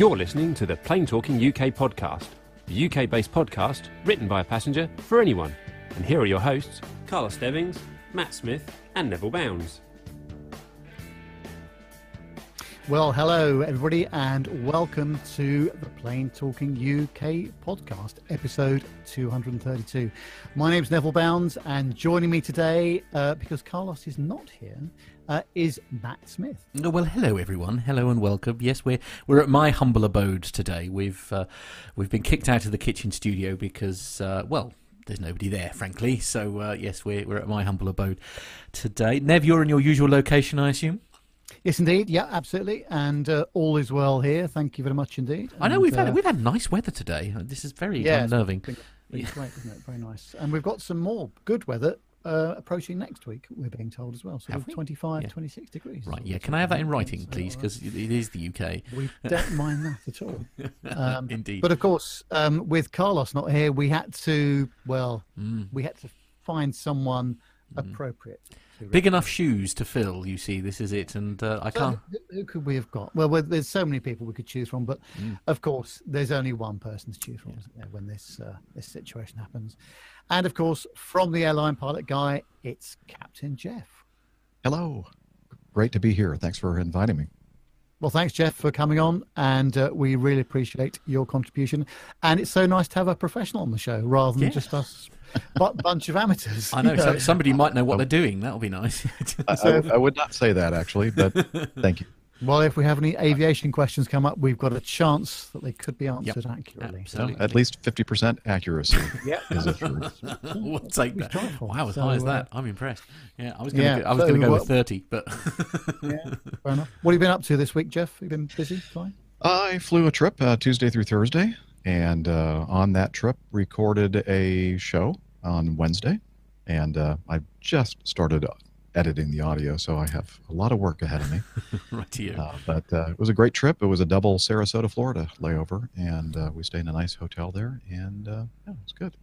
You're listening to the Plane Talking UK podcast, the UK based podcast written by a passenger for anyone. And here are your hosts, Carlos Stebbings, Matt Smith, and Neville Bounds. Well, hello, everybody, and welcome to the Plane Talking UK podcast, episode 232. My name's Neville Bounds, and joining me today, uh, because Carlos is not here, uh, is Matt Smith. Oh, well, hello everyone. Hello and welcome. Yes, we're we're at my humble abode today. We've uh, we've been kicked out of the kitchen studio because uh, well. There's nobody there, frankly. So uh, yes, we're we're at my humble abode today. Nev, you're in your usual location, I assume. Yes, indeed. Yeah, absolutely. And uh, all is well here. Thank you very much indeed. I know we've had uh, we've had nice weather today. This is very yeah, it's unnerving. been- been great, isn't it? Very nice. And we've got some more good weather uh, approaching next week, we're being told as well. So Have we? 25, Yeah. 26 degrees. Right, yeah. Can I have that in writing, please? Because it is the UK. We don't mind that at all. Um, Indeed. But of course, um, with Carlos not here, we had to, well, Mm. we had to find someone appropriate. Big enough shoes to fill. You see, this is it, and uh, I So can't. who, could we have got? Well, there's so many people we could choose from, but Mm. of course, there's only one person to choose from isn't there, when this uh, this situation happens. And of course, from the airline pilot guy, it's Captain Jeff. Hello. Great to be here. Thanks for inviting me. Well, thanks, Jeff, for coming on, and uh, we really appreciate your contribution. And it's so nice to have a professional on the show rather than Yeah. just us, but bunch of amateurs. I know you so, somebody might know what they're doing. That'll be nice. I, I, I would not say that actually, but thank you. Well, if we have any aviation questions come up, we've got a chance that they could be answered accurately. Absolutely. At least 50% accuracy Yeah. is assured. we'll take that. strive for. Wow, as So, high as uh, that, I'm impressed. Yeah, I was going Yeah, to. I was so going to go what- with thirty, but Yeah, fair enough. What have you been up to this week, Jeff? Have you been busy? Fine. I flew a trip uh, Tuesday through Thursday, and uh, on that trip recorded a show on Wednesday, and uh, I just started editing the audio, so I have a lot of work ahead of me. right to you. Uh, but uh, it was a great trip. It was a double Sarasota, Florida layover, and uh, we stayed in a nice hotel there, and uh, yeah, it was good.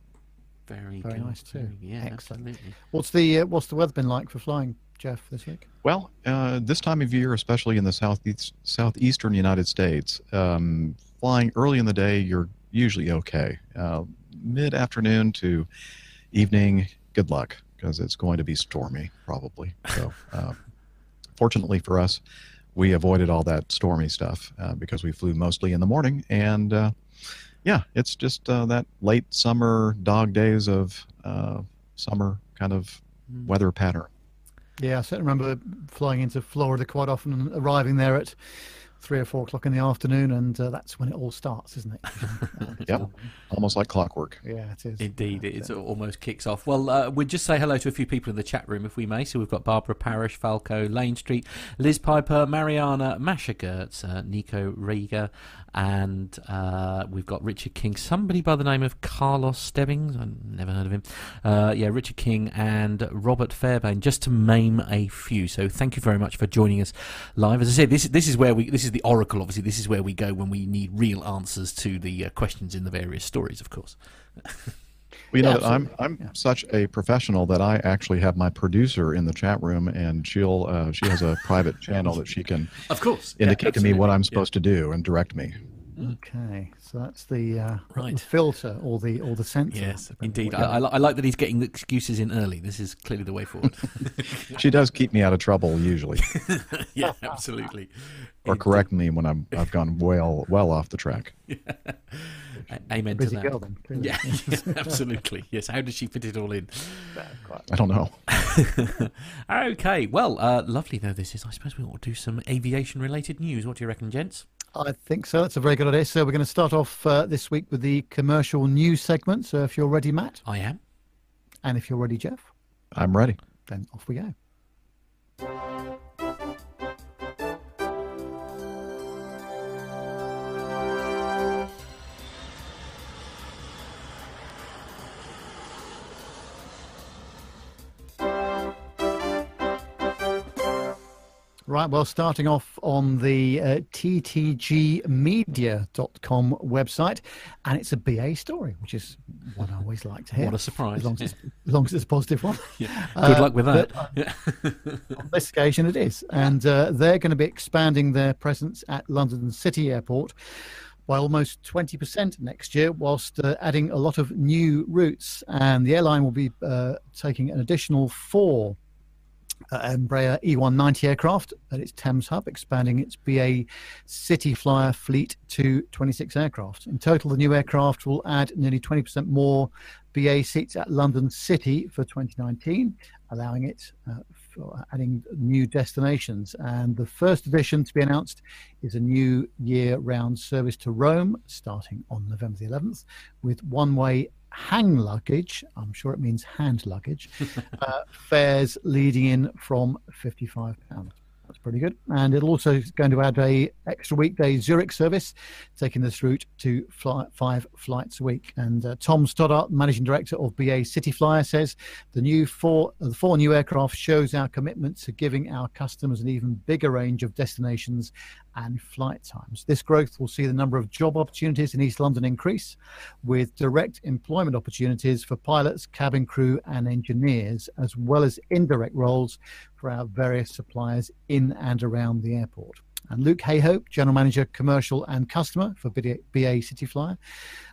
very, very good, nice too. Yeah, Excellent. absolutely. What's the uh, what's the weather been like for flying, Jeff, this week? Well, uh, this time of year, especially in the southeast, southeastern United States, um, flying early in the day, you're usually okay. Uh, Mid afternoon to evening, good luck because it's going to be stormy probably. So, uh, fortunately for us, we avoided all that stormy stuff uh, because we flew mostly in the morning. And uh, yeah, it's just uh, that late summer dog days of uh, summer kind of weather pattern. Yeah, I certainly remember flying into Florida quite often and arriving there at three or four o'clock in the afternoon, and uh, that's when it all starts, isn't it? Yep. Almost like clockwork. Yeah, it is. Indeed, Yeah, it is, so- almost kicks off. Well, uh, we'll just say hello to a few people in the chat room, if we may. So we've got Barbara Parish, Falco, Lane Street, Liz Piper, Mariana, Masha Gertz, uh, Nico Rieger, and uh, we've got Richard King. Somebody by the name of Carlos Stebbings. I've never heard of him. Uh, yeah, Richard King and Robert Fairbairn, just to name a few. So thank you very much for joining us live. As I said, this this is where we this is the oracle. Obviously, this is where we go when we need real answers to the uh, questions in the various stories. Of course. Well, you know Yeah, that I'm. I'm Yeah. such a professional that I actually have my producer in the chat room, and she'll uh, she has a private channel that she can Of course. indicate to me what I'm supposed to do and direct me. Okay, so that's the uh, Right. the filter or the or the sensor. Yes, indeed. I, I, like that he's getting the excuses in early. This is clearly the way forward. She does keep me out of trouble usually, yeah, absolutely. or correct me when I'm I've gone well well off the track. A- Amen Busy to that. girl then, clearly. Yeah, absolutely. Yes. How does she fit it all in? I don't know. okay. Well, uh, lovely though this is. I suppose we ought to do some aviation-related news. What do you reckon, gents? I think so. That's a very good idea. So we're going to start off uh, this week with the commercial news segment. So if you're ready, Matt, I am. and if you're ready, Jeff, I'm ready. then off we go. Right, well, starting off on the uh, ttgmedia.com website, and it's a BA story, which is what I always like to hear. What a surprise. As long as, it's, as, long as it's a positive one. Yeah. Good uh, luck with that. But, uh, on this occasion, it is. And uh, they're going to be expanding their presence at London City Airport by almost 20% next year, whilst uh, adding a lot of new routes. And the airline will be uh, taking an additional four uh, Embraer E190 aircraft at its Thames hub, expanding its BA City Flyer fleet to 26 aircraft. In total, the new aircraft will add nearly 20% more BA seats at London City for 2019, allowing it uh, for adding new destinations. And the first addition to be announced is a new year round service to Rome starting on November the 11th with one way hang luggage, I'm sure it means hand luggage, uh, fares leading in from £55. That's pretty good. And it'll also going to add a extra weekday Zurich service, taking this route to fly, five flights a week. And uh, Tom Stoddart, managing director of BA City Flyer, says the new four the four new aircraft shows our commitment to giving our customers an even bigger range of destinations and flight times. This growth will see the number of job opportunities in East London increase, with direct employment opportunities for pilots, cabin crew, and engineers, as well as indirect roles for our various suppliers in and around the airport. And Luke Hayhoe, General Manager Commercial and Customer for BA City Flyer,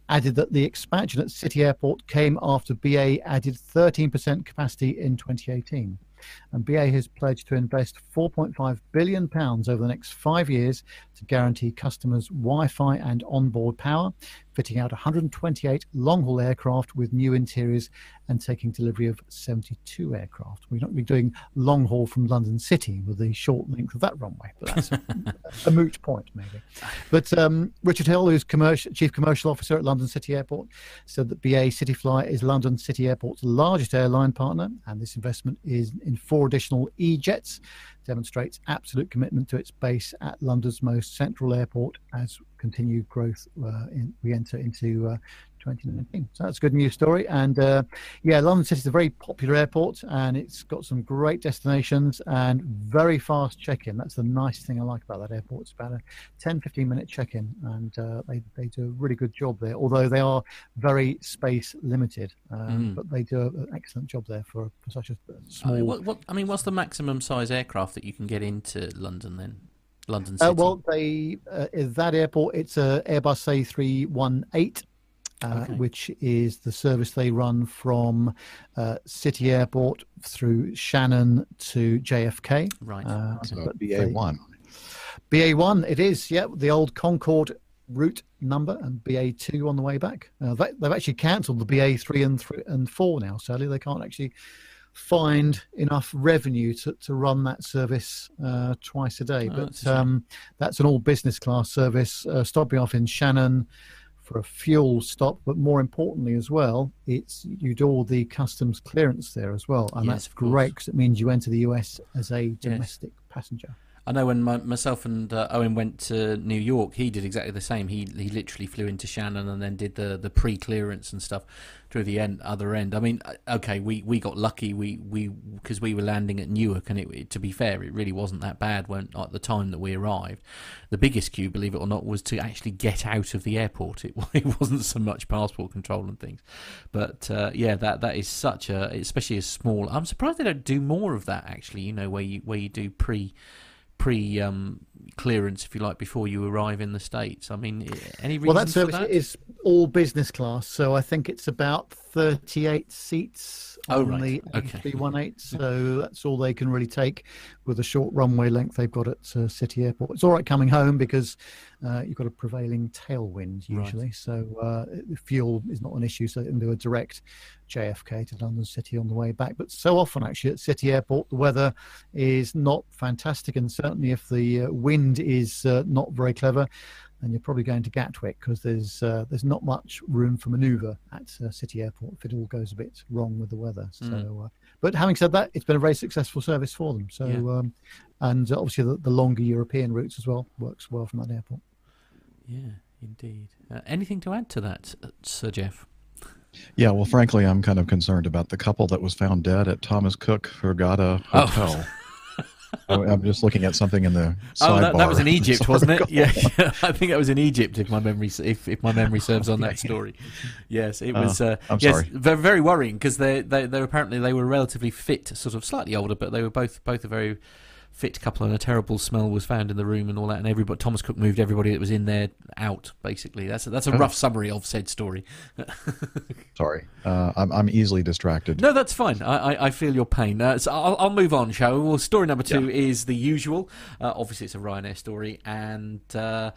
added that the expansion at City Airport came after BA added 13% capacity in 2018 and BA has pledged to invest 4.5 billion pounds over the next five years to guarantee customers Wi-Fi and onboard power, fitting out 128 long-haul aircraft with new interiors and taking delivery of 72 aircraft. We're not going to be doing long haul from London City with the short length of that runway, but that's a, a moot point, maybe. But um, Richard Hill, who's commercial, Chief Commercial Officer at London City Airport, said that BA City Flyer is London City Airport's largest airline partner, and this investment is in four additional E-jets demonstrates absolute commitment to its base at London's most central airport as continued growth uh, in, we enter into uh, 2019. So that's a good news story. And uh, yeah, London City is a very popular airport and it's got some great destinations and very fast check in. That's the nice thing I like about that airport. It's about a 10 15 minute check in and uh, they, they do a really good job there, although they are very space limited. Um, mm. But they do an excellent job there for, for such a small. Uh, what, what, I mean, what's the maximum size aircraft that you can get into London then? London City. Uh, well, they uh, that airport. It's a Airbus A318 uh, okay. which is the service they run from uh, City Airport through Shannon to JFK. Right. Uh, so BA1. BA1, it is, yeah, the old Concorde route number and BA2 on the way back. Uh, they, have actually cancelled the BA3 and, three, and 4 now, sadly. They can't actually find enough revenue to, to run that service uh, twice a day. Oh, but that's, um, that's an all business class service, uh, stopping off in Shannon for a fuel stop, but more importantly as well, it's you do all the customs clearance there as well, and yes, that's great because it means you enter the US as a domestic yes. passenger. I know when my, myself and uh, Owen went to New York, he did exactly the same. He he literally flew into Shannon and then did the, the pre clearance and stuff through the end, other end. I mean, uh, okay, we, we got lucky. We we because we were landing at Newark, and it, to be fair, it really wasn't that bad when at the time that we arrived. The biggest queue, believe it or not, was to actually get out of the airport. It, it wasn't so much passport control and things, but uh, yeah, that that is such a especially a small. I'm surprised they don't do more of that. Actually, you know, where you where you do pre pre um, clearance, if you like, before you arrive in the states. I mean, any reason well, that service that? is all business class, so I think it's about thirty-eight seats oh, on right. the okay. 318 So that's all they can really take with the short runway length they've got at uh, City Airport. It's all right coming home because uh, you've got a prevailing tailwind usually, right. so uh, fuel is not an issue. So they can do a direct JFK to London City on the way back. But so often, actually, at City Airport, the weather is not fantastic, and certainly if the uh, wind is uh, not very clever and you're probably going to Gatwick because there's uh, there's not much room for manoeuvre at uh, City Airport if it all goes a bit wrong with the weather. So, mm. uh, but having said that, it's been a very successful service for them. So, yeah. um, and obviously the, the, longer European routes as well works well from that airport. Yeah, indeed. Uh, anything to add to that, uh, Sir Jeff? Yeah, well, frankly, I'm kind of concerned about the couple that was found dead at Thomas Cook Hurghada oh. Hotel. Oh. I'm just looking at something in the. Oh, that, that was in. Egypt, wasn't it? Yeah, I think that was in Egypt. If my memory, if, if my memory serves on that story, yes, it was. Uh, I'm yes, sorry. very, very worrying because they, they, they apparently they were relatively fit, sort of slightly older, but they were both both a very fit couple, and a terrible smell was found in the room and all that. And everybody, Thomas Cook moved everybody that was in there out. Basically, that's a, that's a Oh. rough summary of said story. Sorry, uh, I'm I'm easily distracted. No, that's fine. I, I, I feel your pain. Uh, so I'll, I'll move on, shall we? Well, story number two is the usual. Uh, obviously, it's a Ryanair story, and uh,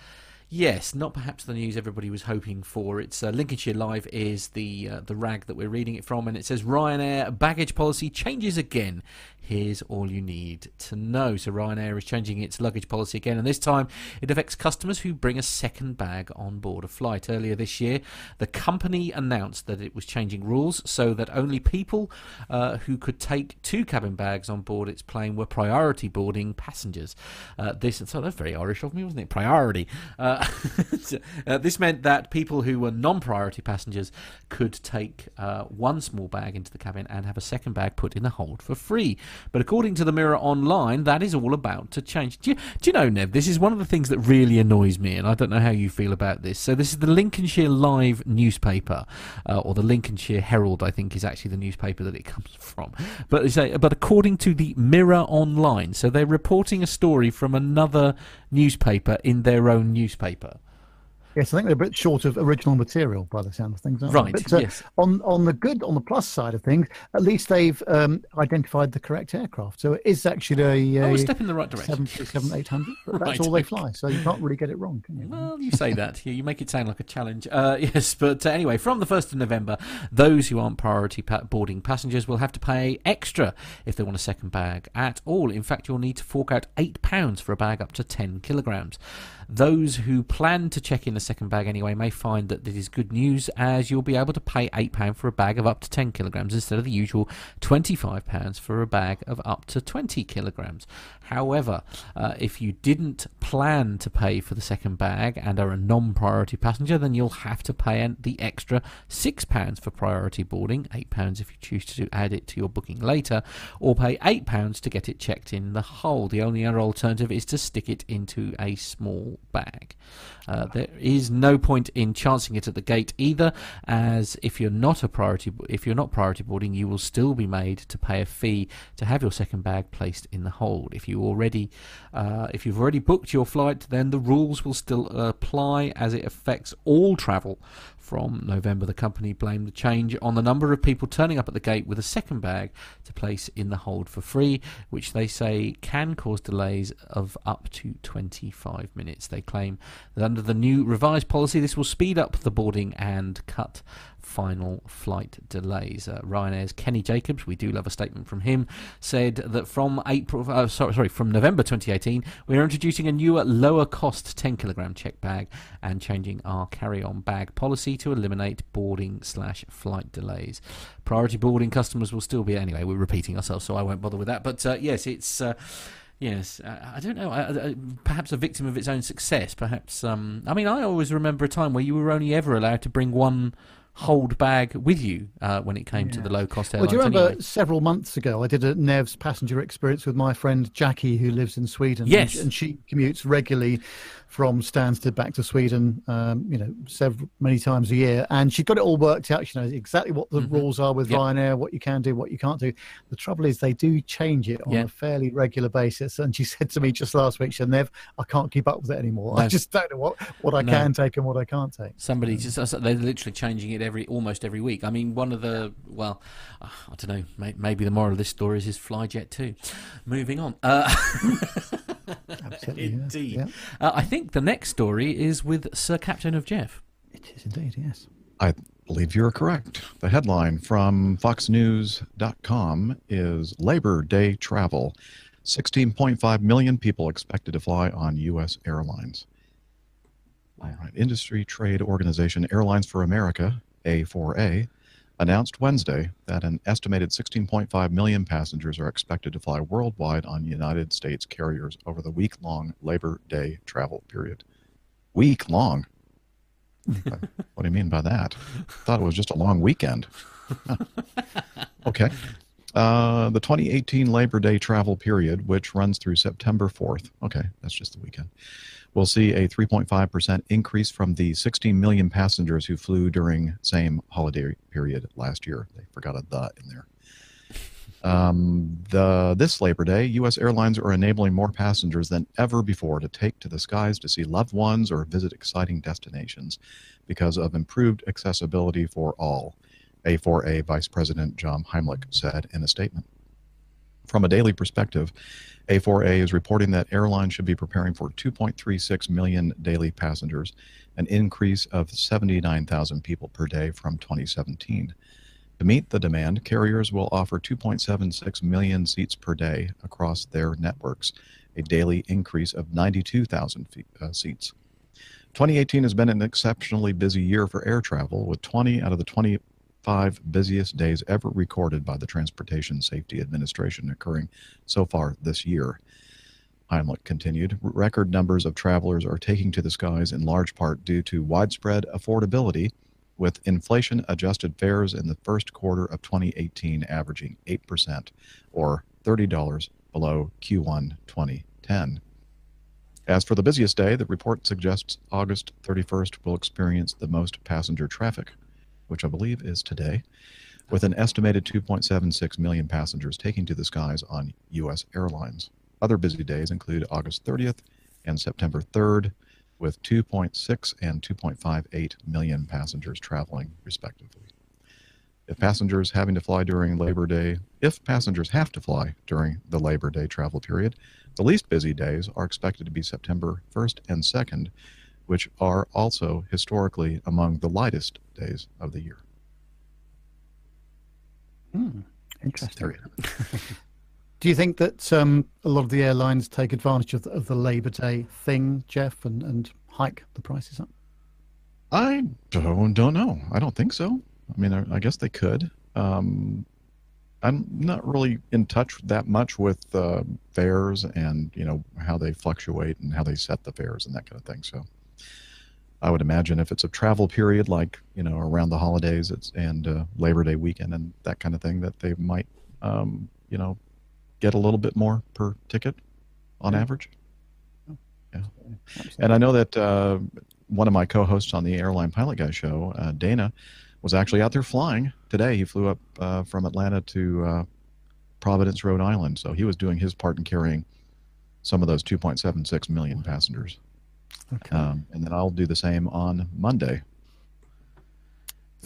yes, not perhaps the news everybody was hoping for. It's uh, Lincolnshire Live is the uh, the rag that we're reading it from, and it says Ryanair baggage policy changes again. Here's all you need to know. So Ryanair is changing its luggage policy again, and this time it affects customers who bring a second bag on board a flight. Earlier this year, the company announced that it was changing rules so that only people uh, who could take two cabin bags on board its plane were priority boarding passengers. Uh, this so that's very Irish of me, wasn't it? Priority. Uh, uh, this meant that people who were non-priority passengers could take uh, one small bag into the cabin and have a second bag put in the hold for free. But according to the Mirror Online, that is all about to change. Do you, do you know, Nev? This is one of the things that really annoys me, and I don't know how you feel about this. So this is the Lincolnshire Live newspaper, uh, or the Lincolnshire Herald, I think, is actually the newspaper that it comes from. But say, but according to the Mirror Online, so they're reporting a story from another newspaper in their own newspaper. Yes, I think they're a bit short of original material by the sound of things. Aren't Right, They? But, uh, yes. On on the good, on the plus side of things, at least they've um, identified the correct aircraft. So it is actually a, Oh, a a step in the right direction. 737 800. That's Right, all they fly. So you can't really get it wrong, can you? Well, you say that. You, you make it sound like a challenge. Uh, yes, but uh, anyway, from the 1st of November, those who aren't priority pa- boarding passengers will have to pay extra if they want a second bag at all. In fact, you'll need to fork out £8 for a bag up to 10 kilograms. Those who plan to check in a second bag anyway may find that this is good news as you'll be able to pay £8 for a bag of up to 10 kilograms instead of the usual £25 for a bag of up to 20 kilograms. However, uh, if you didn't plan to pay for the second bag and are a non priority passenger, then you'll have to pay the extra £6 for priority boarding, £8 if you choose to add it to your booking later, or pay £8 to get it checked in the hold. The only other alternative is to stick it into a small bag. Uh, there is no point in chancing it at the gate either, as if you're not a priority, if you're not priority boarding, you will still be made to pay a fee to have your second bag placed in the hold. If you already, uh, if you've already booked your flight, then the rules will still apply as it affects all travel. From November, the company blamed the change on the number of people turning up at the gate with a second bag to place in the hold for free, which they say can cause delays of up to 25 minutes. They claim that under the new revised policy, this will speed up the boarding and cut final flight delays. Uh, Ryanair's Kenny Jacobs, we do love a statement from him, said that from April, uh, sorry, sorry, from November 2018, we are introducing a newer, lower cost 10 kilogram check bag and changing our carry-on bag policy to eliminate boarding slash flight delays. Priority boarding customers will still be anyway. We're repeating ourselves, so I won't bother with that. But uh, yes, it's. Uh, Yes, uh, I don't know. Perhaps a victim of its own success. Perhaps. Um, I mean, I always remember a time where you were only ever allowed to bring one hold bag with you uh, when it came to the low cost Well, airlines. do you remember anyway. several months ago I did a Nev's passenger experience with my friend Jackie, who lives in Sweden. Yes. and she commutes regularly from Stansted back to Sweden. Um, you know, several many times a year, and she's got it all worked out. She knows exactly what the Mhm. rules are with Yep. Ryanair, what you can do, what you can't do. The trouble is they do change it on Yeah. a fairly regular basis. And she said to me just last week, she said, Nev, I can't keep up with it anymore. I just don't know what what I No. can take and what I can't take. Somebody just uh, they're literally changing it every almost every week. I mean, one of the well, uh, I don't know. May, maybe the moral of this story is is fly Jet2. Moving on. Uh, Absolutely, indeed. Yeah. Uh, I think the next story is with Sir Captain of Jeff. It is indeed, yes. I believe you're correct. The headline from FoxNews.com is Labor Day Travel. 16.5 million people expected to fly on U.S. airlines. All right. Industry Trade Organization Airlines for America, A4A, announced Wednesday that an estimated 16.5 million passengers are expected to fly worldwide on United States carriers over the week long Labor Day travel period. Week long? what do you mean by that? I Thought it was just a long weekend. Okay. Uh, the 2018 Labor Day travel period, which runs through September 4th, okay, that's just the weekend, will see a 3.5% increase from the 16 million passengers who flew during same holiday period last year. They forgot a the in there. Um, the this Labor Day, U.S. airlines are enabling more passengers than ever before to take to the skies to see loved ones or visit exciting destinations because of improved accessibility for all. A4A Vice President John Heimlich said in a statement. From a daily perspective, A4A is reporting that airlines should be preparing for 2.36 million daily passengers, an increase of 79,000 people per day from 2017. To meet the demand, carriers will offer 2.76 million seats per day across their networks, a daily increase of 92,000 uh, seats. 2018 has been an exceptionally busy year for air travel, with 20 out of the 25 busiest days ever recorded by the Transportation Safety Administration occurring so far this year. Heimlich continued, record numbers of travelers are taking to the skies in large part due to widespread affordability with inflation adjusted fares in the first quarter of 2018 averaging 8% or $30 below Q1 2010. As for the busiest day, the report suggests August 31st will experience the most passenger traffic, which I believe is today, with an estimated 2.76 million passengers taking to the skies on U.S. airlines. Other busy days include August 30th and September 3rd, with 2.6 and 2.58 million passengers traveling, respectively. If passengers having to fly during Labor Day, if passengers have to fly during the Labor Day travel period, the least busy days are expected to be September 1st and 2nd, which are also historically among the lightest days of the year. Hmm, interesting. Do you think that um, a lot of the airlines take advantage of the, of the Labor Day thing, Jeff, and, and hike the prices up? I don't, don't know. I don't think so. I mean, I, I guess they could. Um, I'm not really in touch that much with uh, fares and you know how they fluctuate and how they set the fares and that kind of thing. So I would imagine if it's a travel period like you know around the holidays it's, and uh, Labor Day weekend and that kind of thing, that they might um, you know get a little bit more per ticket on yeah. average. Oh. Yeah. And I know that uh, one of my co-hosts on the Airline Pilot Guy show, uh, Dana, was actually out there flying today. He flew up uh, from Atlanta to uh, Providence, Rhode Island. So he was doing his part in carrying some of those 2.76 million passengers. Okay. Um, and then I'll do the same on Monday,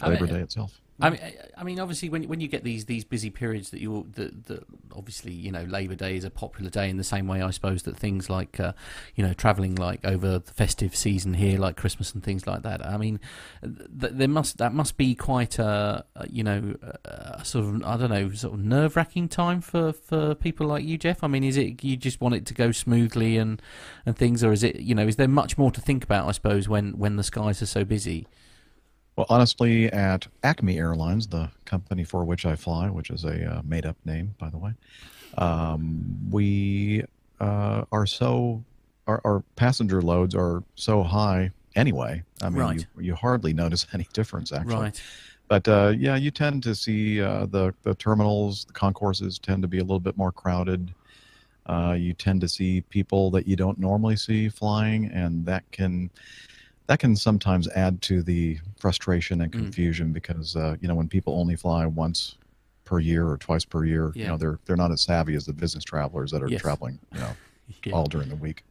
Labor Day itself. I mean, I mean, obviously, when when you get these these busy periods that you that, that obviously you know Labor Day is a popular day in the same way I suppose that things like uh, you know traveling like over the festive season here like Christmas and things like that. I mean, th- there must that must be quite a, you know a sort of I don't know sort of nerve wracking time for for people like you, Jeff. I mean, is it you just want it to go smoothly and and things, or is it you know is there much more to think about? I suppose when when the skies are so busy. Well, honestly, at Acme Airlines, the company for which I fly, which is a uh, made up name, by the way, um, we uh, are so, our, our, passenger loads are so high anyway. I mean, right. you, you hardly notice any difference, actually. Right. But uh, yeah, you tend to see uh, the, the terminals, the concourses tend to be a little bit more crowded. Uh, you tend to see people that you don't normally see flying, and that can that can sometimes add to the frustration and mm. confusion mm. because uh, you know when people only fly once per year or twice per year, yeah. you know they're they're not as savvy as the business travelers that are yes. traveling, you know, yeah. all during the week.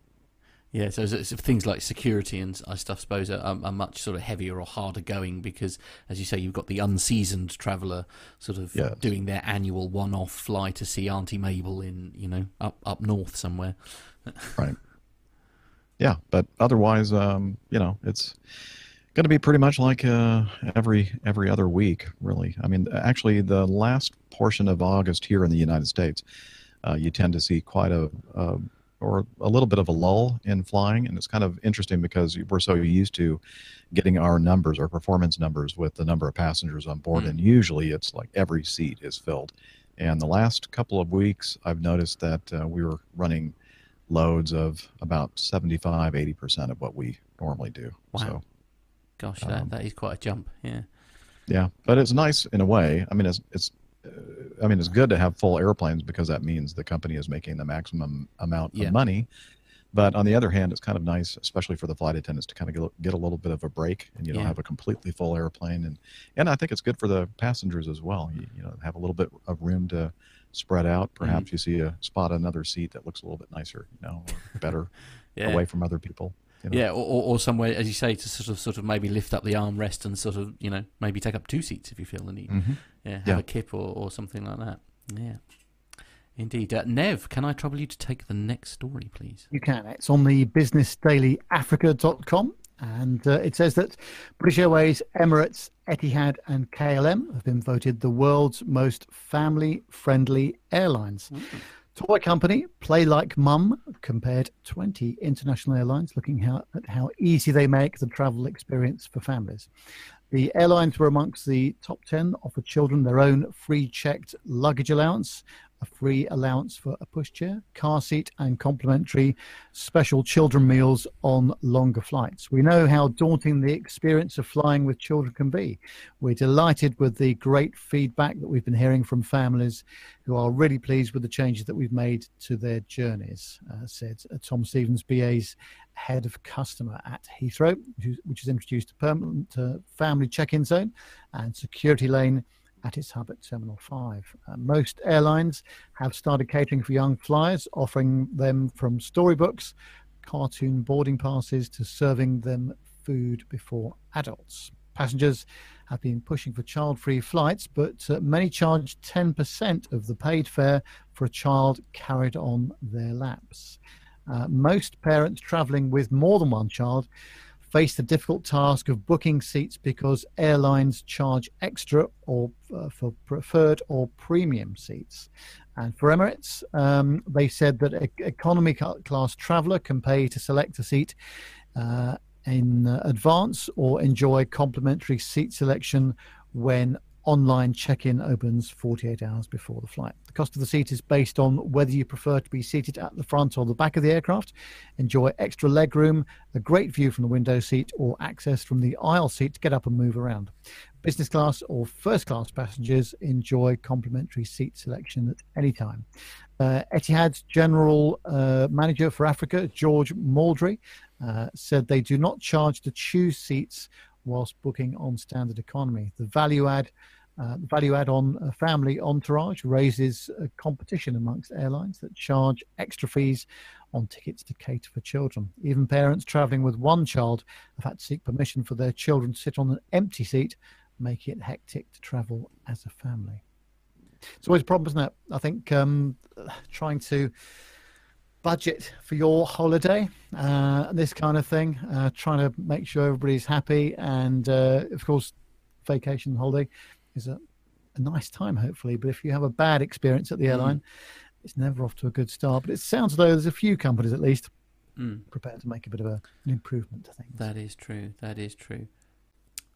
Yeah, so, so, things like security and stuff, I suppose, are, are, much sort of heavier or harder going because, as you say, you've got the unseasoned traveller sort of yes. doing their annual one-off fly to see Auntie Mabel in, you know, up up north somewhere. right yeah, but otherwise, um, you know, it's going to be pretty much like uh, every every other week, really. I mean, actually, the last portion of August here in the United States, uh, you tend to see quite a, a or a little bit of a lull in flying, and it's kind of interesting because we're so used to getting our numbers, our performance numbers, with the number of passengers on board, mm. and usually it's like every seat is filled. And the last couple of weeks, I've noticed that uh, we were running loads of about 75, 80% of what we normally do. Wow. So, Gosh, that, um, that is quite a jump. Yeah. Yeah. But it's nice in a way. I mean, it's, it's I mean, it's good to have full airplanes because that means the company is making the maximum amount Yeah. of money. But on the other hand, it's kind of nice, especially for the flight attendants, to kind of get, get a little bit of a break and you don't Yeah. have a completely full airplane. And and I think it's good for the passengers as well. You, you know, have a little bit of room to spread out. Mm-hmm. Perhaps you see a spot another seat that looks a little bit nicer, you know, or better Yeah. away from other people. You know? Yeah, or, or, or somewhere, as you say, to sort of sort of maybe lift up the armrest and sort of you know maybe take up two seats if you feel the need. Mhm. Yeah, have Yeah. a kip or, or something like that. Yeah, indeed. Uh, Nev, can I trouble you to take the next story, please? You can. It's on the businessdailyafrica.com. And uh, it says that British Airways, Emirates, Etihad, and KLM have been voted the world's most family friendly airlines. Toy company Play Like Mum compared 20 international airlines, looking how, at how easy they make the travel experience for families. The airlines were amongst the top 10, offered children their own free checked luggage allowance, a free allowance for a pushchair, car seat, and complimentary special children meals on longer flights. We know how daunting the experience of flying with children can be. We're delighted with the great feedback that we've been hearing from families who are really pleased with the changes that we've made to their journeys, uh, said Tom Stevens, BA's head of customer at Heathrow, which has introduced a permanent uh, family check in zone and security lane at its hub at Terminal 5. Uh, most airlines have started catering for young flyers, offering them from storybooks, cartoon boarding passes, to serving them food before adults. Passengers have been pushing for child free flights, but uh, many charge 10% of the paid fare for a child carried on their laps. Uh, most parents traveling with more than one child face the difficult task of booking seats because airlines charge extra or uh, for preferred or premium seats. And for Emirates, um, they said that economy class traveller can pay to select a seat uh, in uh, advance or enjoy complimentary seat selection when online check-in opens 48 hours before the flight. The cost of the seat is based on whether you prefer to be seated at the front or the back of the aircraft, enjoy extra legroom, a great view from the window seat, or access from the aisle seat to get up and move around. Business class or first class passengers enjoy complimentary seat selection at any time. Uh, Etihad's general uh, manager for Africa, George Maldry, uh, said they do not charge to choose seats whilst booking on standard economy. The value add, uh, the value add on a family entourage raises uh, competition amongst airlines that charge extra fees on tickets to cater for children. Even parents travelling with one child have had to seek permission for their children to sit on an empty seat, making it hectic to travel as a family. It's always a problem, isn't it? I think um, trying to budget for your holiday, uh, this kind of thing, uh, trying to make sure everybody's happy. And uh, of course, vacation holiday is a, a nice time, hopefully. But if you have a bad experience at the airline, it's never off to a good start. But it sounds as though there's a few companies, at least, Mm. prepared to make a bit of a, an improvement to things. That is true. That is true.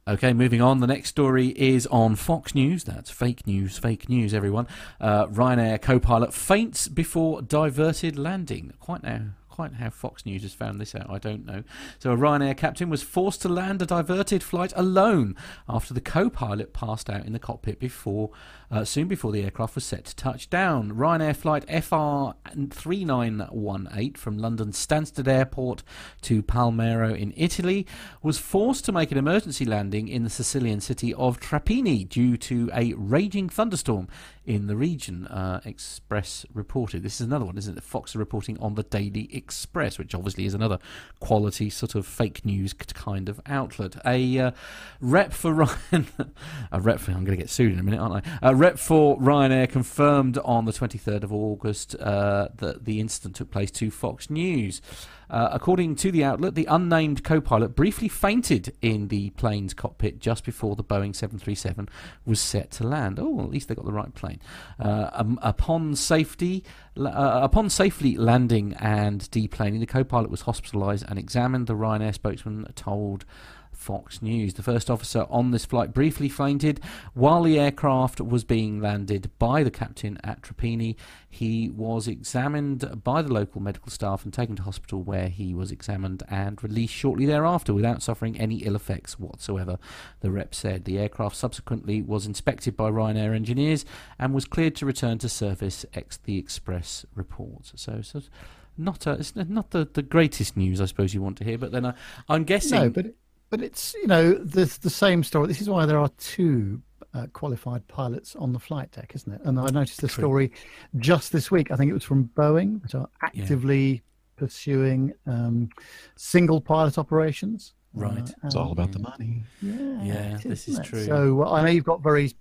Okay, moving on. The next story is on Fox News. That's fake news, fake news, everyone. Uh, Ryanair co pilot faints before diverted landing. Quite now. Quite how Fox News has found this out, I don't know. So, a Ryanair captain was forced to land a diverted flight alone after the co pilot passed out in the cockpit before, uh, soon before the aircraft was set to touch down. Ryanair flight FR 3918 from London Stansted Airport to Palermo in Italy was forced to make an emergency landing in the Sicilian city of Trapani due to a raging thunderstorm in the region, uh, Express reported. This is another one, isn't it? Fox are reporting on the Daily Express, which obviously is another quality sort of fake news kind of outlet. A uh, rep for Ryan, a rep for, I'm going to get sued in a minute, aren't I? A rep for Ryanair confirmed on the 23rd of August uh, that the incident took place to Fox News. Uh, according to the outlet, the unnamed co pilot briefly fainted in the plane's cockpit just before the Boeing 737 was set to land. Oh, at least they got the right plane. Uh, um, upon safety, uh, upon safely landing and deplaning, the co pilot was hospitalised and examined. The Ryanair spokesman told Fox News. The first officer on this flight briefly fainted while the aircraft was being landed by the captain at Trapani. He was examined by the local medical staff and taken to hospital where he was examined and released shortly thereafter without suffering any ill effects whatsoever. The rep said the aircraft subsequently was inspected by Ryanair engineers and was cleared to return to service, ex the Express reports. So, so not a, it's not the, the greatest news, I suppose you want to hear. But then I, I'm guessing. No, but but it's you know the the same story. This is why there are two uh, qualified pilots on the flight deck, isn't it? And I noticed the story just this week. I think it was from Boeing, which are actively yeah. pursuing um, single pilot operations. Right, uh, it's all about the money. Yeah, yeah, is, this is true. So I know you've got very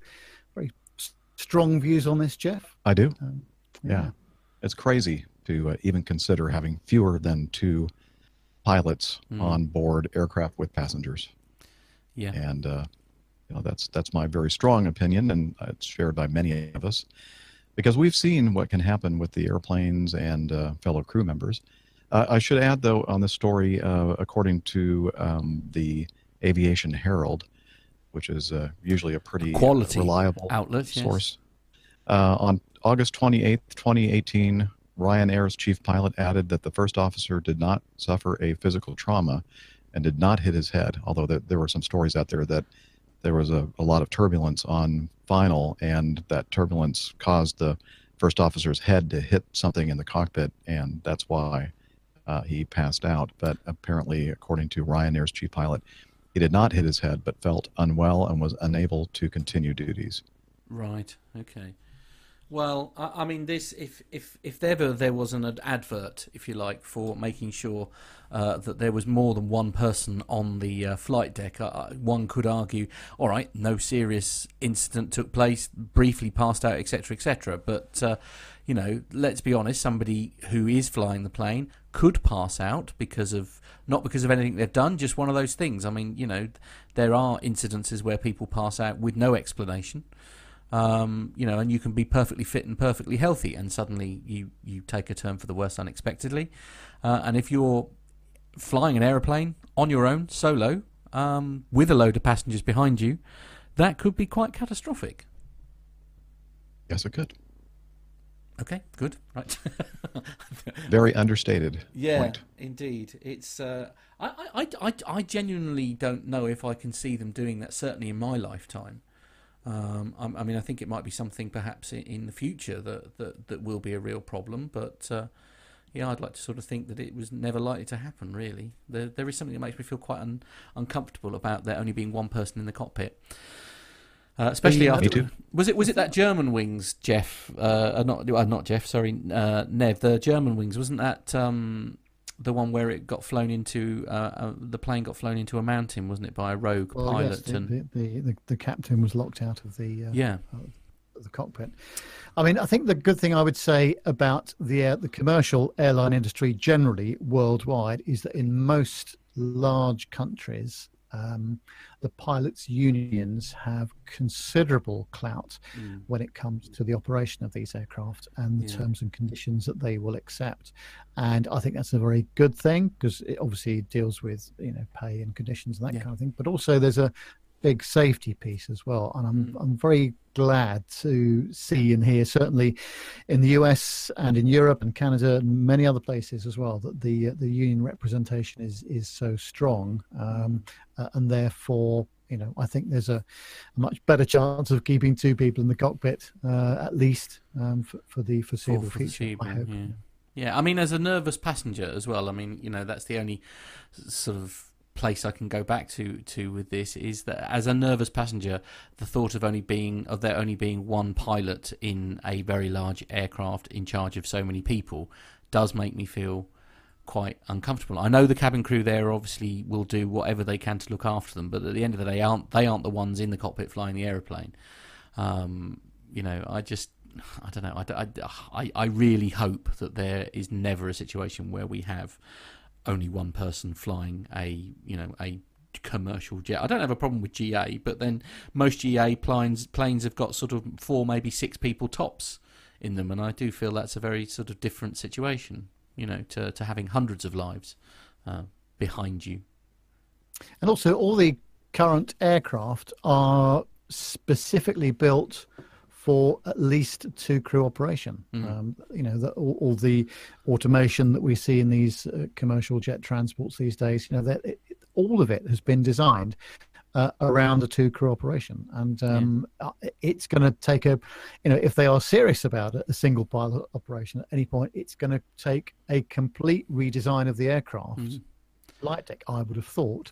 very strong views on this, Jeff. I do. Um, yeah. yeah. it's crazy to uh, even consider having fewer than two pilots mm. on board aircraft with passengers. Yeah, and uh, you know that's that's my very strong opinion, and it's shared by many of us, because we've seen what can happen with the airplanes and uh, fellow crew members. Uh, I should add, though, on this story, uh, according to um, the Aviation Herald, which is uh, usually a pretty quality reliable outlet source. Yes. on August 28th, 2018, Ryanair's chief pilot added that the first officer did not suffer a physical trauma and did not hit his head, although there, there were some stories out there that there was a, a lot of turbulence on final, and that turbulence caused the first officer's head to hit something in the cockpit, and that's why uh, he passed out. But apparently, according to Ryanair's chief pilot, he did not hit his head, but felt unwell and was unable to continue duties. Right. Okay. Well, I, I, mean, this if if if ever there was an advert, if you like, for making sure uh, that there was more than one person on the uh, flight deck, uh, one could argue, all right, no serious incident took place, briefly passed out, etc., etc. But uh, you know, let's be honest, somebody who is flying the plane could pass out because of not because of anything they've done, just one of those things. I mean, you know, there are incidences where people pass out with no explanation. Um, you know, and you can be perfectly fit and perfectly healthy, and suddenly you, you take a turn for the worse unexpectedly. Uh, and if you're flying an aeroplane on your own, solo, um, with a load of passengers behind you, that could be quite catastrophic. Yes, it could. Okay, good. Right. Very understated. Yeah, point. indeed. It's. Uh, I, I, I, I genuinely don't know if I can see them doing that. Certainly in my lifetime. Um, I, I, mean, I think it might be something perhaps in, the future that, that, that will be a real problem, but uh, yeah, I'd like to sort of think that it was never likely to happen. Really, there there is something that makes me feel quite un, uncomfortable about there only being one person in the cockpit. Uh, especially after was it was it that Germanwings, Jeff? Uh, uh not uh, not Jeff. Sorry, uh, Nev. The German wings wasn't that um, the one where it got flown into uh, uh, the plane got flown into a mountain, wasn't it, by a rogue well, pilot? Yes, the, and the, the, the, captain was locked out of the uh, yeah the cockpit. I mean, I think the good thing I would say about the the commercial airline industry generally worldwide is that in most large countries, um, the pilots' unions have considerable clout mm. when it comes to the operation of these aircraft and the yeah. terms and conditions that they will accept. And I think that's a very good thing because it obviously deals with you know pay and conditions and that yeah. kind of thing. But also there's a big safety piece as well. And I'm mm. I'm very glad to see and hear, certainly in the US and in Europe and Canada and many other places as well, that the the union representation is is so strong, um, uh, and therefore. You know, I think there's a, a, much better chance of keeping two people in the cockpit, uh, at least um, for, for, the foreseeable for, for future. I hope. Yeah. yeah, I mean, as a nervous passenger as well. I mean, you know, that's the only sort of place I can go back to to with this is that as a nervous passenger, the thought of only being of there only being one pilot in a very large aircraft in charge of so many people does make me feel quite uncomfortable. I know the cabin crew there obviously will do whatever they can to look after them, but at the end of the day, aren't they aren't the ones in the cockpit flying the aeroplane. Um, you know, I just I don't know. I, I, I really hope that there is never a situation where we have only one person flying a you know a commercial jet. I don't have a problem with GA, but then most GA planes planes have got sort of four, maybe six people tops in them, and I do feel that's a very sort of different situation, you know, to to having hundreds of lives uh, behind you. And also, all the current aircraft are specifically built for at least two crew operation. Mm. Um, you know, the, all, all, the automation that we see in these uh, commercial jet transports these days, you know, that it, all of it has been designed uh, around a two crew operation. And um, yeah. Uh, it's going to take a, you know, if they are serious about it, a single pilot operation at any point, it's going to take a complete redesign of the aircraft. Mm. Flight deck, I would have thought,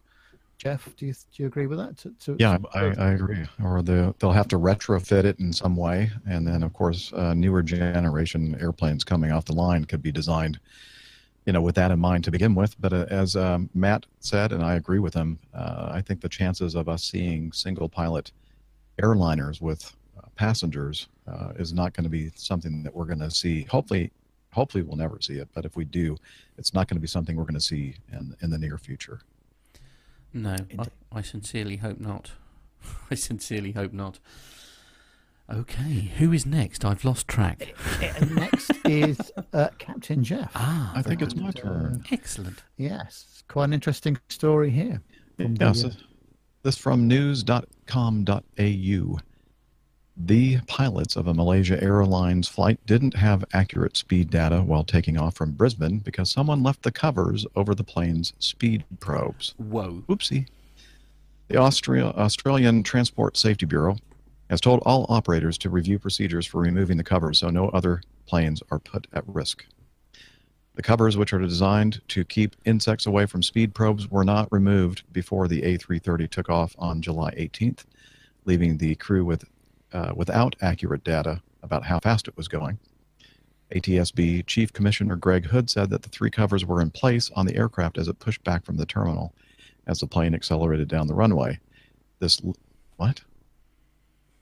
Jeff, do you do you agree with that? To, to, yeah, I, I, agree. Or the, they'll have to retrofit it in some way, and then of course, uh, newer generation airplanes coming off the line could be designed, you know, with that in mind to begin with. But uh, as um, Matt said, and I agree with him, uh, I think the chances of us seeing single pilot airliners with uh, passengers uh, is not going to be something that we're going to see. Hopefully, hopefully we'll never see it. But if we do, it's not going to be something we're going to see in in the near future. No, I, I sincerely hope not. I sincerely hope not. Okay, who is next? I've lost track. next is uh, Captain Jeff. Ah, I think it's my turn. Excellent. Yes, quite an interesting story here. Yes, the, this from news.com.au. The pilots of a Malaysia Airlines flight didn't have accurate speed data while taking off from Brisbane because someone left the covers over the plane's speed probes. Whoa. Oopsie. The Austria, Australian Transport Safety Bureau has told all operators to review procedures for removing the covers so no other planes are put at risk. The covers, which are designed to keep insects away from speed probes, were not removed before the A330 took off on July 18th, leaving the crew with uh, without accurate data about how fast it was going. ATSB Chief Commissioner Greg Hood said that the three covers were in place on the aircraft as it pushed back from the terminal as the plane accelerated down the runway. This, what?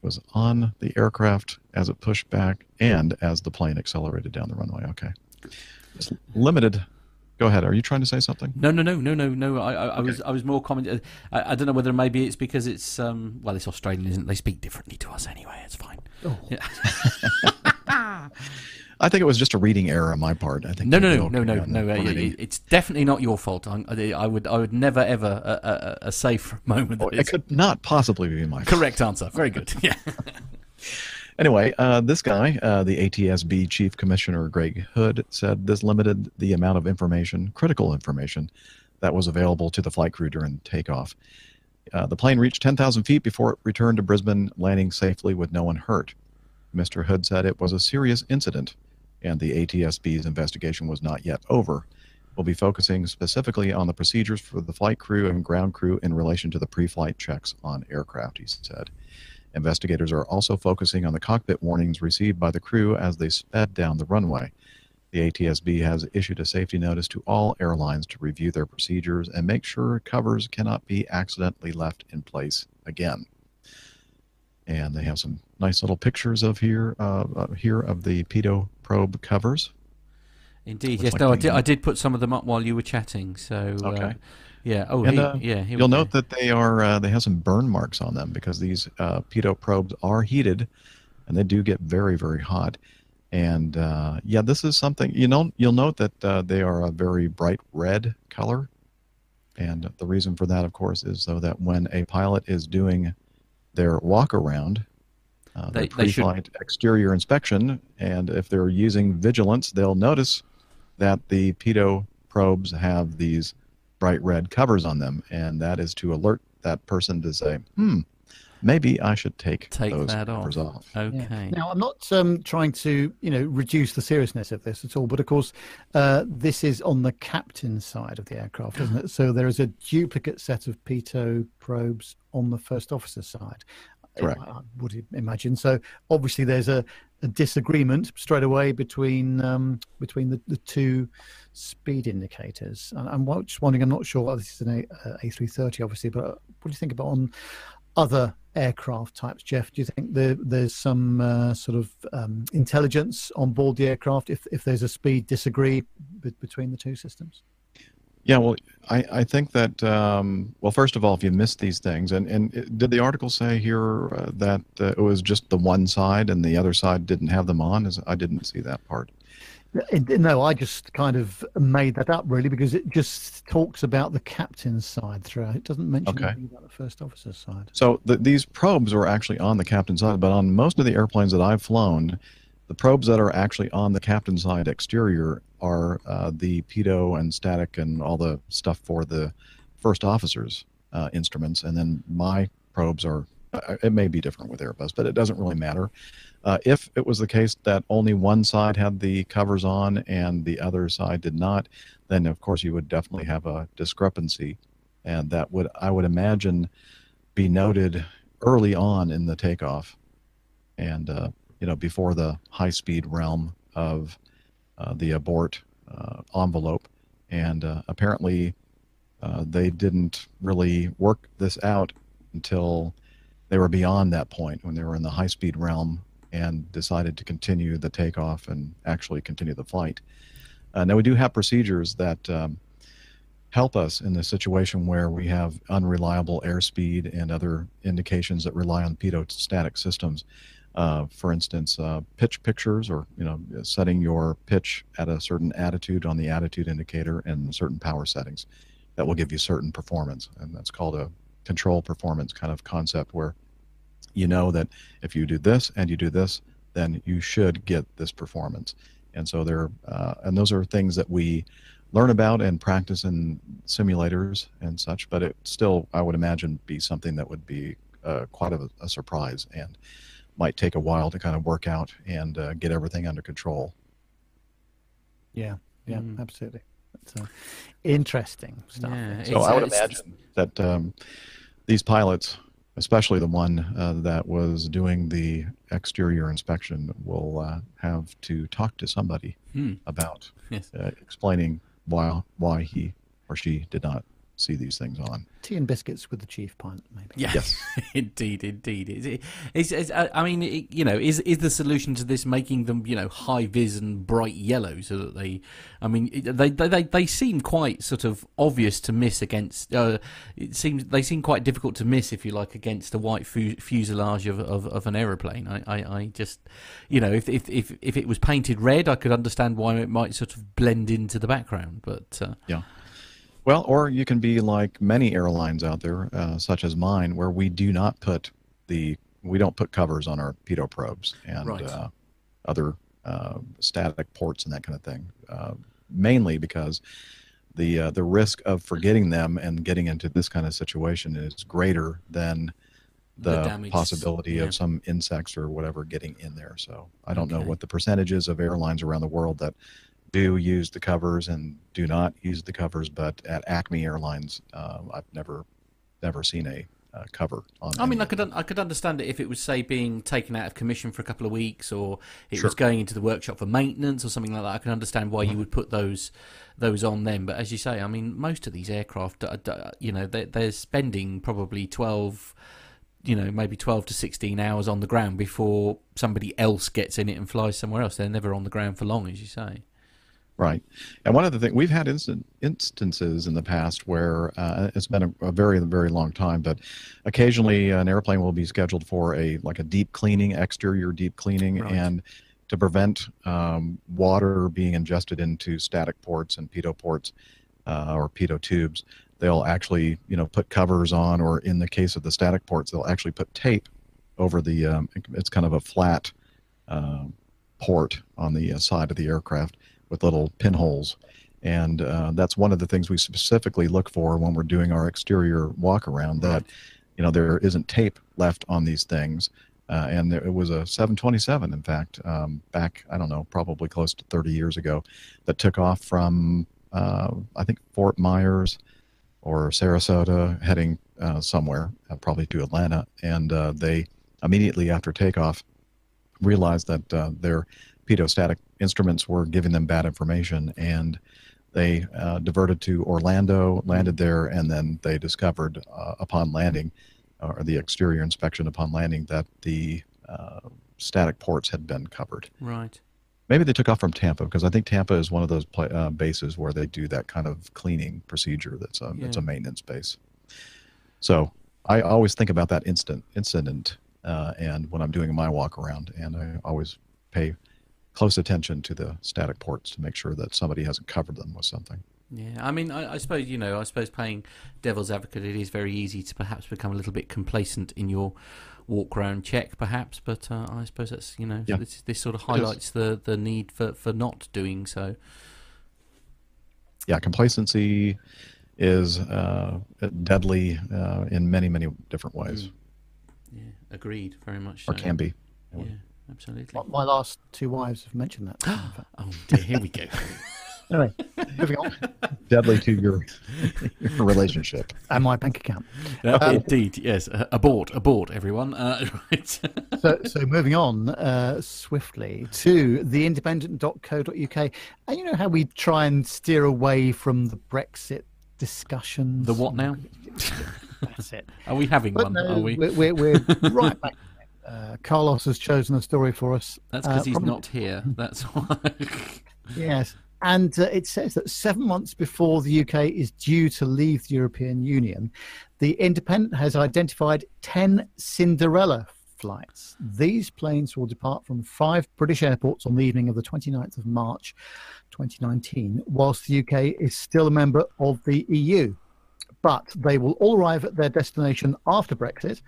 Was on the aircraft as it pushed back and as the plane accelerated down the runway. Okay. It's limited Go ahead. Are you trying to say something? No, no, no, no, no, no. I, I, okay. I was, I was more commenting. I, I, don't know whether maybe it's because it's, um, well, it's Australian, isn't? They speak differently to us anyway. It's fine. Oh. Yeah. I think it was just a reading error on my part. I think. No, no, no, no, no, no. it's definitely not your fault. I, would, I would never ever uh, uh, uh, say for a moment. Oh, it could not possibly be my correct answer. Very good. Yeah. Anyway, uh, this guy, uh, the ATSB Chief Commissioner Greg Hood, said this limited the amount of information, critical information, that was available to the flight crew during takeoff. Uh, the plane reached 10,000 feet before it returned to Brisbane, landing safely with no one hurt. Mr. Hood said it was a serious incident, and the ATSB's investigation was not yet over. We'll be focusing specifically on the procedures for the flight crew and ground crew in relation to the pre flight checks on aircraft, he said. Investigators are also focusing on the cockpit warnings received by the crew as they sped down the runway. The ATSB has issued a safety notice to all airlines to review their procedures and make sure covers cannot be accidentally left in place again. And they have some nice little pictures of here uh, uh, here of the pitot probe covers. Indeed, yes. Like no, I did. I did put some of them up while you were chatting. So uh, okay. Uh, yeah. Oh, and, he, uh, yeah. You'll note that they are uh, they have some burn marks on them because these uh, pitot probes are heated, and they do get very very hot. And uh, yeah, this is something you know. You'll note that uh, they are a very bright red color, and the reason for that, of course, is so that when a pilot is doing their walk around, uh, they, pre-flight should... exterior inspection, and if they're using vigilance, they'll notice that the pitot probes have these bright red covers on them, and that is to alert that person to say, "Hmm, maybe I should take, take those that covers off." off. Okay. Yeah. Now, I'm not um, trying to, you know, reduce the seriousness of this at all, but of course, uh, this is on the captain's side of the aircraft, isn't it? So there is a duplicate set of pitot probes on the first officer's side. Correct. I would imagine. So obviously, there's a, a disagreement straight away between um, between the, the two speed indicators. And I'm just wondering. I'm not sure. Well, this is an A, uh, A330, obviously, but what do you think about on other aircraft types, Jeff? Do you think there, there's some uh, sort of um, intelligence on board the aircraft if if there's a speed disagree between the two systems? Yeah, well, I, I think that, um, well, first of all, if you missed these things, and, and it, did the article say here uh, that uh, it was just the one side and the other side didn't have them on? Is, I didn't see that part. No, I just kind of made that up really because it just talks about the captain's side throughout. It doesn't mention Okay. anything about the first officer's side. So the, these probes were actually on the captain's side, but on most of the airplanes that I've flown, the probes that are actually on the captain's side exterior are uh, the pitot and static and all the stuff for the first officer's uh, instruments, and then my probes are. uh, It may be different with Airbus, but it doesn't really matter. Uh, if it was the case that only one side had the covers on and the other side did not, then of course you would definitely have a discrepancy, and that would I would imagine be noted early on in the takeoff, and uh, you know before the high speed realm of uh, the abort uh, envelope, and uh, apparently uh, they didn't really work this out until they were beyond that point when they were in the high speed realm and decided to continue the takeoff and actually continue the flight. Uh, now we do have procedures that um, help us in the situation where we have unreliable airspeed and other indications that rely on pitot-static systems. Uh, for instance, uh, pitch pictures, or you know, setting your pitch at a certain attitude on the attitude indicator and certain power settings, that will give you certain performance, and that's called a control performance kind of concept where you know that if you do this and you do this, then you should get this performance. And so there, uh, and those are things that we learn about and practice in simulators and such. But it still, I would imagine, be something that would be uh, quite a, a surprise and might take a while to kind of work out and uh, get everything under control. Yeah, yeah, Mm. absolutely. That's uh, interesting stuff. Yeah, So I would imagine that um, these pilots, especially the one uh, that was doing the exterior inspection, will uh, have to talk to somebody Hmm. about Yes. uh, explaining why why he or she did not see these things on. Tea and biscuits with the chief pilot, maybe. Yeah, Yes. indeed, indeed. Is it, is, is, uh, I mean, it, you know, is is the solution to this making them, you know, high vis and bright yellow so that they, I mean, they they they, they seem quite sort of obvious to miss against. Uh, it seems they seem quite difficult to miss if you like against the white fu- fuselage of, of, of an aeroplane. I, I, I just, you know, if, if if if it was painted red, I could understand why it might sort of blend into the background, but. Uh, Yeah. Well, or you can be like many airlines out there, uh, such as mine, where we do not put the we don't put covers on our pitot probes and Right. uh, other uh, static ports and that kind of thing. Uh, mainly because the uh, the risk of forgetting them and getting into this kind of situation is greater than The the, possibility yeah. of some insects or whatever getting in there. So I don't know what the percentages of airlines around the world that do use the covers and do not use the covers, but at Acme Airlines, uh, I've never never seen a uh, cover on. I mean, I could un- I could understand it if it was say being taken out of commission for a couple of weeks, or it Sure. was going into the workshop for maintenance or something like that. I can understand why you Mm-hmm. would put those those on then. But as you say, I mean, most of these aircraft, uh, uh, you know, they're, they're spending probably twelve, you know, maybe twelve to sixteen hours on the ground before somebody else gets in it and flies somewhere else. They're never on the ground for long, as you say. Right. And one of the things we've had instant, instances in the past where uh, it's been a, a very, very long time, but occasionally an airplane will be scheduled for a like a deep cleaning, exterior deep cleaning, Right. and to prevent um, water being ingested into static ports and pitot ports uh, or pitot tubes, they'll actually you know put covers on, or in the case of the static ports, they'll actually put tape over the. Um, it's kind of a flat uh, port on the uh, side of the aircraft with little pinholes. And uh, that's one of the things we specifically look for when we're doing our exterior walk around that, you know, there isn't tape left on these things. Uh, and there, it was a 727, in fact, um, back, I don't know, probably close to 30 years ago, that took off from, uh, I think, Fort Myers or Sarasota, heading uh, somewhere, uh, probably to Atlanta. And uh, they immediately after takeoff realized that uh, their pitot-static instruments were giving them bad information and they uh, diverted to Orlando, landed there, and then they discovered uh, upon landing, or the exterior inspection upon landing, that the uh, static ports had been covered. Right. Maybe they took off from Tampa because I think Tampa is one of those pla uh, bases where they do that kind of cleaning procedure. That's a it's a maintenance base. So I always think about that instant incident, uh, and when I'm doing my walk around, and I always pay close attention to the static ports to make sure that somebody hasn't covered them with something. Yeah, I mean, I, I, suppose you know, I suppose playing devil's advocate, it is very easy to perhaps become a little bit complacent in your walk around check, perhaps. But uh, I suppose that's you know, yeah. this, this sort of highlights the the need for for not doing so. Yeah, complacency is uh, deadly uh, in many many different ways. Mm. Yeah, agreed. Very much. Or can be. Yeah, absolutely. My last two wives have mentioned that. oh dear, here we go. Anyway, moving on. Deadly to your, your relationship and my bank account. Uh, um, indeed, yes. Uh, abort, abort, everyone. Uh, right. so, so moving on uh, swiftly to theindependent.co.uk, and you know how we try and steer away from the Brexit discussions. The what now? That's it. Are we having but one? No, Are we? We're, we're, we're right back. Uh, Carlos has chosen a story for us. That's because uh, he's not here. That's why. yes. And uh, it says that seven months before the UK is due to leave the European Union, the Independent has identified 10 Cinderella flights. These planes will depart from five British airports on the evening of the 29th of March 2019, whilst the UK is still a member of the EU but they will all arrive at their destination after Brexit,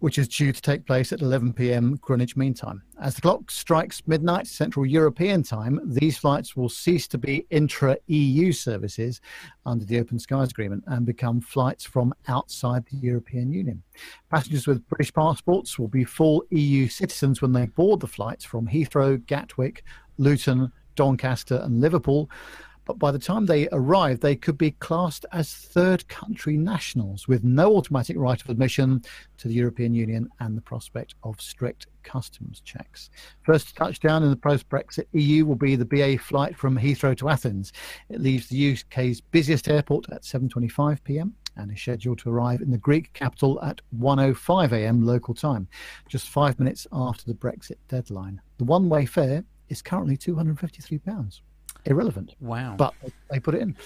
which is due to take place at 11 p.m. Greenwich Mean Time. As the clock strikes midnight Central European Time, these flights will cease to be intra EU services under the Open Skies Agreement and become flights from outside the European Union. Passengers with British passports will be full EU citizens when they board the flights from Heathrow, Gatwick, Luton, Doncaster, and Liverpool but by the time they arrive, they could be classed as third country nationals with no automatic right of admission to the European Union and the prospect of strict customs checks. First touchdown in the post Brexit EU will be the BA flight from Heathrow to Athens. It leaves the UK's busiest airport at 7:25 p.m. and is scheduled to arrive in the Greek capital at 1:05 a.m. local time, just 5 minutes after the Brexit deadline. The one-way fare is currently 253 pounds irrelevant. Wow. But they put it in.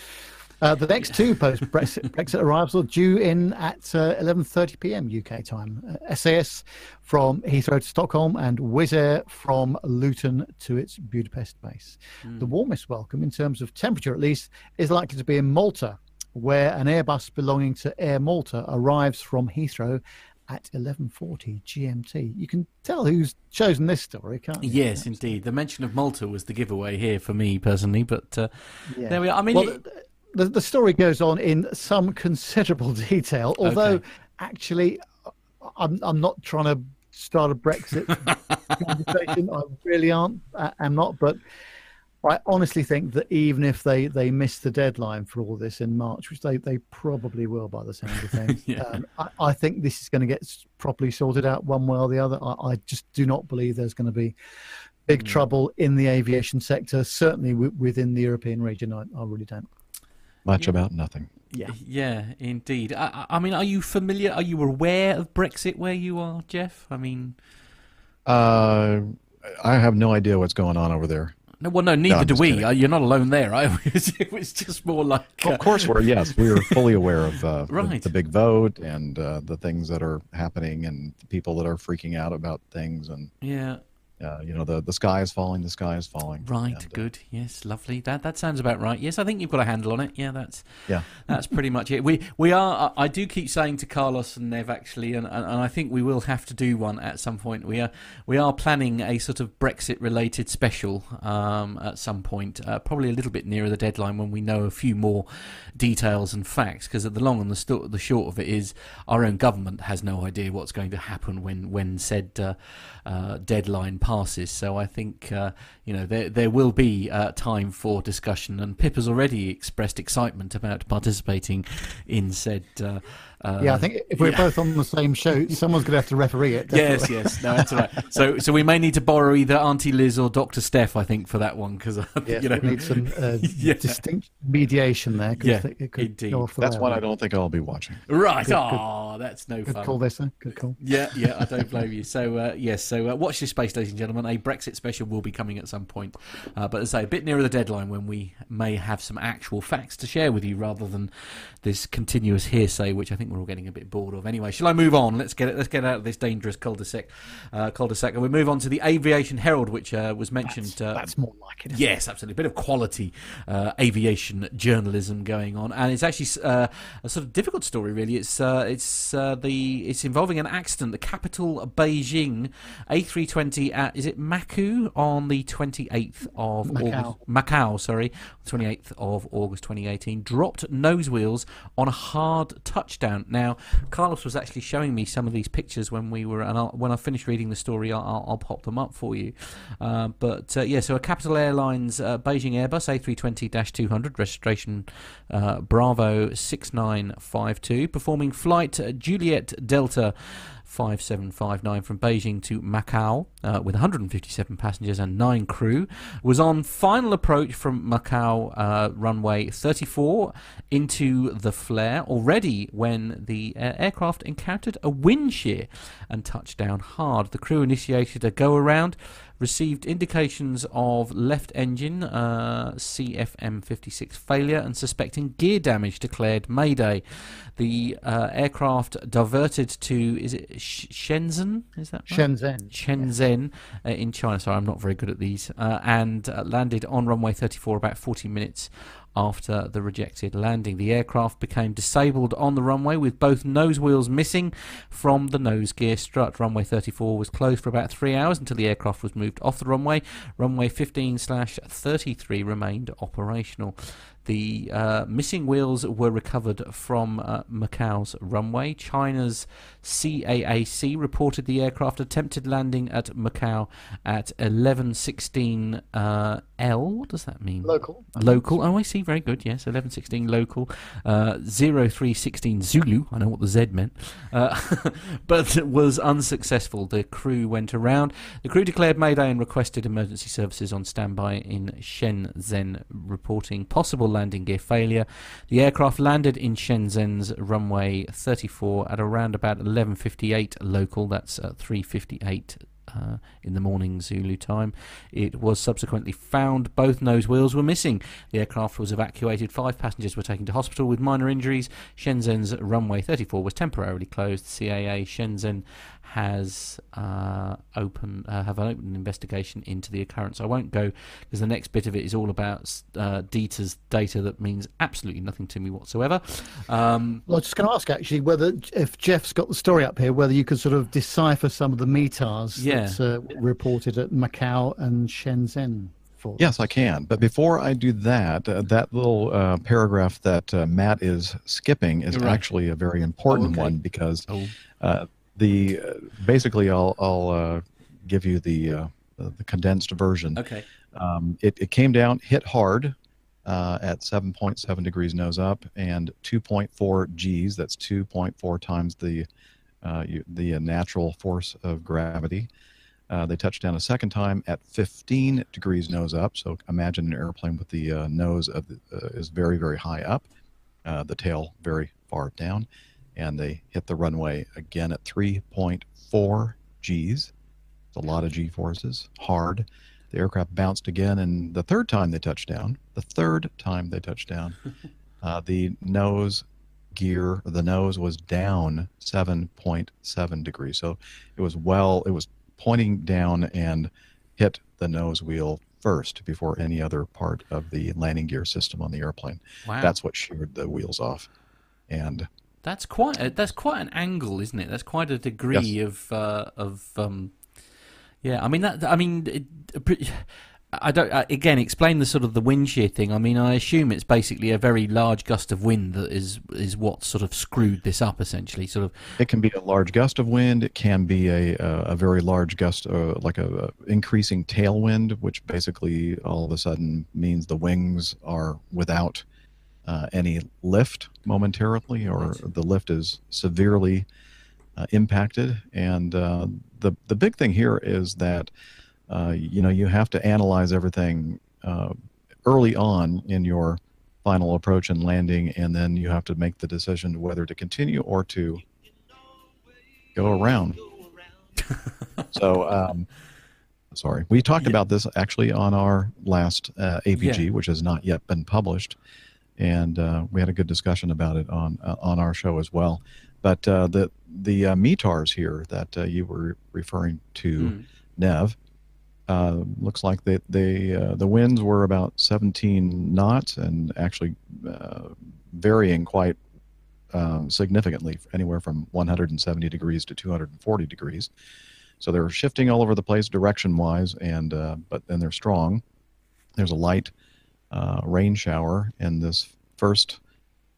Uh, the next two post Brexit, Brexit arrivals are due in at 11:30 uh, p.m. UK time. Uh, SAS from Heathrow to Stockholm and Wizz Air from Luton to its Budapest base. Mm. The warmest welcome, in terms of temperature at least, is likely to be in Malta, where an Airbus belonging to Air Malta arrives from Heathrow at 11:40 GMT. You can tell who's chosen this story, can't you? Yes, indeed. The mention of Malta was the giveaway here for me personally, but uh, yeah. there we are. I mean, well, it... the, the story goes on in some considerable detail, although okay. actually, I'm I'm not trying to start a Brexit conversation. I really aren't. I'm not, but I honestly think that even if they, they miss the deadline for all this in March, which they, they probably will by the sound of things, yeah. um, I, I, think this is going to get properly sorted out one way or the other. I, I just do not believe there's going to be big mm. trouble in the aviation sector, certainly w- within the European region. I, I really don't. Much yeah. about nothing. Yeah, yeah, indeed. I, I, mean, are you familiar? Are you aware of Brexit where you are, Jeff? I mean, uh, I have no idea what's going on over there. No, well, no, neither no, do we. Uh, you're not alone there, right? it was just more like. Uh... Well, of course, we're yes, we are fully aware of uh, right. the, the, big vote and uh, the things that are happening and people that are freaking out about things and yeah, uh, you know the the sky is falling the sky is falling. Right and, uh, good. Yes lovely. That that sounds about right. Yes i think you've got a handle on it. Yeah that's yeah. that's pretty much it. We we are i do keep saying to carlos and nev actually and, and, and i think we will have to do one at some point. We are we are planning a sort of brexit related special um, at some point uh, probably a little bit nearer the deadline when we know a few more details and facts because at the long and the, st- the short of it is our own government has no idea what's going to happen when when said uh, uh, deadline passes. So I think uh, you know there there will be uh, time for discussion, and Pip has already expressed excitement about participating in said uh, yeah, I think if we're yeah. both on the same show, someone's going to have to referee it. Definitely. Yes, yes, no, that's right. So, so we may need to borrow either Auntie Liz or Doctor Steph, I think, for that one because yes, you know we need some uh, yeah. distinct mediation there. Cause Yeah, it could indeed. That's one I don't think I'll be watching. Right. Good, oh, good, that's no good fun. call this. Huh? Good call. Yeah, yeah, I don't blame you. So, uh, yes, so uh, watch this space, ladies and gentlemen. A Brexit special will be coming at some point, uh, but as I say, a bit nearer the deadline when we may have some actual facts to share with you rather than this continuous hearsay, which I think we're all getting a bit bored of. Anyway, shall I move on? Let's get it. Let's get out of this dangerous cul-de-sac. Uh, cul-de-sac, and we move on to the Aviation Herald, which uh, was mentioned. That's, uh, that's more like it. Yes, absolutely. A bit of quality uh, aviation journalism going on, and it's actually uh, a sort of difficult story. Really, it's uh, it's uh, the it's involving an accident. The capital, Beijing, A320 at is it Maku on the 28th of Macau. August. Macau, sorry, 28th of August 2018, dropped nose wheels on a hard touchdown. Now, Carlos was actually showing me some of these pictures when we were, and I'll, when I finish reading the story, I'll, I'll, pop them up for you. Uh, but uh, yeah, so a Capital Airlines uh, Beijing Airbus A320-200 registration uh, Bravo 6952 performing flight uh, Juliet Delta 5759 from Beijing to Macau uh, with 157 passengers and 9 crew was on final approach from Macau uh, runway 34 into the flare already when the uh, aircraft encountered a wind shear and touched down hard. The crew initiated a go around received indications of left engine uh, CFM56 failure and suspecting gear damage declared Mayday. The uh, aircraft diverted to is it Shenzhen? Is that right? Shenzhen. Shenzhen uh, in China. Sorry, I'm not very good at these. Uh, and uh, landed on runway 34 about 40 minutes after the rejected landing. The aircraft became disabled on the runway with both nose wheels missing from the nose gear strut. Runway 34 was closed for about three hours until the aircraft was moved off the runway. Runway 15 slash 33 remained operational. The uh, missing wheels were recovered from uh, Macau's runway. China's CAAC reported the aircraft attempted landing at Macau at 1116 uh, L. What does that mean? Local. Local. Oh, I see. Very good. Yes, 1116 local. Uh, 0316 Zulu. I know what the Z meant. Uh, but was unsuccessful. The crew went around. The crew declared Mayday and requested emergency services on standby in Shenzhen, reporting possible landing gear failure. The aircraft landed in Shenzhen's runway 34 at around about 11:58 local. That's uh, 3:58 uh, in the morning Zulu time. It was subsequently found both nose wheels were missing. The aircraft was evacuated. Five passengers were taken to hospital with minor injuries. Shenzhen's runway 34 was temporarily closed. CAA Shenzhen has uh, open uh, have an open investigation into the occurrence. I won't go because the next bit of it is all about uh, DETA's data that means absolutely nothing to me whatsoever. Um, Well, I was just going to ask actually whether if Jeff's got the story up here, whether you could sort of decipher some of the METARs Yeah. that's uh, reported at Macau and Shenzhen. Yes, I can. But before I do that, uh, that little uh, paragraph that uh, Matt is skipping is Right. actually a very important okay. one because oh, uh, the uh, basically I'll I'll uh, give you the uh, the condensed version. okay. Um, it, it came down, hit hard uh, at 7.7 degrees nose up and 2.4 Gs. That's 2.4 times the uh, you, the uh, natural force of gravity. Uh, they touched down a second time at 15 degrees nose up. So imagine an airplane with the uh, nose of the, uh, is very very high up, uh, the tail very far down, and they hit the runway again at 3.4 Gs. It's a lot of G forces, hard. The aircraft bounced again, and the third time they touched down, the third time they touched down, uh, the nose gear, the nose was down 7.7 degrees. So it was well, it was pointing down and hit the nose wheel first before any other part of the landing gear system on the airplane. Wow. That's what sheared the wheels off. And That's quite a, that's quite an angle, isn't it? That's quite a degree of uh, of um, yeah. I mean that I mean it, I don't uh, again explain the sort of the wind shear thing. I mean I assume it's basically a very large gust of wind that is is what sort of screwed this up essentially. Sort of It can be a large gust of wind. It can be a a, a very large gust, uh, like a, a increasing tailwind, which basically all of a sudden means the wings are without uh, any lift momentarily, or the lift is severely uh, impacted. And uh, the the big thing here is that uh, you know you have to analyze everything uh, early on in your final approach and landing, and then you have to make the decision whether to continue or to go around. so, um, sorry, we talked Yeah. about this actually on our last uh, APG, Yeah. which has not yet been published, and uh, we had a good discussion about it on uh, on our show as well. but uh, the the uh, METARs here that uh, you were referring to, Mm. Nev, uh, looks like they, they uh, the winds were about 17 knots and actually uh, varying quite um, significantly, anywhere from 170 degrees to 240 degrees. So they're shifting all over the place direction-wise, and uh, but then they're strong. There's a light uh, rain shower in this first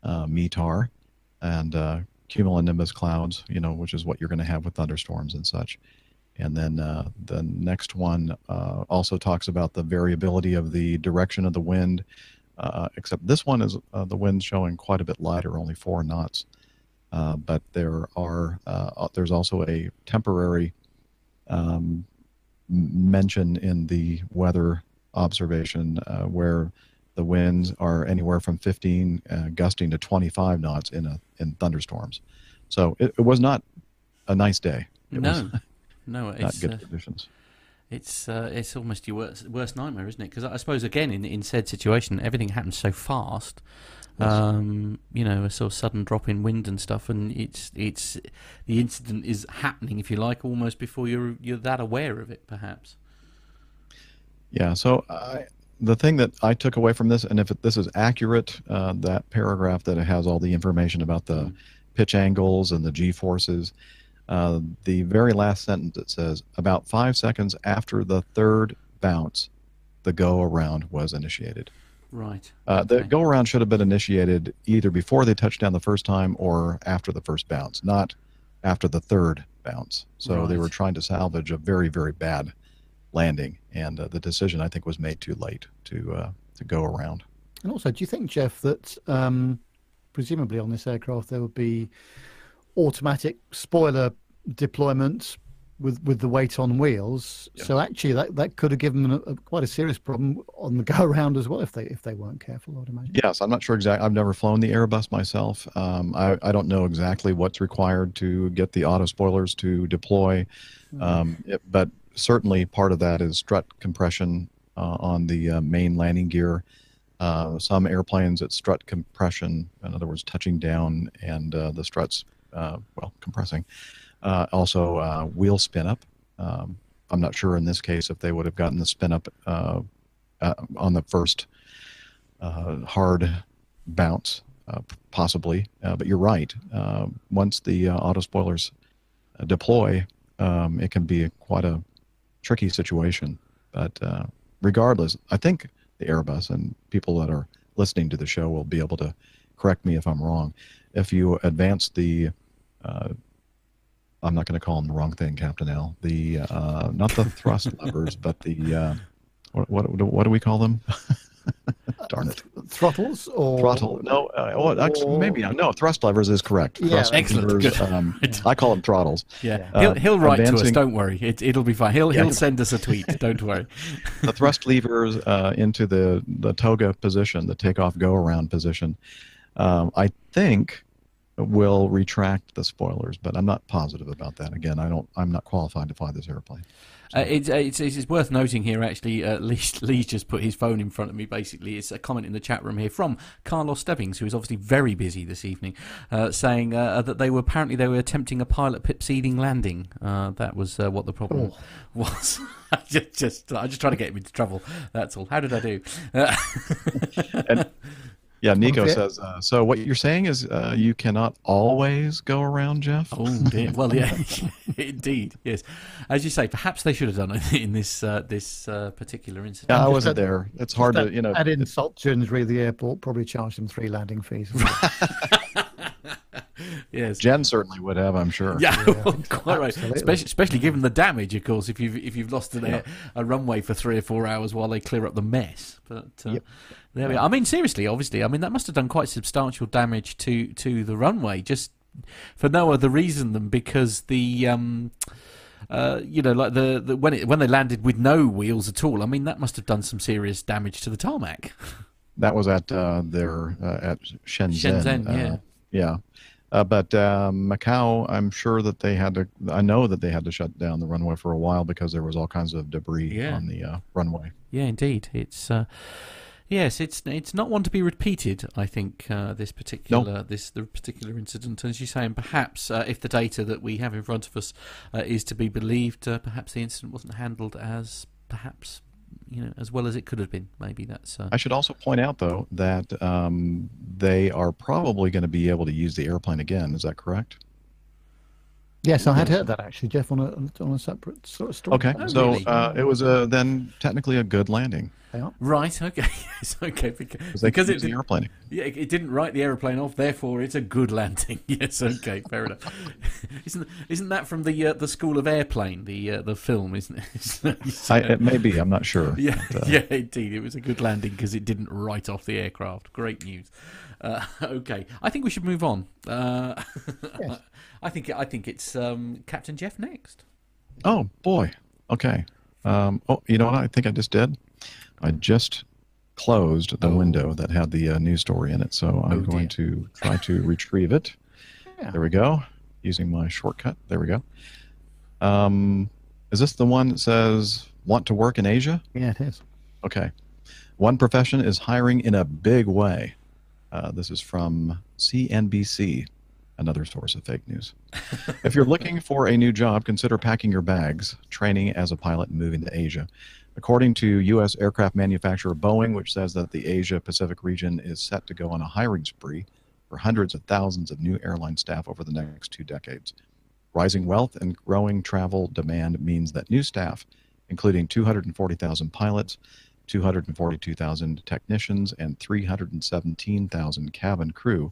uh, METAR, and uh, cumulonimbus clouds, you know, which is what you're going to have with thunderstorms and such. And then uh, the next one uh, also talks about the variability of the direction of the wind, uh, except this one is uh, the wind showing quite a bit lighter, only four knots. But there are there's also a temporary um, mention in the weather observation uh, where the winds are anywhere from 15 uh, gusting to 25 knots in a in thunderstorms. So it, it was not a nice day. It was No, no, not it's good uh, conditions. it's uh, it's almost your worst worst nightmare, isn't it? Because I suppose again in in said situation, everything happens so fast. Yes. Um, you know, a sort of sudden drop in wind and stuff, and it's it's the incident is happening, if you like, almost before you're you're that aware of it, perhaps. Yeah. So I, the thing that I took away from this, and if it, this is accurate, uh, that paragraph that it has all the information about the Mm. pitch angles and the g forces, uh, the very last sentence it says about five seconds after the third bounce, the go around was initiated. Right. Uh, the Okay. go around should have been initiated either before they touched down the first time or after the first bounce, not after the third bounce. So they were trying to salvage a very, very bad landing, and uh, the decision I think was made too late to uh, to go around. And also, do you think, Jeff, that um, presumably on this aircraft there would be automatic spoiler deployment with with the weight on wheels? Yeah. So actually, that, that could have given them a, a, quite a serious problem on the go around as well if they if they weren't careful. I'd imagine. Yes, I'm not sure exactly. I've never flown the Airbus myself. Um, I, I don't know exactly what's required to get the auto spoilers to deploy, um, it- but certainly part of that is strut compression uh, on the uh, main landing gear. Uh, some airplanes it's strut compression, in other words, touching down and uh, the struts, uh, well, compressing. Uh, also, wheel spin up. Um, I'm not sure in this case if they would have gotten the spin up on the first hard bounce, possibly. But you're right. Once the auto spoilers deploy, um, it can be quite a tricky situation. But uh, regardless, I think the Airbus and people that are listening to the show will be able to correct me if I'm wrong. If you advance the, uh, I'm not going to call them the wrong thing, Captain L. The uh, not the thrust levers, but the uh, what, what what do we call them? Darn it. Throttles or Throttle. No, uh, well, actually, maybe not. No, thrust levers is correct. Yeah, thrust excellent. levers, um, I call them throttles. Yeah, Uh, he'll he'll write to us. Don't worry, it it'll be fine. He'll Yeah. he'll send us a tweet. Don't worry. the thrust levers uh, into the the toga position, the takeoff go around position. Um, I think will retract the spoilers, but I'm not positive about that. Again, I don't. I'm not qualified to fly this airplane. Uh, it's, uh, it's, it's worth noting here, actually. Uh, Lee, Lee's just put his phone in front of me, basically. It's a comment in the chat room here from Carlos Stebbings, who is obviously very busy this evening, uh, saying uh, that they were apparently they were attempting a pilot pip seeding landing. Uh, that was uh, what the problem Oh. was. I just, just, I just trying to get him into trouble. That's all. How did I do? Uh, Yeah, Nico Okay. says. Uh, so what you're saying is uh, you cannot always go around, Jeff. Oh dear. Well, yeah, indeed, yes. As you say, perhaps they should have done it in this uh, this uh, particular incident. Yeah, I wasn't add- there. It's hard to, you know. add insult to injury the airport probably charge them three landing fees. Yes. Jen certainly would have, I'm sure. Yeah, Yeah, well, quite right. Especially, especially given the damage, of course, if you've if you've lost an air, a runway for three or four hours while they clear up the mess. But uh, Yep. there we are. I mean, seriously, obviously, I mean that must have done quite substantial damage to to the runway, just for no other reason than because the. Um, uh, you know, like the, the when it when they landed with no wheels at all. I mean, that must have done some serious damage to the tarmac. That was at uh, their uh, at Shenzhen. Shenzhen, uh, yeah. Yeah. Uh, but uh, Macau, I'm sure that they had to. I know that they had to shut down the runway for a while because there was all kinds of debris Yeah. on the uh, runway. Yeah, indeed. It's uh, Yes, it's it's not one to be repeated. I think uh, this particular this the particular incident, as you say, and perhaps uh, if the data that we have in front of us uh, is to be believed, uh, perhaps the incident wasn't handled as perhaps you know as well as it could have been. Maybe that's. Uh, I should also point out though that um, they are probably going to be able to use the airplane again. Is that correct? Yes, I had heard that actually, Jeff, on a on a separate sort of story. Okay, Oh, so really? uh, it was a, then technically a good landing They are. Right. Okay. yes. Okay. Because, because they because it the did, airplane. yeah, it it didn't write the aeroplane off. Therefore, it's a good landing. yes. Okay. Fair enough. isn't isn't that from the uh, the School of Airplane? The uh, the film, isn't it? I, it may be. I'm not sure. Yeah, but, uh, yeah, indeed. It was a good landing because it didn't write off the aircraft. Great news. Uh, okay, I think we should move on. Uh, Yes. I think I think it's um, Captain Jeff next. Oh boy. Okay. Um, oh, you know what? I think I just did. I just closed the Oh. window that had the uh, news story in it, so I'm Oh, going to try to retrieve it. Yeah. There we go. Using my shortcut. There we go. Um, is this the one that says want to work in Asia? Yeah, it is. Okay. One profession is hiring in a big way. Uh, this is from CNBC, another source of fake news. if you're looking for a new job, consider packing your bags, training as a pilot, and moving to Asia. According to U.S. aircraft manufacturer Boeing, which says that the Asia Pacific region is set to go on a hiring spree for hundreds of thousands of new airline staff over the next two decades. Rising wealth and growing travel demand means that new staff, including 240,000 pilots, 242,000 technicians, and 317,000 cabin crew,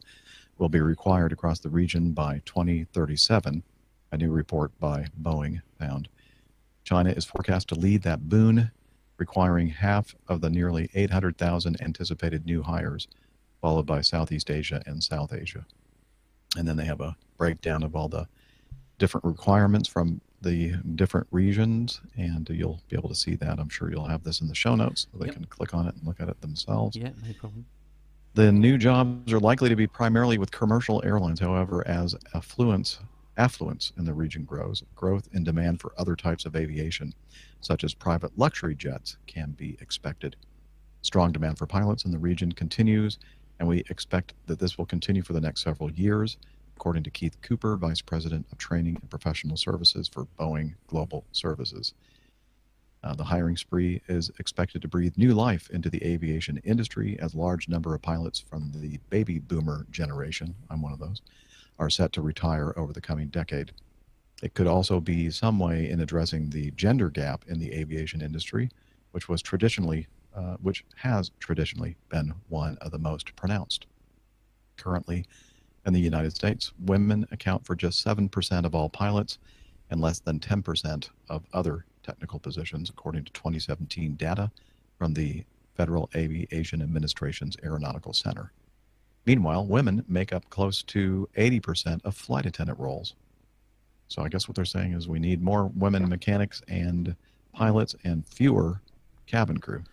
will be required across the region by 2037, a new report by Boeing found. China is forecast to lead that boon, requiring half of the nearly 800,000 anticipated new hires, followed by Southeast Asia and South Asia. And then they have a breakdown of all the different requirements from the different regions, and you'll be able to see that. I'm sure you'll have this in the show notes so they Yep. can click on it and look at it themselves. Yeah, no problem. The new jobs are likely to be primarily with commercial airlines. However, as affluence affluence in the region grows, growth in demand for other types of aviation, such as private luxury jets, can be expected. Strong demand for pilots in the region continues, and we expect that this will continue for the next several years, according to Keith Cooper, Vice President of Training and Professional Services for Boeing Global Services. Uh, the hiring spree is expected to breathe new life into the aviation industry as large number of pilots from the baby boomer generation, I'm one of those, are set to retire over the coming decade. It could also be some way in addressing the gender gap in the aviation industry, which was traditionally, uh, which has traditionally been one of the most pronounced. Currently, in the United States, women account for just 7% of all pilots and less than 10% of other technical positions, according to 2017 data from the Federal Aviation Administration's Aeronautical Center. Meanwhile, women make up close to 80% of flight attendant roles. So I guess what they're saying is we need more women mechanics and pilots and fewer cabin crew.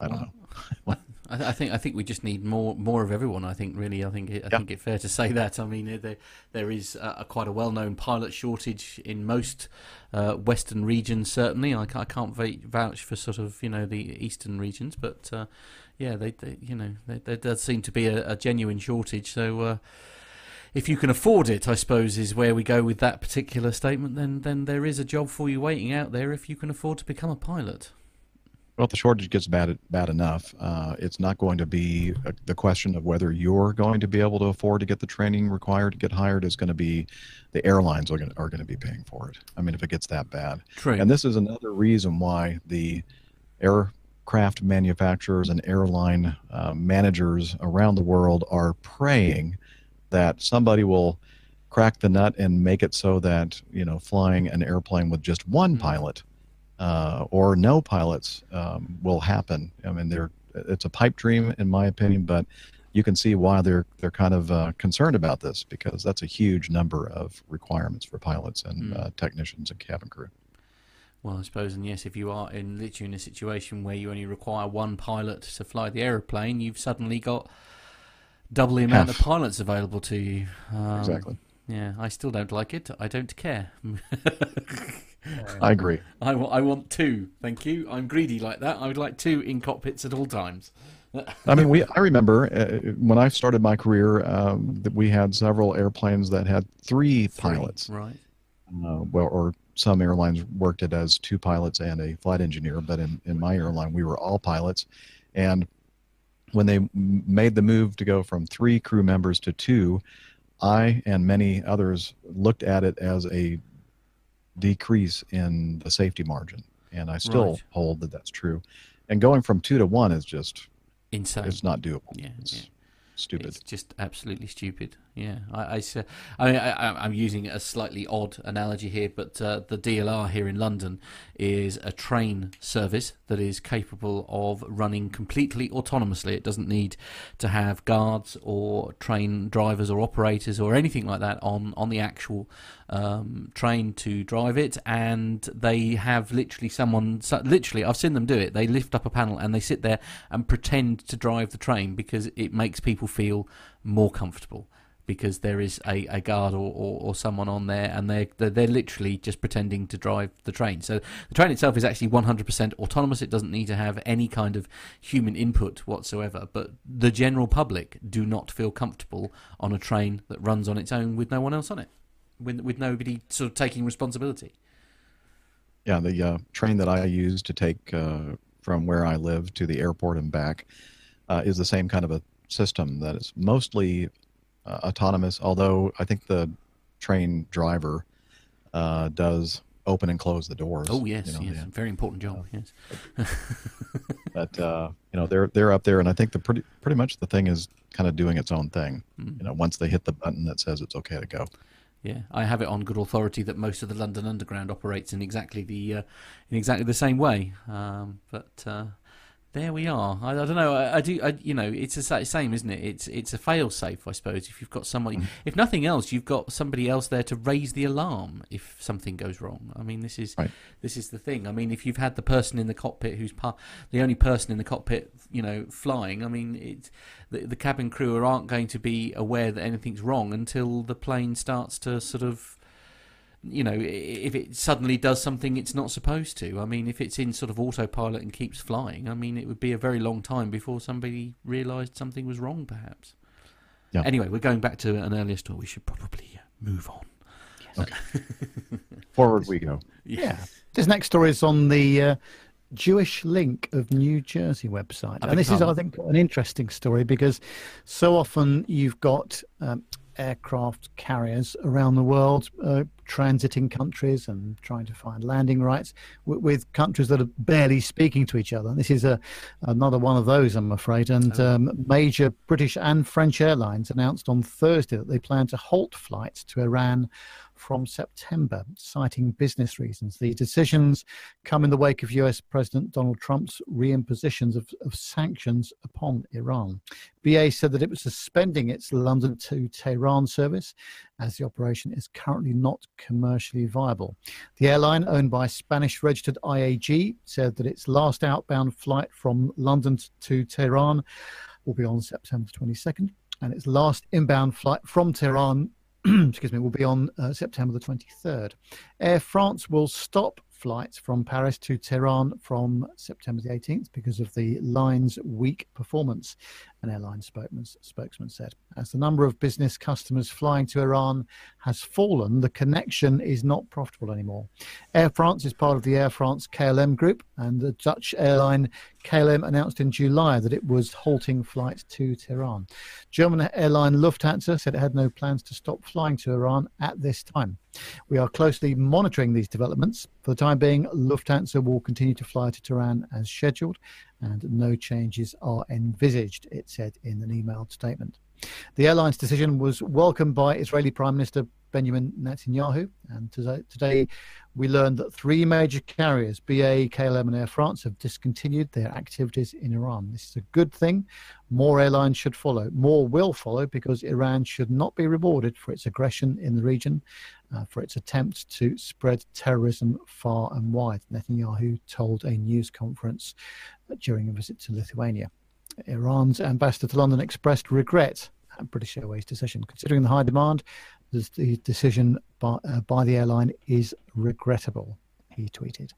I don't know. I, I think I think we just need more more of everyone. I think really, I think it, I Yeah. think it's fair to say that. I mean, there there is a, a quite a well known pilot shortage in most uh, Western regions. Certainly, I, I can't vouch for sort of you know the Eastern regions, but uh, yeah, they, they you know there does seem to be a, a genuine shortage. So. Uh, if you can afford it, I suppose, is where we go with that particular statement. Then, then there is a job for you waiting out there if you can afford to become a pilot. Well, if the shortage gets bad bad enough, uh, it's not going to be a, the question of whether you're going to be able to afford to get the training required to get hired. Is going to be the airlines are going are going to be paying for it. I mean, if it gets that bad, True. and this is another reason why the aircraft manufacturers and airline uh, managers around the world are praying that somebody will crack the nut and make it so that you know flying an airplane with just one Mhm. pilot uh, or no pilots um, will happen. I mean, they're it's a pipe dream in my opinion, but you can see why they're they're kind of uh, concerned about this because that's a huge number of requirements for pilots and Mm. uh, technicians and cabin crew. Well, I suppose, and yes, if you are in literally in a situation where you only require one pilot to fly the aeroplane, you've suddenly got double the amount of pilots available to you. Um, exactly. Yeah, I still don't like it. I don't care. I agree. I, wa- I want two. Thank you. I'm greedy like that. I would like two in cockpits at all times. I mean, we. I remember uh, when I started my career um, that we had several airplanes that had three pilots. Right. Uh, well, or some airlines worked it as two pilots and a flight engineer, but in, in my airline, we were all pilots. And when they m- made the move to go from three crew members to two, I and many others looked at it as a decrease in the safety margin. And I still Right. hold that that's true. And going from two to one is just, Insane. it's not doable. Yeah, It's yeah. stupid. It's just absolutely stupid. Yeah, I, I, I mean, I, I'm using a slightly odd analogy here, but uh, the DLR here in London is a train service that is capable of running completely autonomously. It doesn't need to have guards or train drivers or operators or anything like that on on the actual um, train to drive it, and they have literally someone. Literally, I've seen them do it. They lift up a panel and they sit there and pretend to drive the train because it makes people feel more comfortable because there is a, a guard or, or, or someone on there and they're, they're they're literally just pretending to drive the train. So the train itself is actually 100% autonomous. It doesn't need to have any kind of human input whatsoever. But the general public do not feel comfortable on a train that runs on its own with no one else on it, with with nobody sort of taking responsibility. Yeah, the uh, train that I use to take uh, from where I live to the airport and back uh, is the same kind of a system that is mostly uh, autonomous. Although I think the train driver uh, does open and close the doors. Oh yes, you know, yes, yeah. very important job. Yes. But uh, you know they're they're up there, and I think the pretty pretty much the thing is kind of doing its own thing. Mm. You know, once they hit the button that says it's okay to go. Yeah, I have it on good authority that most of the London Underground operates in exactly the uh, in exactly the same way. Um, but uh, there we are. I, I don't know. I, I do. I, you know, it's the same, isn't it? It's it's a fail safe, I suppose. If you've got somebody, Mhm. if nothing else, you've got somebody else there to raise the alarm if something goes wrong. I mean, this is Right. this is the thing. I mean, if you've had the person in the cockpit who's part, the only person in the cockpit, you know, flying. I mean, it's the, the cabin crew aren't going to be aware that anything's wrong until the plane starts to sort of you know, if it suddenly does something it's not supposed to. I mean, if it's in sort of autopilot and keeps flying, I mean, it would be a very long time before somebody realised something was wrong, perhaps. Yeah. Anyway, we're going back to an earlier story. We should probably uh, move on. Okay. Forward we go. Yeah. This next story is on the uh, Jewish Link of New Jersey website. I And this is, I think, an interesting story because so often you've got um, aircraft carriers around the world uh, transiting countries and trying to find landing rights with, with countries that are barely speaking to each other. This is a, another one of those, I'm afraid. And Oh. um, major British and French airlines announced on Thursday that they plan to halt flights to Iran from September, citing business reasons. The decisions come in the wake of US President Donald Trump's reimpositions of, of sanctions upon Iran. BA said that it was suspending its London to Tehran service as the operation is currently not commercially viable. The airline, owned by Spanish registered IAG, said that its last outbound flight from London to Tehran will be on September 22nd, and its last inbound flight from Tehran excuse me, will be on uh, September the 23rd. Air France will stop flights from Paris to Tehran from September the 18th because of the line's weak performance, an airline spokesman, said. As the number of business customers flying to Iran has fallen, the connection is not profitable anymore. Air France is part of the Air France KLM group, and the Dutch airline KLM announced in July that it was halting flights to Tehran. German airline Lufthansa said it had no plans to stop flying to Iran at this time. We are closely monitoring these developments. For the time being, Lufthansa will continue to fly to Tehran as scheduled, and no changes are envisaged, it said in an emailed statement. The airline's decision was welcomed by Israeli Prime Minister Benjamin Netanyahu, and today, we learned that three major carriers, BA, KLM, and Air France, have discontinued their activities in Iran. This is a good thing. More airlines should follow. More will follow because Iran should not be rewarded for its aggression in the region, uh, for its attempt to spread terrorism far and wide. Netanyahu told a news conference during a visit to Lithuania. Iran's ambassador to London expressed regret at British Airways' decision. Considering the high demand, the decision by, uh, by the airline is regrettable. he tweeted.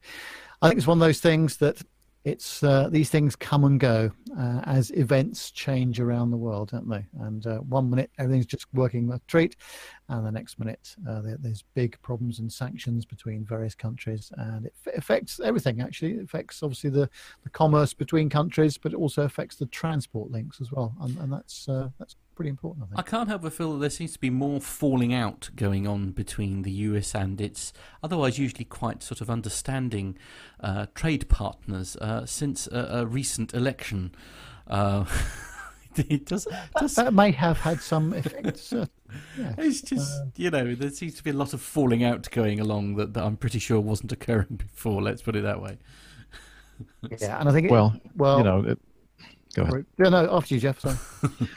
I think it's one of those things that it's uh, these things come and go uh, as events change around the world, don't they? And uh, one minute everything's just working a treat, and the next minute uh, there, there's big problems and sanctions between various countries, and it f- affects everything. Actually, it affects obviously the, the commerce between countries, but it also affects the transport links as well, and, and that's uh, that's pretty important. I think. I can't help but feel that there seems to be more falling out going on between the US and its otherwise usually quite sort of understanding uh, trade partners uh, since a, a, recent election. It does, does, that, may have had some effects. Uh, yeah. It's just, uh, you know, there seems to be a lot of falling out going along that, that I'm pretty sure wasn't occurring before, let's put it that way. yeah, and I think, it, well, well, you know, it, Go ahead. Yeah, no, after you, Jeff. Sorry.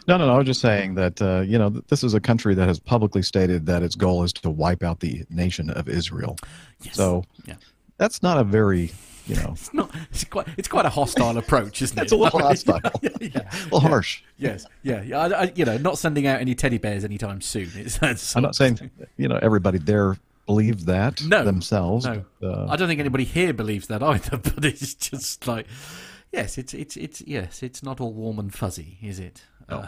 no, no, no. I was just saying that uh, you know this is a country that has publicly stated that its goal is to wipe out the nation of Israel. Yes. So yeah. that's not a very you know. it's not. It's quite. It's quite a hostile approach, isn't it? It's a little hostile. yeah, yeah, a little harsh. Yes. Yeah. Yeah. I, I, you know, not sending out any teddy bears anytime soon. It's, it's I'm not saying you know everybody there believes that no, themselves. No. Uh, I don't think anybody here believes that either. But it's just like Yes, it's it's it's yes, it's not all warm and fuzzy, is it? No. Uh,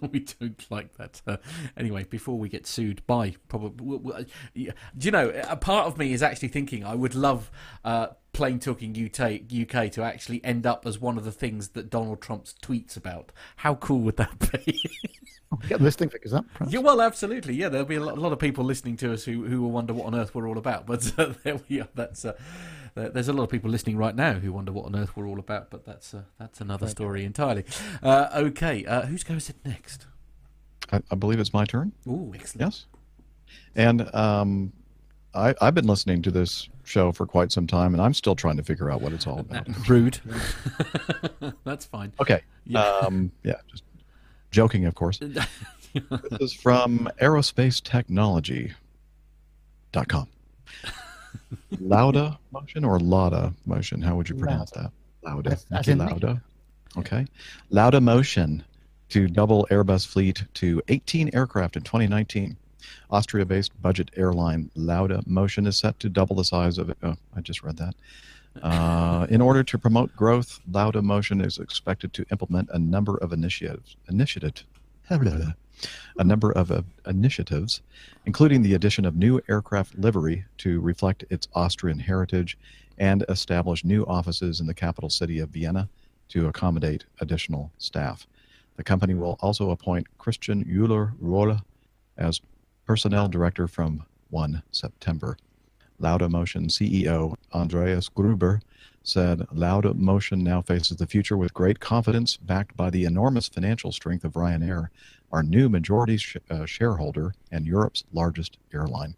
we don't like that. Uh, anyway, before we get sued by probably, do you know? A part of me is actually thinking I would love uh, Plane Talking UK, UK to actually end up as one of the things that Donald Trump's tweets about. How cool would that be? Get listening figures up. Perhaps. Yeah, well, absolutely. Yeah, there'll be a lot, a lot, of people listening to us who who will wonder what on earth we're all about. But uh, there we are. That's uh, there's a lot of people listening right now who wonder what on earth we're all about, but that's uh, that's another story entirely. Uh, okay, uh, who's going to sit next? I, I, believe it's my turn. Oh, excellent. Yes, and um, I, have been listening to this show for quite some time, and I'm still trying to figure out what it's all about. Rude. that's fine. Okay. Yeah. Um, yeah. Just joking, of course. this is from aerospace-technology.com. Lauda motion or Lauda motion? How would you pronounce Lauda. that? Lauda. That's, Lauda. Okay. Lauda motion to double Airbus fleet to 18 aircraft in 2019. Austria based budget airline Lauda Motion is set to double the size of it. Oh, I just read that. Uh, in order to promote growth, Lauda Motion is expected to implement a number of initiatives. Initiative. a number of uh, initiatives, including the addition of new aircraft livery to reflect its Austrian heritage and establish new offices in the capital city of Vienna to accommodate additional staff. The company will also appoint Christian Euler Rolle as personnel director from 1 September. Lauda Motion CEO Andreas Gruber said Lauda Motion now faces the future with great confidence, backed by the enormous financial strength of Ryanair, our new majority sh- uh, shareholder and Europe's largest airline.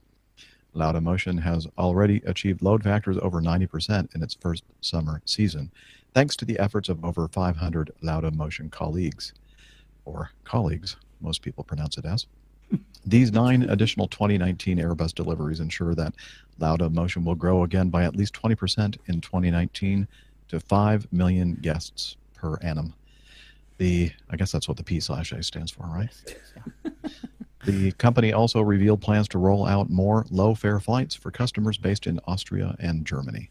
Lauda Motion has already achieved load factors over 90% in its first summer season, thanks to the efforts of over 500 Lauda Motion colleagues, or colleagues, most people pronounce it as. These nine additional 2019 Airbus deliveries ensure that Lauda Motion will grow again by at least 20% in 2019 to 5 million guests per annum. The I guess that's what the P slash A stands for, right? the company also revealed plans to roll out more low fare flights for customers based in Austria and Germany.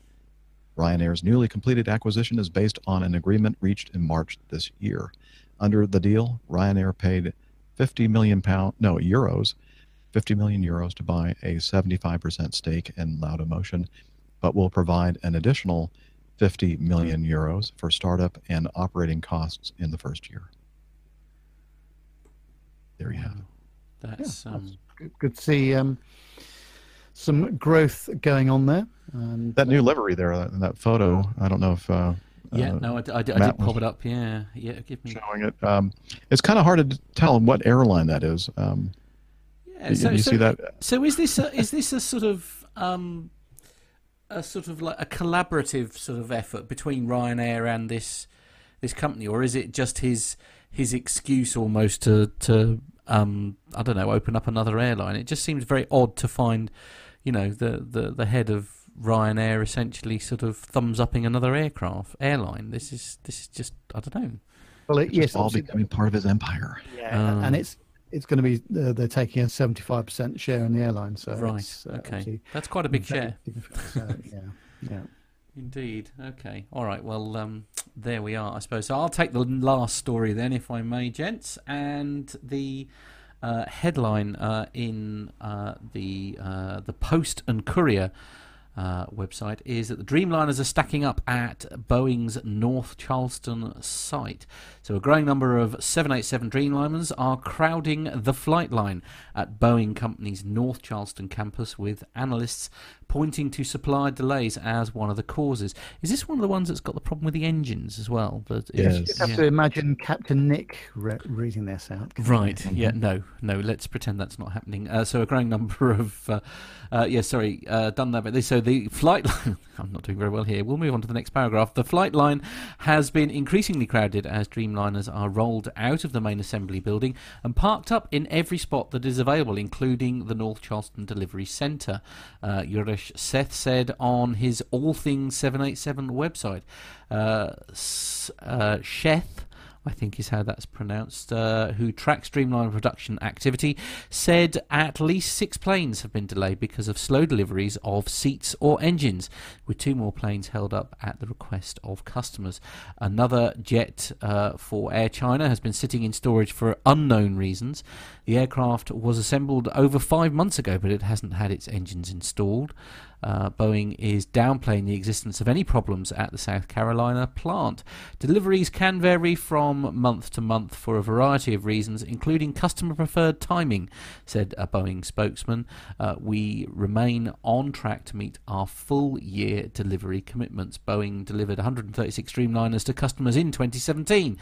Ryanair's newly completed acquisition is based on an agreement reached in March this year. Under the deal, Ryanair paid 50 million pound no euros 50 million euros to buy a 75% stake in Laudamotion, but will provide an additional 50 million euros for startup and operating costs in the first year. There you have it. That's, yeah, um... good, good, to see um, some growth going on there. And, that new uh, livery there in that photo, I don't know if. Uh, yeah, uh, no, I, I, I did pop it up. Yeah, yeah, give me showing it. Um, it's kind of hard to tell what airline that is. Um, yeah, so, you, you so, see that? So is this a, is this a sort of um, a sort of like a collaborative sort of effort between Ryanair and this this company, or is it just his his excuse almost to to um, I don't know open up another airline? It just seems very odd to find, you know, the the, the head of Ryanair essentially sort of thumbs upping another aircraft airline. This is this is just I don't know. Well, it, yes, all becoming part of his empire. Yeah, uh, and it's it's going to be uh, they're taking a 75% share in the airline. So right, uh, okay, that's quite a big share. So, yeah, yeah. Indeed. Okay. All right. Well, um, there we are. I suppose so. I'll take the last story then, if I may, gents. And the uh, headline uh, in uh, the uh, the Post and Courier. Uh, website is that the Dreamliners are stacking up at Boeing's North Charleston site. So, a growing number of 787 Dreamliners are crowding the flight line at Boeing Company's North Charleston campus, with analysts pointing to supply delays as one of the causes. Is this one of the ones that's got the problem with the engines as well? That Yes. You just have yeah. to imagine Captain Nick re- reading this out. Right. Yeah. No. No. Let's pretend that's not happening. Uh, so a growing number of, uh, uh, yeah. Sorry. Uh, done that. But. So the flight line. I'm not doing very well here. We'll move on to the next paragraph. The flight line has been increasingly crowded as Dreamliners are rolled out of the main assembly building and parked up in every spot that is available, including the North Charleston Delivery Centre. Uh, Uresh Seth said on his All Things 787 website. Uh, uh, Sheth. I think is how that's pronounced, uh, who tracks Dreamliner production activity, said at least six planes have been delayed because of slow deliveries of seats or engines, with two more planes held up at the request of customers. Another jet uh, for Air China has been sitting in storage for unknown reasons. The aircraft was assembled over five months ago, but it hasn't had its engines installed. Uh, Boeing is downplaying the existence of any problems at the South Carolina plant. Deliveries can vary from month to month for a variety of reasons, including customer preferred timing, said a Boeing spokesman. Uh, we remain on track to meet our full year delivery commitments. Boeing delivered 136 Dreamliners to customers in 2017.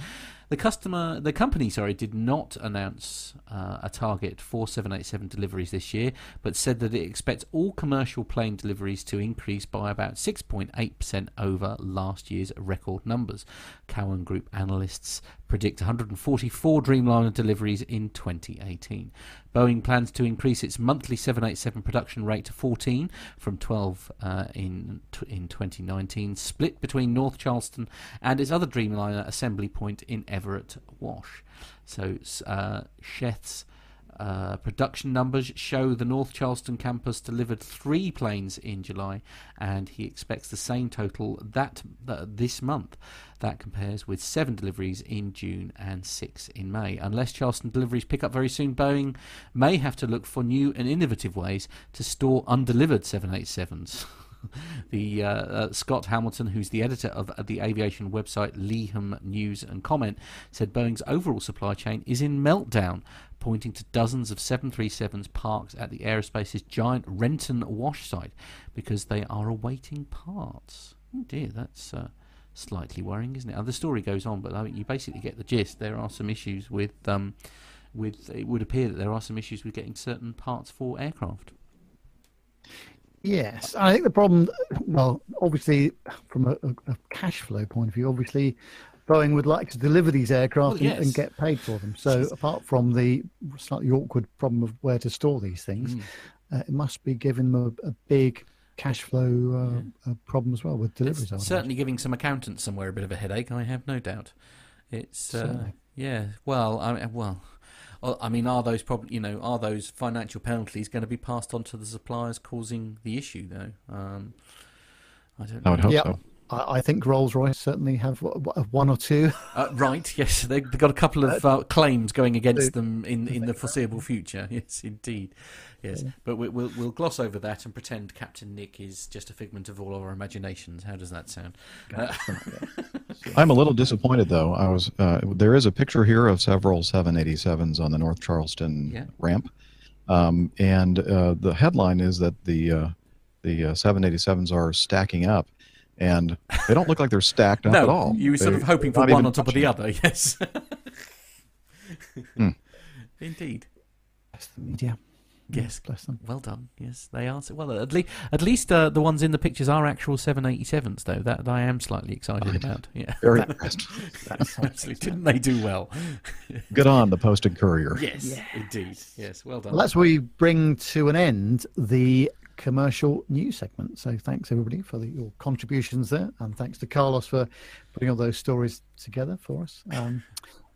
The customer, the company, sorry, did not announce uh, a target for 787 deliveries this year, but said that it expects all commercial plane deliveries to increase by about 6.8% over last year's record numbers. Cowen Group analysts predict 144 Dreamliner deliveries in 2018. Boeing plans to increase its monthly 787 production rate to 14 from 12 uh, in in 2019, split between North Charleston and its other Dreamliner assembly point in Everett, Wash. So uh, Sheth's uh, production numbers show the North Charleston campus delivered three planes in July, and he expects the same total that uh, this month. That compares with seven deliveries in June and six in May. Unless Charleston deliveries pick up very soon, Boeing may have to look for new and innovative ways to store undelivered 787s. the uh, uh, Scott Hamilton, who's the editor of the aviation website Leeham News and Comment, said Boeing's overall supply chain is in meltdown, pointing to dozens of 737s parked at the aerospace's giant Renton Wash site because they are awaiting parts. Oh dear, that's uh, slightly worrying, isn't it? And the story goes on, but I mean, you basically get the gist. There are some issues with. Um, with it would appear that there are some issues with getting certain parts for aircraft. Yes, I think the problem, well, obviously, from a, a cash flow point of view, obviously, Boeing would like to deliver these aircraft Well, and, and get paid for them. So, apart from the slightly awkward problem of where to store these things, Mm. uh, it must be giving them a, a big cash flow uh, uh, problem as well with deliveries. It's I would certainly giving some accountants somewhere a bit of a headache. I have no doubt. It's uh, yeah. Well, I well, uh, I mean, are those prob- you know are those financial penalties going to be passed on to the suppliers, causing the issue though? Um, I don't. I would know. hope Yeah. so. I, I think Rolls Royce certainly have w- w- one or two. Uh, right. Yes, they, they've got a couple of uh, claims going against them in, in the foreseeable future. Yes, indeed. Yes, but we, we'll we'll gloss over that and pretend Captain Nick is just a figment of all our imaginations. How does that sound? Uh, I'm a little disappointed though. I was uh, there is a picture here of several 787s on the North Charleston Yeah. ramp, um, and uh, the headline is that the uh, the uh, 787s are stacking up, and they don't look like they're stacked up no, at all. you were sort They- of hoping for one on top of the other. Yes. Hmm. Indeed. Bless the media. Yes. Bless them. Well done. Yes, they are. Well, at least at least uh, the ones in the pictures are actual 787s, though. That I am slightly excited about. Yeah. Very impressed. Absolutely. Didn't they do well? Good on the Post and Courier. Yes, indeed. Yes, well done. Well, that's where we bring to an end the commercial news segment. So thanks everybody for the, your contributions there, and thanks to Carlos for putting all those stories together for us. Um,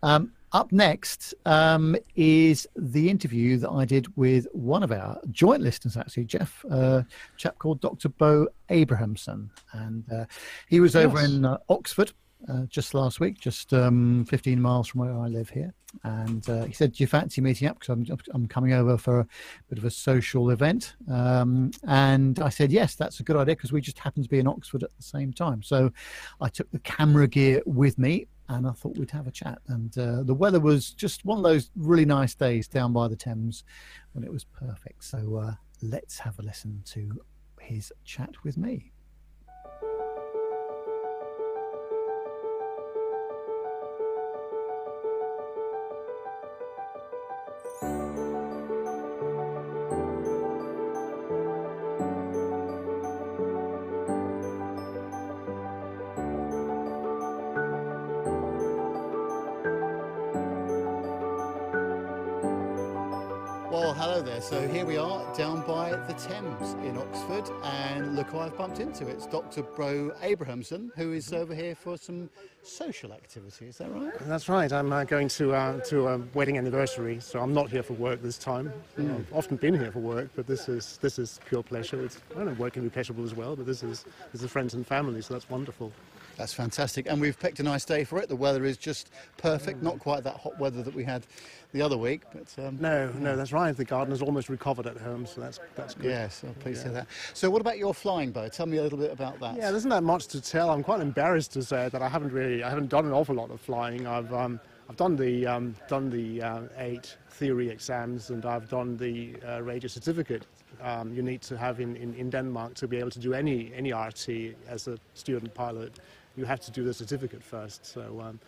um, up next um, is the interview that I did with one of our joint listeners, actually, Jeff, a chap called Dr. Bo Abrahamsen. And uh, he was over in uh, Oxford uh, just last week, just um, 15 miles from where I live here. And uh, he said, Do you fancy meeting up? Because I'm, I'm coming over for a bit of a social event. Um, and I said, Yes, that's a good idea because we just happened to be in Oxford at the same time. So I took the camera gear with me and I thought we'd have a chat. And uh, the weather was just one of those really nice days down by the Thames when it was perfect. So uh, let's have a listen to his chat with me. Here we are down by the Thames in Oxford, and look who I've bumped into. It's Dr. Bo Abrahamsen, who is over here for some social activity. Is that right? That's right. I'm uh, going to uh, to a wedding anniversary, so I'm not here for work this time. I've often been here for work, but this is this is pure pleasure. It's, I don't know, work can be pleasurable as well, but this is this is friends and family, so that's wonderful. That's fantastic. And we've picked a nice day for it. The weather is just perfect. Not quite that hot weather that we had the other week, but um, No, no, that's right. The garden is almost recovered at home, so that's that's good. yes, I'm pleased to hear that. So, what about your flying Bo? Tell me a little bit about that. Yeah, there isn't that much to tell. I'm quite embarrassed to say that I haven't really, I haven't done an awful lot of flying. I've, um, I've done the, um, done the uh, eight theory exams, and I've done the uh, radio certificate. Um, you need to have in, in, in Denmark to be able to do any any RT as a student pilot. You have to do the certificate first. So. Um,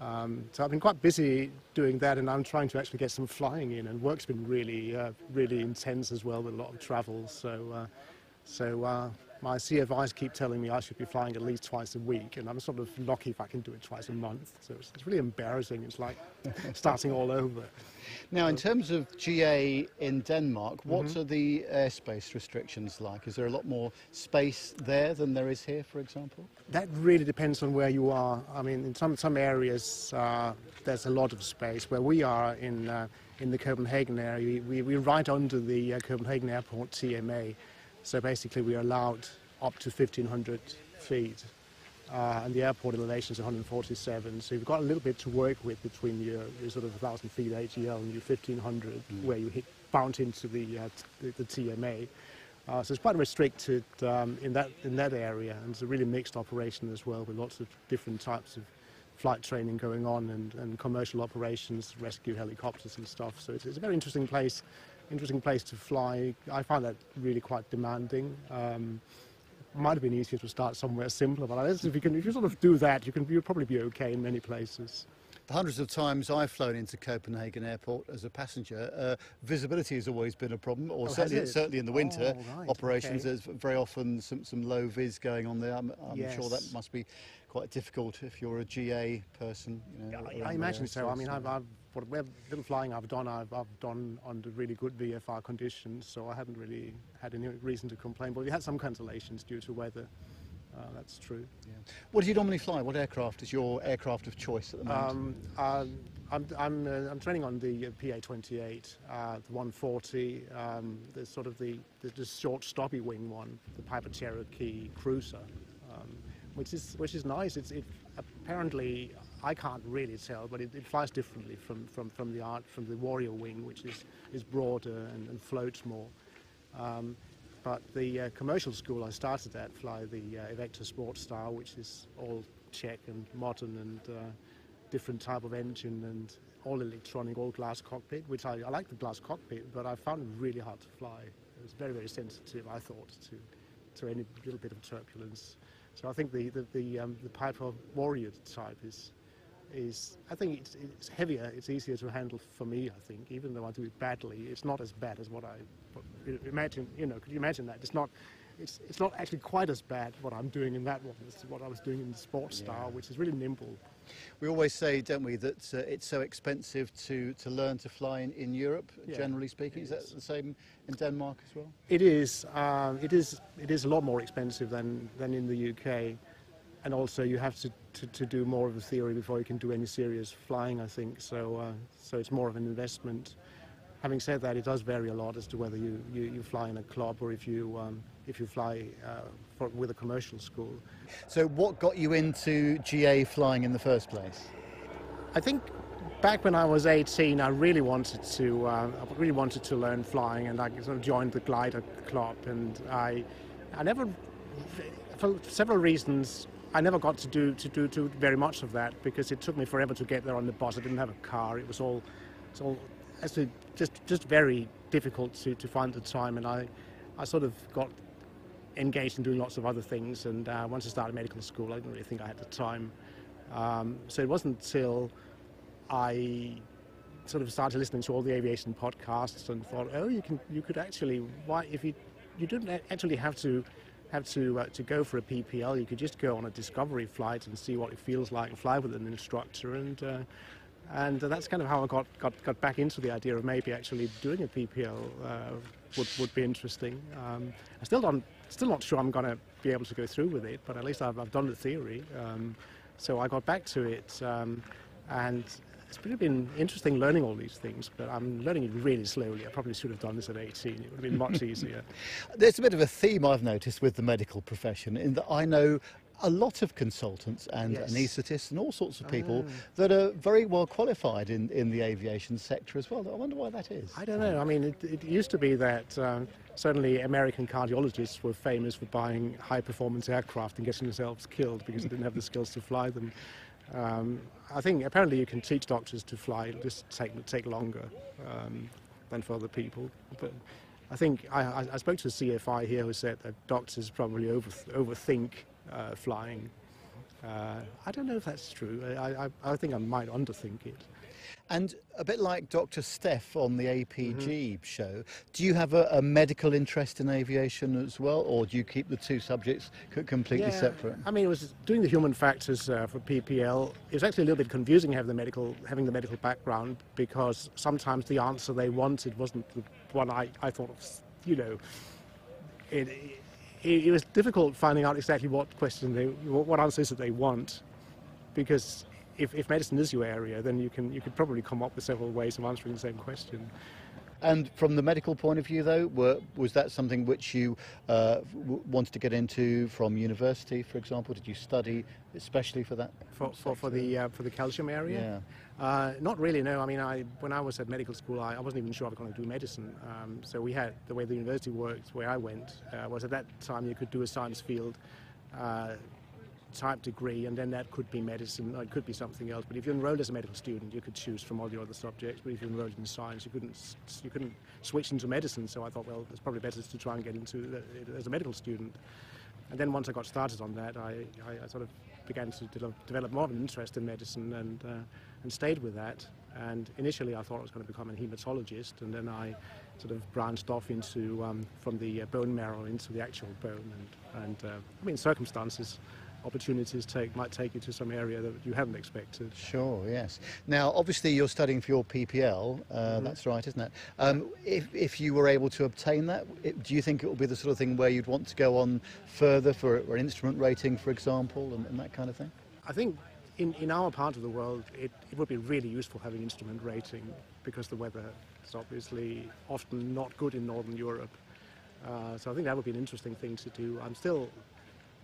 um, so I've been quite busy doing that, and I'm trying to actually get some flying in. And work's been really, uh, really intense as well with a lot of travel. So, uh, so uh, my CFIs keep telling me I should be flying at least twice a week, and I'm sort of lucky if I can do it twice a month. So it's, it's really embarrassing. It's like starting all over. Now, in terms of GA in Denmark, what Mm-hmm. are the airspace restrictions like? Is there a lot more space there than there is here, for example? That really depends on where you are. I mean, in some some areas uh, there's a lot of space. Where we are in uh, in the Copenhagen area, we, we're right under the uh, Copenhagen Airport TMA. So basically, we're allowed up to 1,500 feet, uh, and the airport elevation is 147. So you've got a little bit to work with between your, your sort of 1,000 feet AGL and your 1,500, where you hit bounce into the uh, t- the, the TMA. Uh, so it's quite restricted um, in that in that area, and it's a really mixed operation as well, with lots of different types of flight training going on and, and commercial operations, rescue helicopters and stuff. So it's, it's a very interesting place, interesting place to fly. I find that really quite demanding. Um, might have been easier to start somewhere simpler, but I guess if you can, if you sort of do that, you can you'll probably be okay in many places. The hundreds of times I've flown into Copenhagen Airport as a passenger, uh, visibility has always been a problem, or Oh, certainly, certainly in the winter Oh, right, operations, okay. there's very often some, some low vis going on there. I'm, I'm sure that must be quite difficult if you're a GA person. You know, I, I imagine so. I mean, I've, I've what where little flying I've done, I've, I've done under really good VFR conditions, so I haven't really had any reason to complain. But we had some cancellations due to weather. Uh, that's true. What do you normally fly? What aircraft is your aircraft of choice at the moment? Um, uh, I'm, I'm, uh, I'm training on the uh, PA-28, uh, the 140, um, the sort of the, the, the short stoppy wing one, the Piper Cherokee Cruiser, um, which is which is nice. It's it, apparently I can't really tell, but it, it flies differently from, from, from the art from the Warrior wing, which is is broader and, and floats more. Um, but the uh, commercial school I started at fly the uh, Evektor Sport Style, which is all Czech and modern and uh, different type of engine and all electronic, all glass cockpit, which I, I like the glass cockpit, but I found it really hard to fly. It was very, very sensitive, I thought, to, to any little bit of turbulence. So I think the, the, the, um, the Piper Warrior type is, is I think it's, it's heavier, it's easier to handle for me, I think, even though I do it badly, it's not as bad as what I imagine, you know, could you imagine that? It's not, it's, it's not actually quite as bad what I'm doing in that one as what I was doing in the sports style, which is really nimble. We always say, don't we, that uh, it's so expensive to, to learn to fly in, in Europe, Yeah, generally speaking. Is that the same in Denmark as well? It is, um, it is, it is a lot more expensive than, than in the UK, and also you have to to, to do more of the theory before you can do any serious flying, I think. So, uh, so it's more of an investment. Having said that, it does vary a lot as to whether you, you, you fly in a club or if you, um, if you fly uh, for, with a commercial school. So, what got you into GA flying in the first place? I think back when I was 18, I really wanted to, uh, I really wanted to learn flying, and I sort of joined the glider club. And I, I never, for several reasons, I never got to do to do to very much of that because it took me forever to get there on the bus. I didn't have a car. It was all, it's all, actually just just very difficult to, to find the time. And I, I sort of got engaged in doing lots of other things. And uh, once I started medical school, I didn't really think I had the time. Um, so it wasn't until I sort of started listening to all the aviation podcasts and thought, oh, you can you could actually why if you you didn't actually have to have to uh, to go for a PPL. You could just go on a discovery flight and see what it feels like and fly with an instructor. And uh, and uh, that's kind of how I got, got got back into the idea of maybe actually doing a PPL uh, would would be interesting. Um, I still don't still not sure I'm going to be able to go through with it, but at least I've, I've done the theory. Um, so I got back to it, um, and it's really been interesting learning all these things, but I'm learning it really slowly. I probably should have done this at 18. It would have been much easier. There's a bit of a theme I've noticed with the medical profession in that I know a lot of consultants and Yes. anaesthetists and all sorts of people Ah. that are very well qualified in, in the aviation sector as well. I wonder why that is. I don't know. I mean, it, it used to be that um, certainly American cardiologists were famous for buying high performance aircraft and getting themselves killed because they didn't have the skills to fly them. Um, I think apparently you can teach doctors to fly, it'll just take, take longer um, than for other people. But I think I, I, I spoke to a CFI here who said that doctors probably over, overthink uh, flying. Uh, I don't know if that's true. I, I, I think I might underthink it. And a bit like Dr. Steph on the APG Mm-hmm. show, do you have a, a medical interest in aviation as well, or do you keep the two subjects completely Yeah, separate? I mean, it was doing the human factors uh, for PPL. It was actually a little bit confusing having the medical, having the medical background because sometimes the answer they wanted wasn't the one I, I thought of. You know, it, it, it was difficult finding out exactly what question they, what what answer is it they want, because if, if medicine is your area, then you can you could probably come up with several ways of answering the same question. And from the medical point of view, though, were, was that something which you uh, w- wanted to get into from university, for example? Did you study especially for that? For, for, for the uh, for the calcium area. Yeah. Uh, not really, no. I mean, I, when I was at medical school, I, I wasn't even sure I was going to do medicine. Um, so we had the way the university worked, where I went, uh, was at that time you could do a science field uh, type degree, and then that could be medicine, or it could be something else. But if you enrolled as a medical student, you could choose from all the other subjects. But if you enrolled in science, you couldn't you couldn't switch into medicine. So I thought, well, it's probably better to try and get into it as a medical student. And then once I got started on that, I, I, I sort of began to develop, develop more of an interest in medicine and, uh, and stayed with that. And initially I thought I was going to become a hematologist, and then I sort of branched off into, um, from the bone marrow into the actual bone. And, and uh, I mean, circumstances, opportunities take, might take you to some area that you hadn't expected. Sure, yes. Now, obviously, you're studying for your PPL. Uh, Mm-hmm. That's right, isn't it? Um, if, if you were able to obtain that, it, do you think it would be the sort of thing where you'd want to go on further for, for an instrument rating, for example, and, and that kind of thing? I think in, in our part of the world, it, it would be really useful having instrument rating because the weather is obviously often not good in Northern Europe. Uh, so I think that would be an interesting thing to do. I'm still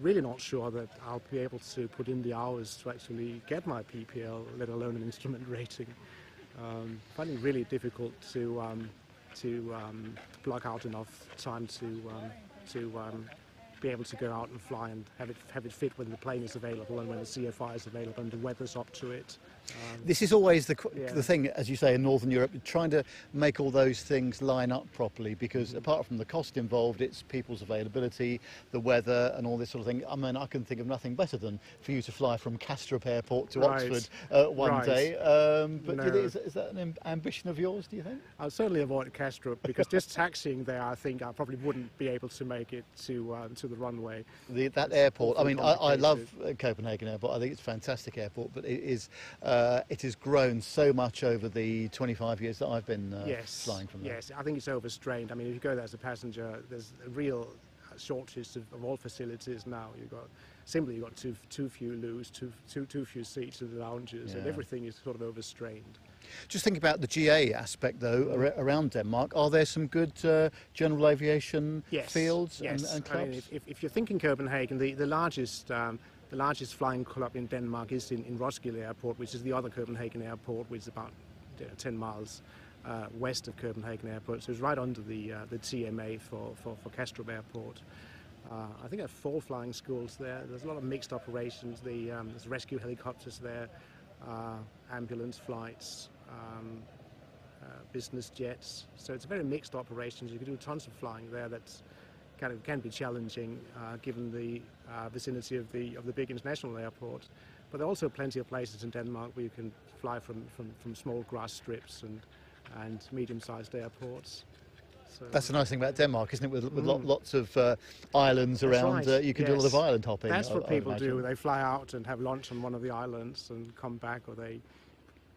really not sure that I'll be able to put in the hours to actually get my PPL, let alone an instrument rating. Um, finding it really difficult to um, to um, block out enough time to um, to um, be able to go out and fly and have it have it fit when the plane is available and when the CFI is available and the weather's up to it. Um, This is always the, Yeah. the thing, as you say, in Northern Europe, trying to make all those things line up properly because Mm-hmm. apart from the cost involved, it's people's availability, the weather, and all this sort of thing. I mean, I can think of nothing better than for you to fly from Kastrup Airport to Right. Oxford uh, one Right. day. Um, but No. is, is that an ambition of yours, do you think? I'll certainly avoid Kastrup because just taxiing there, I think I probably wouldn't be able to make it to uh, to the runway. The, that It's airport. I mean, I, I love Copenhagen Airport. I think it's a fantastic airport, but it is uh, it has grown so much over the 25 years that I've been uh, yes, flying from there. yes, I think it's overstrained. I mean, if you go there as a passenger, there's a real shortage of, of all facilities now. You've got simply you've got too too few loos, too too too few seats in the lounges, and everything is sort of overstrained. Just think about the GA aspect, though, ar- around Denmark. Are there some good uh, general aviation yes. fields yes. and, and I mean, clubs? if, if, if you're thinking Copenhagen, the, the largest um, the largest flying club in Denmark is in, in Roskilde Airport, which is the other Copenhagen airport, which is about you know, 10 miles uh, west of Copenhagen Airport. So it's right under the uh, the TMA for, for, for Kastrup Airport. Uh, I think there are four flying schools there. There's a lot of mixed operations. The, um, there's rescue helicopters there, uh, ambulance flights, um, uh, business jets. So it's a very mixed operations. You can do tons of flying there. That's kind of can be challenging uh, given the uh, vicinity of the of the big international airport. But there are also plenty of places in Denmark where you can fly from, from, from small grass strips and and medium-sized airports. So, That's the nice thing about Denmark, isn't it? With, with Mm. lots of uh, islands That's around, right, uh, you can do a lot of island hopping. That's I- what people do. They fly out and have lunch on one of the islands and come back, or they,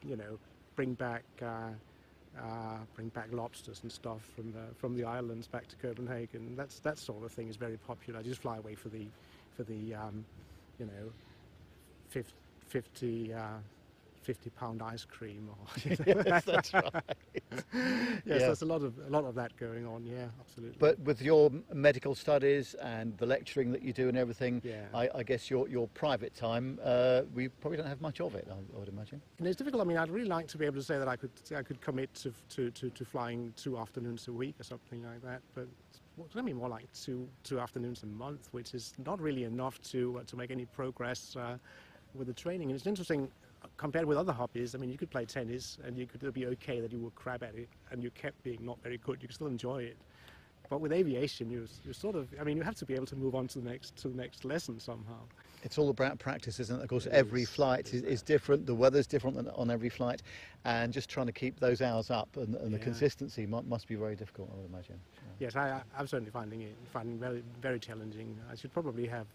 you know, bring back uh, uh, bring back lobsters and stuff from the from the islands back to Copenhagen. That's that sort of thing is very popular. Just fly away for the for the um, you know, fif- 50, uh, 50 pound ice cream or yes, that's right. yes, Yeah. there's a lot of a lot of that going on. Yeah, absolutely. But with your medical studies and the lecturing that you do and everything, Yeah. I, I guess your, your private time, uh, we probably don't have much of it, I, I would imagine. And it's difficult. I mean, I'd really like to be able to say that I could I could commit to to, to, to flying two afternoons a week or something like that. But it's going to be more like two two afternoons a month, which is not really enough to uh, to make any progress uh, with the training. And it's interesting compared with other hobbies. I mean, you could play tennis and you could be okay that you were crap at it and you kept being not very good. You could still enjoy it. But with aviation, you you sort of I mean, you have to be able to move on to the next to the next lesson somehow. It's all about practice, isn't it? Of course, It every is, flight is, is different. The weather's different than on every flight, and just trying to keep those hours up and, and the consistency mu- must be very difficult, I would imagine. Yes, I, I'm certainly finding it finding very very challenging. I should probably have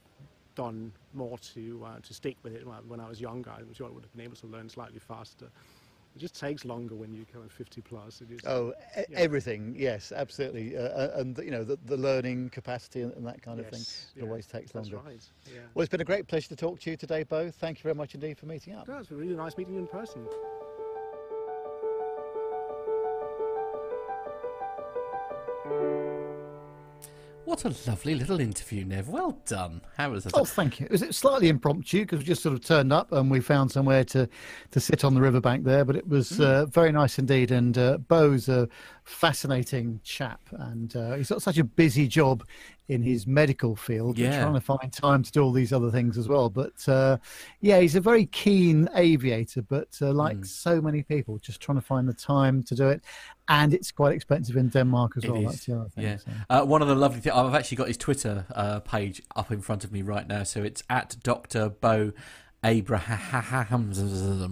done more to uh, to stick with it when I was younger. I'm sure I would have been able to learn slightly faster. It just takes longer when you come of 50 plus. Just, Oh, Yeah. everything, yes, absolutely, uh, uh, and you know the, the learning capacity and, that kind of thing. yes, It yeah, always takes longer. right. Yeah. Well, it's been a great pleasure to talk to you today, Bo. Thank you very much indeed for meeting up. No, it's been really nice meeting you in person. What a lovely little interview, Nev. Well done. How was that? Oh, thank you. It was slightly impromptu because we just sort of turned up and we found somewhere to, to sit on the riverbank there. But it was uh, very nice indeed. And uh, Bo's a fascinating chap, and uh, he's got such a busy job in his medical field. and Yeah. trying to find time to do all these other things as well. But uh, yeah, he's a very keen aviator. But uh, like so many people, just trying to find the time to do it. And it's quite expensive in Denmark as It well. is, That's the other thing. Yeah. so. Uh, one of the lovely things, I've actually got his Twitter uh, page up in front of me right now. So it's at Dr. Bo Abraham.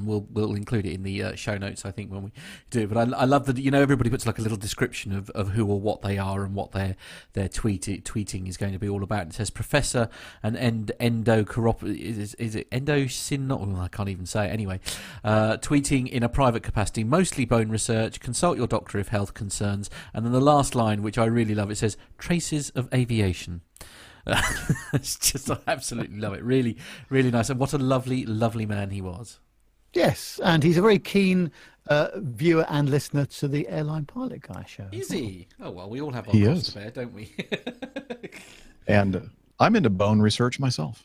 We'll, we'll include it in the uh, show notes, I think, when we do. But I, I love that, you know, everybody puts like a little description of, of who or what they are and what their their tweet, tweeting is going to be all about. It says Professor and end, endocorop. Is, is it endosyn? Oh, I can't even say it. Anyway, uh, tweeting in a private capacity, mostly bone research. Consult your doctor if health concerns. And then the last line, which I really love, it says traces of aviation. it's just I absolutely love it. Really, really nice. And what a lovely, lovely man he was. Yes, and he's a very keen uh, viewer and listener to the Airline Pilot Guy show. Is he? Oh well, we all have our He cross is. to bear, don't we? And uh, I'm into bone research myself.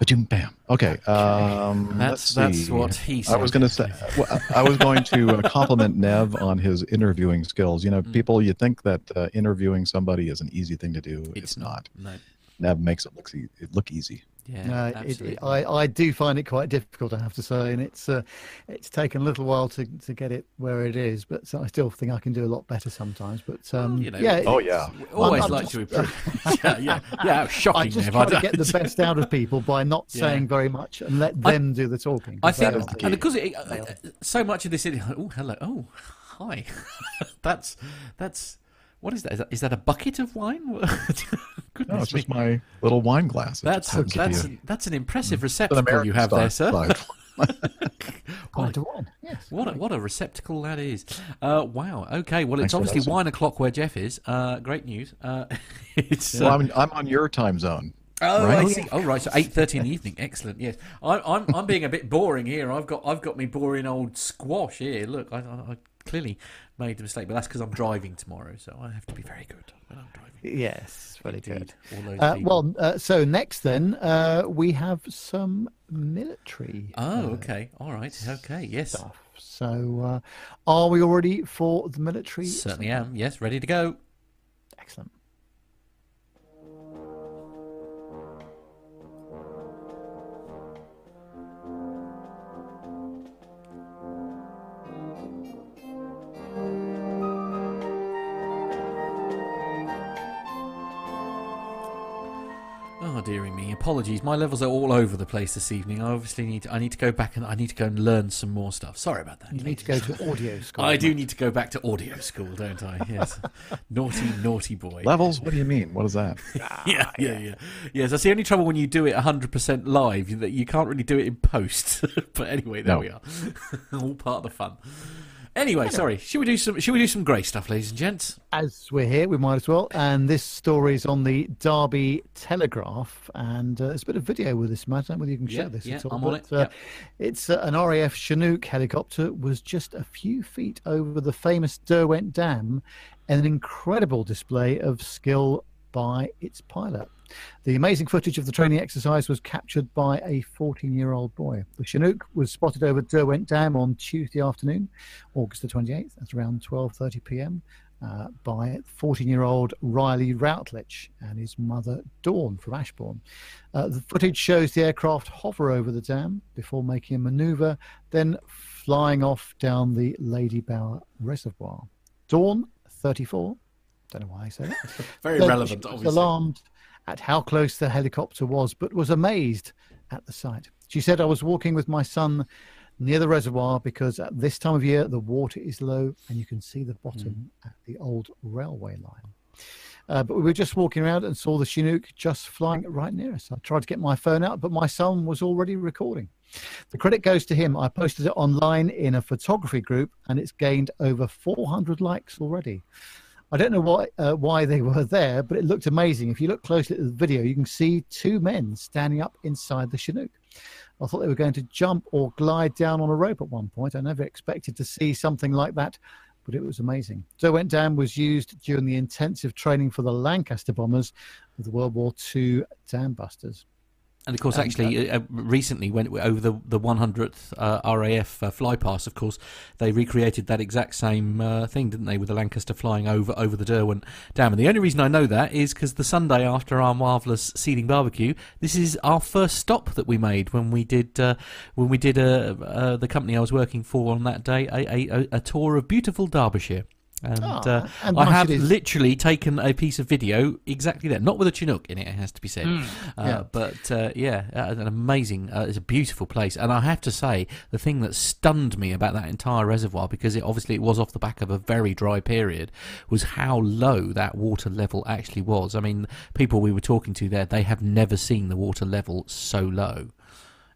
Ba-doom, bam. Okay. Um, That's that's see. what he said. I was going to say. well, I was going to compliment Nev on his interviewing skills. You know, Mm. people you think that uh, interviewing somebody is an easy thing to do. It's It's, not. No. Nev makes it look e- it look easy. Yeah. No, it, it, I, I do find it quite difficult, I have to say, and it's uh, it's taken a little while to, to get it where it is, but so I still think I can do a lot better sometimes. But um, you know, yeah, Oh, yeah. We always I'm like just- to improve. yeah, yeah, yeah. Shocking, I just Nev. try to don't- get the best out of people by not Yeah. saying very much and let them do the talking. I 'cause think, that is the and key. because it, uh, uh, so much of this, oh hello, oh hi, that's that's what is that? Is that, is that a bucket of wine? Goodness No, it's me. just my little wine glass. It That's just happens to be that's a- that's an impressive an receptacle you have there, style sir. style. Quite a one, yes. What a, what a receptacle that is! Uh, wow. Okay. Well, it's Thanks obviously that, sir. wine o'clock where Jeff is. Uh, great news. Uh, it's well, uh, I'm, I'm on your time zone. Oh, Right? I see. Oh, right. So eight thirty in the evening. Excellent. Yes, I, I'm. I'm being a bit boring here. I've got. I've got me boring old squash here. Look, I, I, I clearly made a mistake, but that's because I'm driving tomorrow, so I have to be very good when I'm driving. Yes, very Indeed. good. Uh, well, uh, so next then uh, we have some military Oh, uh, okay. All right. Okay. Yes. stuff. So, uh, are we all ready for the military? Certainly am. Yes. Ready to go. Excellent. Oh dearie me. Apologies. My levels are all over the place this evening. I obviously need. to, I need to go back and I need to go and learn some more stuff. Sorry about that. You need to go to audio school. I do need to go back to audio school, don't I? Yes. naughty, naughty boy. Levels? What do you mean? What is that? yeah, yeah, yeah. Yes, that's the only trouble when you do it 100% live, that you can't really do it in post. but anyway, there No. we are. All part of the fun. Anyway, sorry. Should we do some should we do some grey stuff, ladies and gents? As we're here, we might as well. And this story is on the Derby Telegraph, and uh, there's a bit of video with this, Matt. I don't know whether you can Yeah, share this yeah, at all. I'm on it, Uh, yeah. It's uh, an RAF Chinook helicopter was just a few feet over the famous Derwent Dam, and an incredible display of skill by its pilot. The amazing footage of the training exercise was captured by a 14 year old boy. The Chinook was spotted over Derwent Dam on Tuesday afternoon, August the 28th, at around 12.30 pm, uh, by 14 year old Riley Routledge and his mother Dawn from Ashbourne. Uh, the footage shows the aircraft hover over the dam before making a maneuver, then flying off down the Ladybower Reservoir. Dawn, 34, don't know why I say that. Very said relevant, she was obviously. alarmed at how close the helicopter was, but was amazed at the sight. She said, I was walking with my son near the reservoir because at this time of year the water is low and you can see the bottom Hmm. at the old railway line. Uh, but we were just walking around and saw the Chinook just flying right near us. I tried to get my phone out, but my son was already recording. The credit goes to him. I posted it online in a photography group and it's gained over 400 likes already. I don't know why uh, why they were there, but it looked amazing. If you look closely at the video, you can see two men standing up inside the Chinook. I thought they were going to jump or glide down on a rope at one point. I never expected to see something like that, but it was amazing. Derwent Dam was used during the intensive training for the Lancaster bombers of the World War II dam busters. And of course, actually, uh, recently, when over the the 100th uh, RAF uh, flypast, of course, they recreated that exact same uh, thing, didn't they, with the Lancaster flying over over the Derwent Dam? And the only reason I know that is because the Sunday after our marvelous Seething barbecue, this is our first stop that we made when we did uh, when we did uh, uh, the company I was working for on that day a, a, a tour of beautiful Derbyshire. And, Ah, uh, and I nice have literally taken a piece of video exactly there, not with a Chinook in it, it has to be said. Uh, Yeah. But uh, yeah, uh, an amazing, uh, it's a beautiful place. And I have to say, the thing that stunned me about that entire reservoir, because it obviously it was off the back of a very dry period, was how low that water level actually was. I mean, people we were talking to there, they have never seen the water level so low.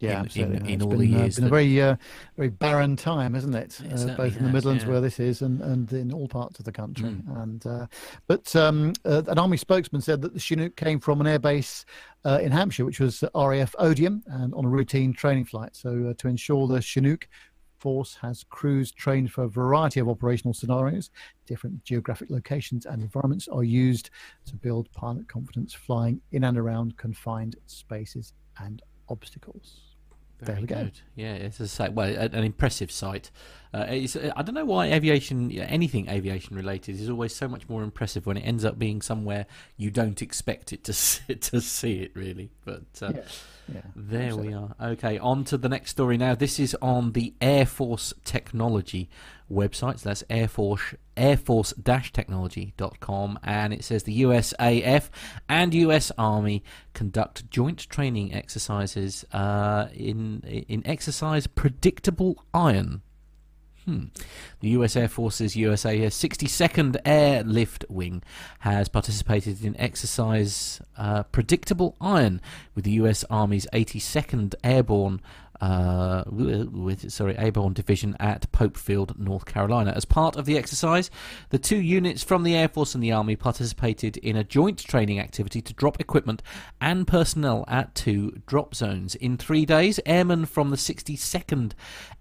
Yeah, in- absolutely. in- in It's all been, the uh, years been a very, uh, very barren time, isn't it? It Uh, both in the Midlands, yeah. where this is, and, and in all parts of the country. Mm. And uh, but um, uh, an army spokesman said that the Chinook came from an airbase uh, in Hampshire, which was RAF Odiham, and on a routine training flight. So uh, to ensure the Chinook force has crews trained for a variety of operational scenarios, different geographic locations and environments are used to build pilot confidence flying in and around confined spaces and obstacles. There we go. Yeah, it's a site. Well, an impressive site. Uh, it's, I don't know why aviation, anything aviation related, is always so much more impressive when it ends up being somewhere you don't expect it to see, to see it. Really, but uh, Yeah, yeah. there we are. Okay, on to the next story now. This is on the Air Force Technology website. So that's Air Force Air Force Technology.com, and it says the USAF and US Army conduct joint training exercises uh, in in exercise Predictable Iron. Hmm. The US Air Force's USAS 62nd Airlift Wing has participated in exercise uh, Predictable Iron with the US Army's 82nd Airborne uh, with sorry Airborne Division at Pope Field, North Carolina. As part of the exercise, the two units from the Air Force and the Army participated in a joint training activity to drop equipment and personnel at two drop zones. In three days, airmen from the 62nd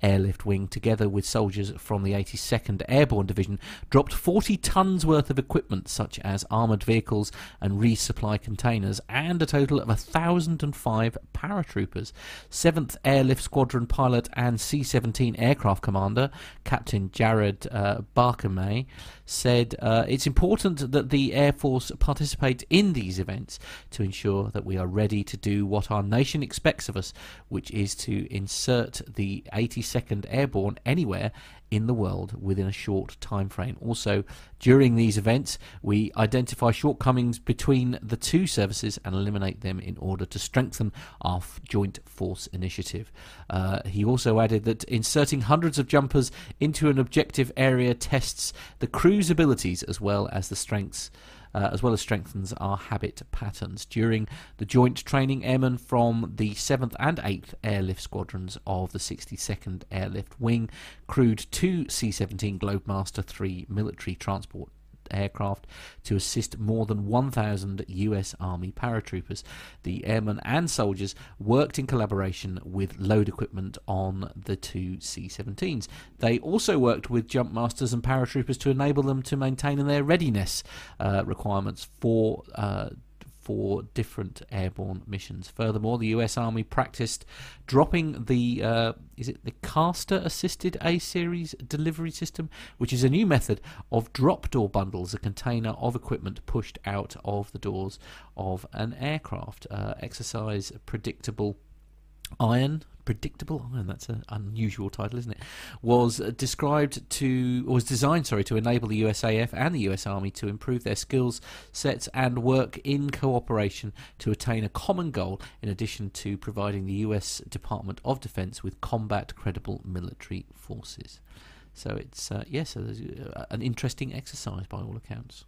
Airlift Wing, together with soldiers from the 82nd Airborne Division, dropped 40 tons worth of equipment such as armoured vehicles and resupply containers, and a total of 1,005 paratroopers. 7th Airlift Squadron pilot and C 17 aircraft commander, Captain Jared uh, Barkamay, said uh, it's important that the Air Force participate in these events to ensure that we are ready to do what our nation expects of us, which is to insert the 82nd Airborne anywhere in the world within a short time frame. Also, during these events, we identify shortcomings between the two services and eliminate them in order to strengthen our joint force initiative. Uh, he also added that inserting hundreds of jumpers into an objective area tests the crew's abilities as well as the strengths uh, as well as strengthens our habit patterns. During the joint training, airmen from the 7th and 8th Airlift Squadrons of the 62nd Airlift Wing crewed two C 17 Globemaster III military transport aircraft to assist more than 1,000 US Army paratroopers. The airmen and soldiers worked in collaboration with load equipment on the two C 17s. They also worked with jump masters and paratroopers to enable them to maintain their readiness uh, requirements for. Uh, for different airborne missions. Furthermore, the U.S. Army practiced dropping the uh, is it the caster assisted A series delivery system, which is a new method of drop door bundles, a container of equipment pushed out of the doors of an aircraft. Uh, exercise predictable iron predictable iron that's an unusual title isn't it? Was described to was designed sorry to enable the USAF and the US Army to improve their skills sets and work in cooperation to attain a common goal in addition to providing the US Department of Defense with combat credible military forces. So it's uh, yes yeah, so uh, an interesting exercise by all accounts.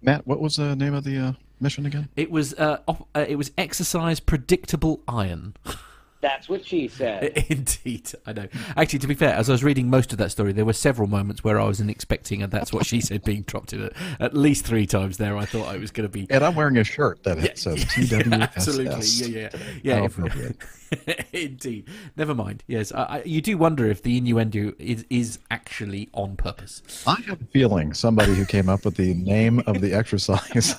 Matt what was the name of the uh, mission again? It was uh, op- uh, it was exercise predictable iron That's what she said. Indeed, I know. Actually, to be fair, as I was reading most of that story, there were several moments where I wasn't expecting, and that's what she said being dropped in it at least three times. There, I thought I was going to be. And I'm wearing a shirt that yeah, uh, says TWSS. Absolutely, yeah, yeah, yeah. Oh, Indeed. Never mind. Yes, I, I, you do wonder if the innuendo is is actually on purpose. I have a feeling somebody who came up with the name of the exercise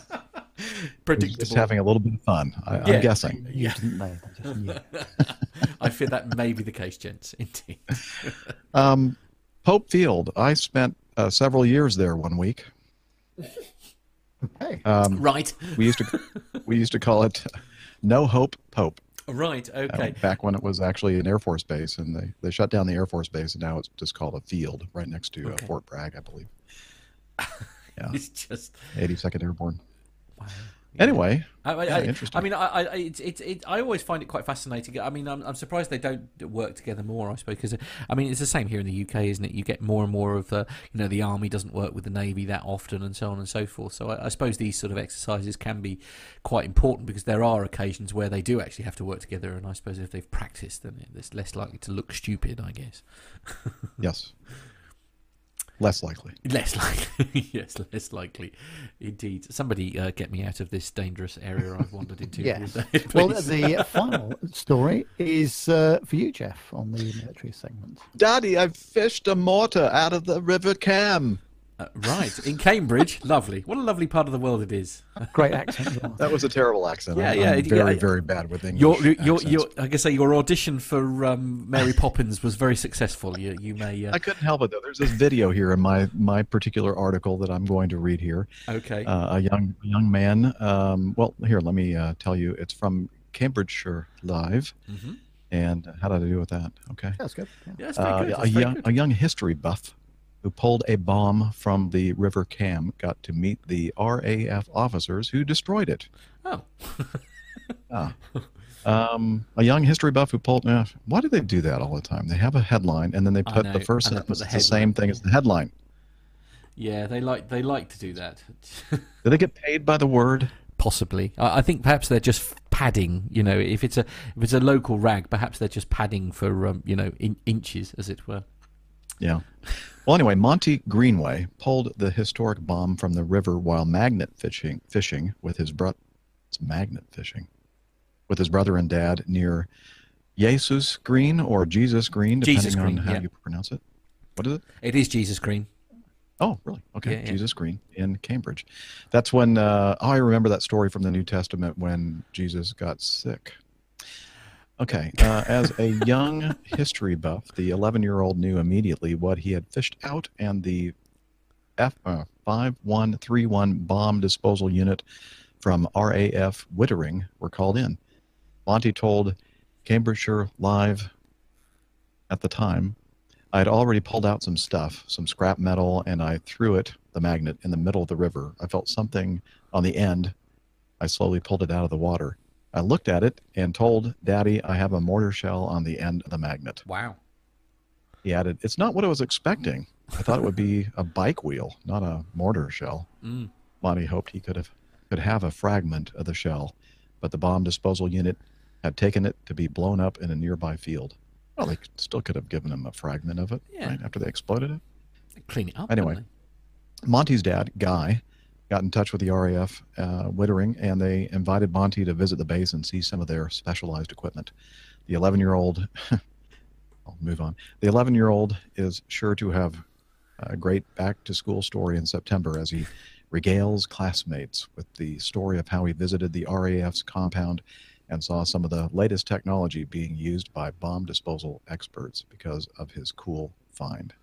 predictable. Just having a little bit of fun. I, am guessing. Yeah. I fear that may be the case, gents. Indeed. um, Pope Field. I spent uh, several years there one week. Hey. Um, right. we used to we used to call it No Hope Pope. Right. Okay. Uh, back when it was actually an Air Force base, and they they shut down the Air Force base, and now it's just called a field right next to uh, okay. uh, Fort Bragg, I believe. Yeah. it's just 82nd Airborne. Wow. Anyway, I, I, yeah, interesting. I mean, I, I, it's, it's, it, I always find it quite fascinating. I mean, I'm, I'm surprised they don't work together more. I suppose because I mean, it's the same here in the UK, isn't it? You get more and more of, the, you know, the army doesn't work with the navy that often, and so on and so forth. So I, I suppose these sort of exercises can be quite important because there are occasions where they do actually have to work together, and I suppose if they've practiced, then it's less likely to look stupid. I guess. yes. Less likely. Less likely. yes, less likely. Indeed. Somebody uh, get me out of this dangerous area I've wandered into. yes. well, the final story is uh, for you, Jeff, on the military segment. Daddy, I've fished a mortar out of the River Cam. Uh, right, in Cambridge. lovely. What a lovely part of the world it is. Great accent. that was a terrible accent. Yeah, I'm, yeah. I'm very, yeah, very bad with English. Your, your, your, I guess say your audition for um, Mary Poppins was very successful. You, you may. Uh... I couldn't help it though. There's this video here in my my particular article that I'm going to read here. Okay. Uh, a young young man. Um, well, here, let me uh, tell you. It's from Cambridgeshire Live. Mm-hmm. And how did I do with that? Okay. That's good. Yeah, yeah that's very good. That's a, young, good. a young history buff who pulled a bomb from the River Cam got to meet the RAF officers who destroyed it. Oh. ah. Um, a young history buff who pulled. Uh, why do they do that all the time? They have a headline and then they put the first sentence the, the same thing as the headline. Yeah, they like they like to do that. do they get paid by the word? possibly. I, I think perhaps they're just padding. You know, if it's a if it's a local rag, perhaps they're just padding for um, you know in, inches, as it were. Yeah. Well, anyway, Monty Greenway pulled the historic bomb from the river while magnet fishing fishing with his brother. It's magnet fishing with his brother and dad near Jesus Green or Jesus Green, depending Jesus Green, on how yeah. you pronounce it. What is it? It is Jesus Green. Oh, really? Okay. Yeah, yeah. Jesus Green in Cambridge. That's when, uh, oh, I remember that story from the New Testament when Jesus got sick. Okay. Uh, as a young history buff, the 11 year old knew immediately what he had fished out, and the F, uh, 5131 bomb disposal unit from RAF Wittering were called in. Monty told Cambridgeshire Live at the time I had already pulled out some stuff, some scrap metal, and I threw it, the magnet, in the middle of the river. I felt something on the end. I slowly pulled it out of the water. I looked at it and told Daddy I have a mortar shell on the end of the magnet. Wow. He added, It's not what I was expecting. I thought it would be a bike wheel, not a mortar shell. Mm. Monty hoped he could have could have a fragment of the shell, but the bomb disposal unit had taken it to be blown up in a nearby field. Well, they still could have given him a fragment of it, Yeah. right, after they exploded it. Clean it up. Anyway. Monty's dad, Guy, got in touch with the RAF uh, Wittering, and they invited Monty to visit the base and see some of their specialized equipment. The 11 year old, I'll move on. The 11 year old is sure to have a great back to school story in September as he regales classmates with the story of how he visited the RAF's compound and saw some of the latest technology being used by bomb disposal experts because of his cool find.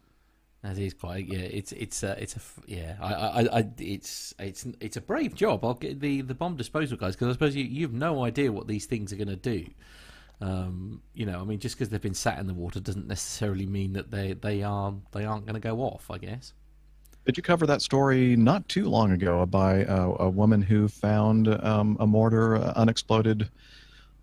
That is quite yeah. It's it's uh, it's a yeah. I, I I it's it's it's a brave job. I'll get the the bomb disposal guys because I suppose you you have no idea what these things are going to do. Um, you know, I mean, just because they've been sat in the water doesn't necessarily mean that they they are they aren't going to go off. I guess. Did you cover that story not too long ago by uh, a woman who found um, a mortar, uh, unexploded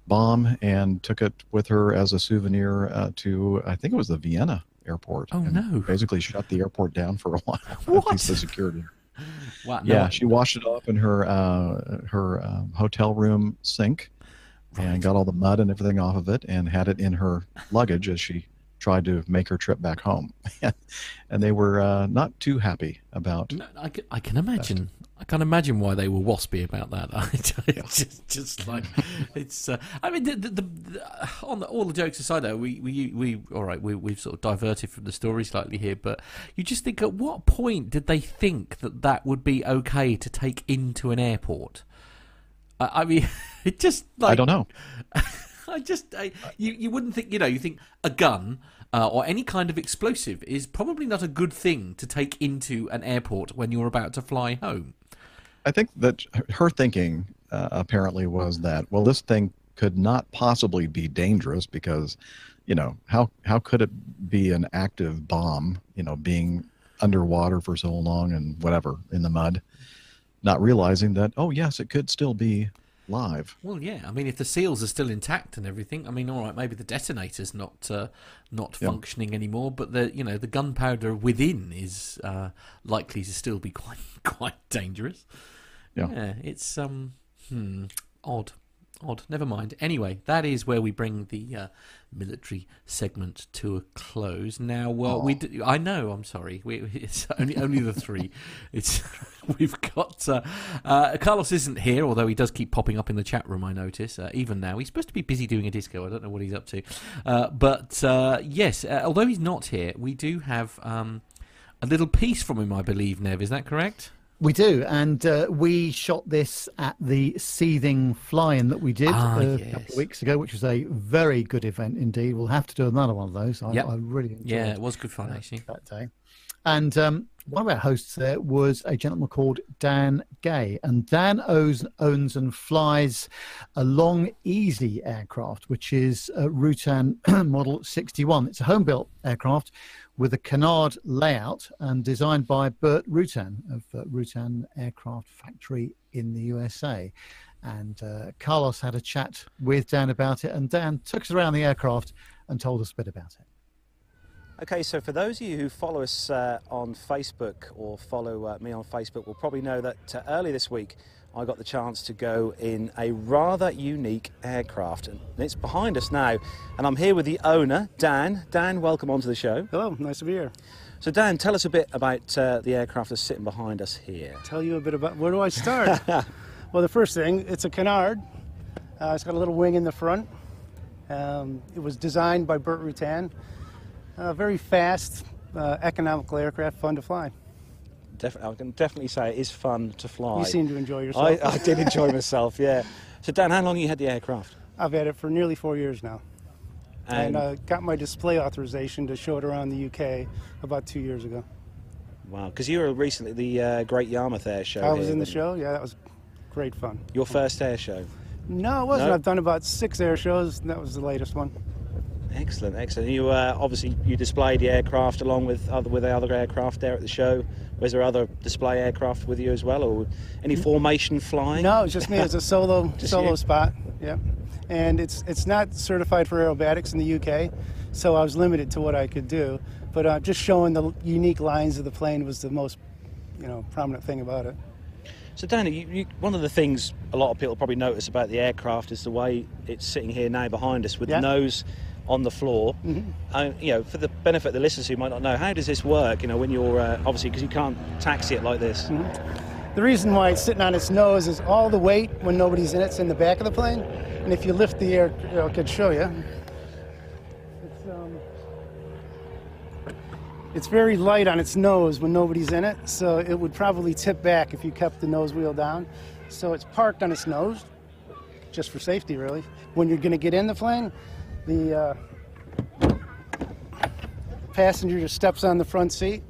bomb, and took it with her as a souvenir uh, to, I think it was the Vienna airport. Oh, no. Basically shut the airport down for a while. What? The security. Wow, no, Yeah, she washed it off in her uh, her um, hotel room sink and got all the mud and everything off of it and had it in her luggage as she tried to make her trip back home. and they were uh, not too happy about No, I, I can imagine. I can't imagine why they were waspy about that. I just, just like it's. Uh, I mean, the, the, the, on the, all the jokes aside, though, we we we all right. We we've sort of diverted from the story slightly here, but you just think at what point did they think that that would be okay to take into an airport? I, I mean, it just like I don't know. I just I, you you wouldn't think you know you think a gun uh, or any kind of explosive is probably not a good thing to take into an airport when you're about to fly home. I think that her thinking uh, apparently was that well, this thing could not possibly be dangerous because, you know, how how could it be an active bomb? You know, being underwater for so long and whatever in the mud, not realizing that oh yes, it could still be live. Well, yeah, I mean, if the seals are still intact and everything, I mean, all right, maybe the detonator's not uh, not Yeah. functioning anymore, but the you know the gunpowder within is uh, likely to still be quite quite dangerous. Yeah. it's um hmm, odd, odd. Never mind. Anyway, that is where we bring the uh, military segment to a close. Now, well, we d- I know. I'm sorry. We, it's only only the three. It's we've got uh, uh, Carlos isn't here, although he does keep popping up in the chat room. I notice uh, even now he's supposed to be busy doing a disco. I don't know what he's up to, uh, but uh, yes, uh, although he's not here, we do have um, a little piece from him. I believe, Nev. Is that correct? We do, and uh, we shot this at the Seething Fly-In that we did Ah, uh, a yes. couple of weeks ago, which was a very good event indeed. We'll have to do another one of those. I, Yep. I really enjoyed Yeah, it was good fun uh, actually. that day. And um, one of our hosts there was a gentleman called Dan Gay, and Dan owns, owns and flies a Long Easy aircraft, which is a Rutan Model 61. It's a home-built aircraft with a canard layout and designed by Burt Rutan of uh, Rutan Aircraft Factory in the USA. And uh, Carlos had a chat with Dan about it, and Dan took us around the aircraft and told us a bit about it. Okay, so for those of you who follow us uh, on Facebook or follow uh, me on Facebook will probably know that uh, earlier this week I got the chance to go in a rather unique aircraft. And it's behind us now. And I'm here with the owner, Dan. Dan, welcome onto the show. Hello, nice to be here. So, Dan, tell us a bit about uh, the aircraft that's sitting behind us here. Tell you a bit about where do I start? well, the first thing, it's a canard. Uh, it's got a little wing in the front. Um, it was designed by Burt Rutan. Uh, very fast, uh, economical aircraft, fun to fly. Definitely, I can definitely say it is fun to fly. You seem to enjoy yourself. I, I did enjoy myself, yeah. So, Dan, how long have you had the aircraft? I've had it for nearly four years now. And, And- uh, got my display authorization to show it around the UK about two years ago. Wow, because you were recently at the uh, Great Yarmouth Air Show. I was here, in the show. Yeah, that was great fun. Your first air show. No, it wasn't. No? I've done about six air shows. And that was the latest one. Excellent, excellent. You uh, obviously you displayed the aircraft along with other with the other aircraft there at the show. Was there other display aircraft with you as well, or any formation flying? No, it's just me. It's a solo solo you? spot. Yep. And it's it's not certified for aerobatics in the UK, so I was limited to what I could do. But uh, just showing the unique lines of the plane was the most, you know, prominent thing about it. So, Danny, you, you, one of the things a lot of people probably notice about the aircraft is the way it's sitting here now behind us with Yeah. the nose on the floor. Uh, you know, for the benefit of the listeners who might not know, how does this work? You know, when you're uh, obviously because you can't taxi it like this. The reason why it's sitting on its nose is all the weight when nobody's in it's in the back of the plane, and if you lift the air, you know, I could show you. It's, um, it's very light on its nose when nobody's in it, so it would probably tip back if you kept the nose wheel down. So it's parked on its nose, just for safety, really. When you're going to get in the plane, the uh, passenger just steps on the front seat,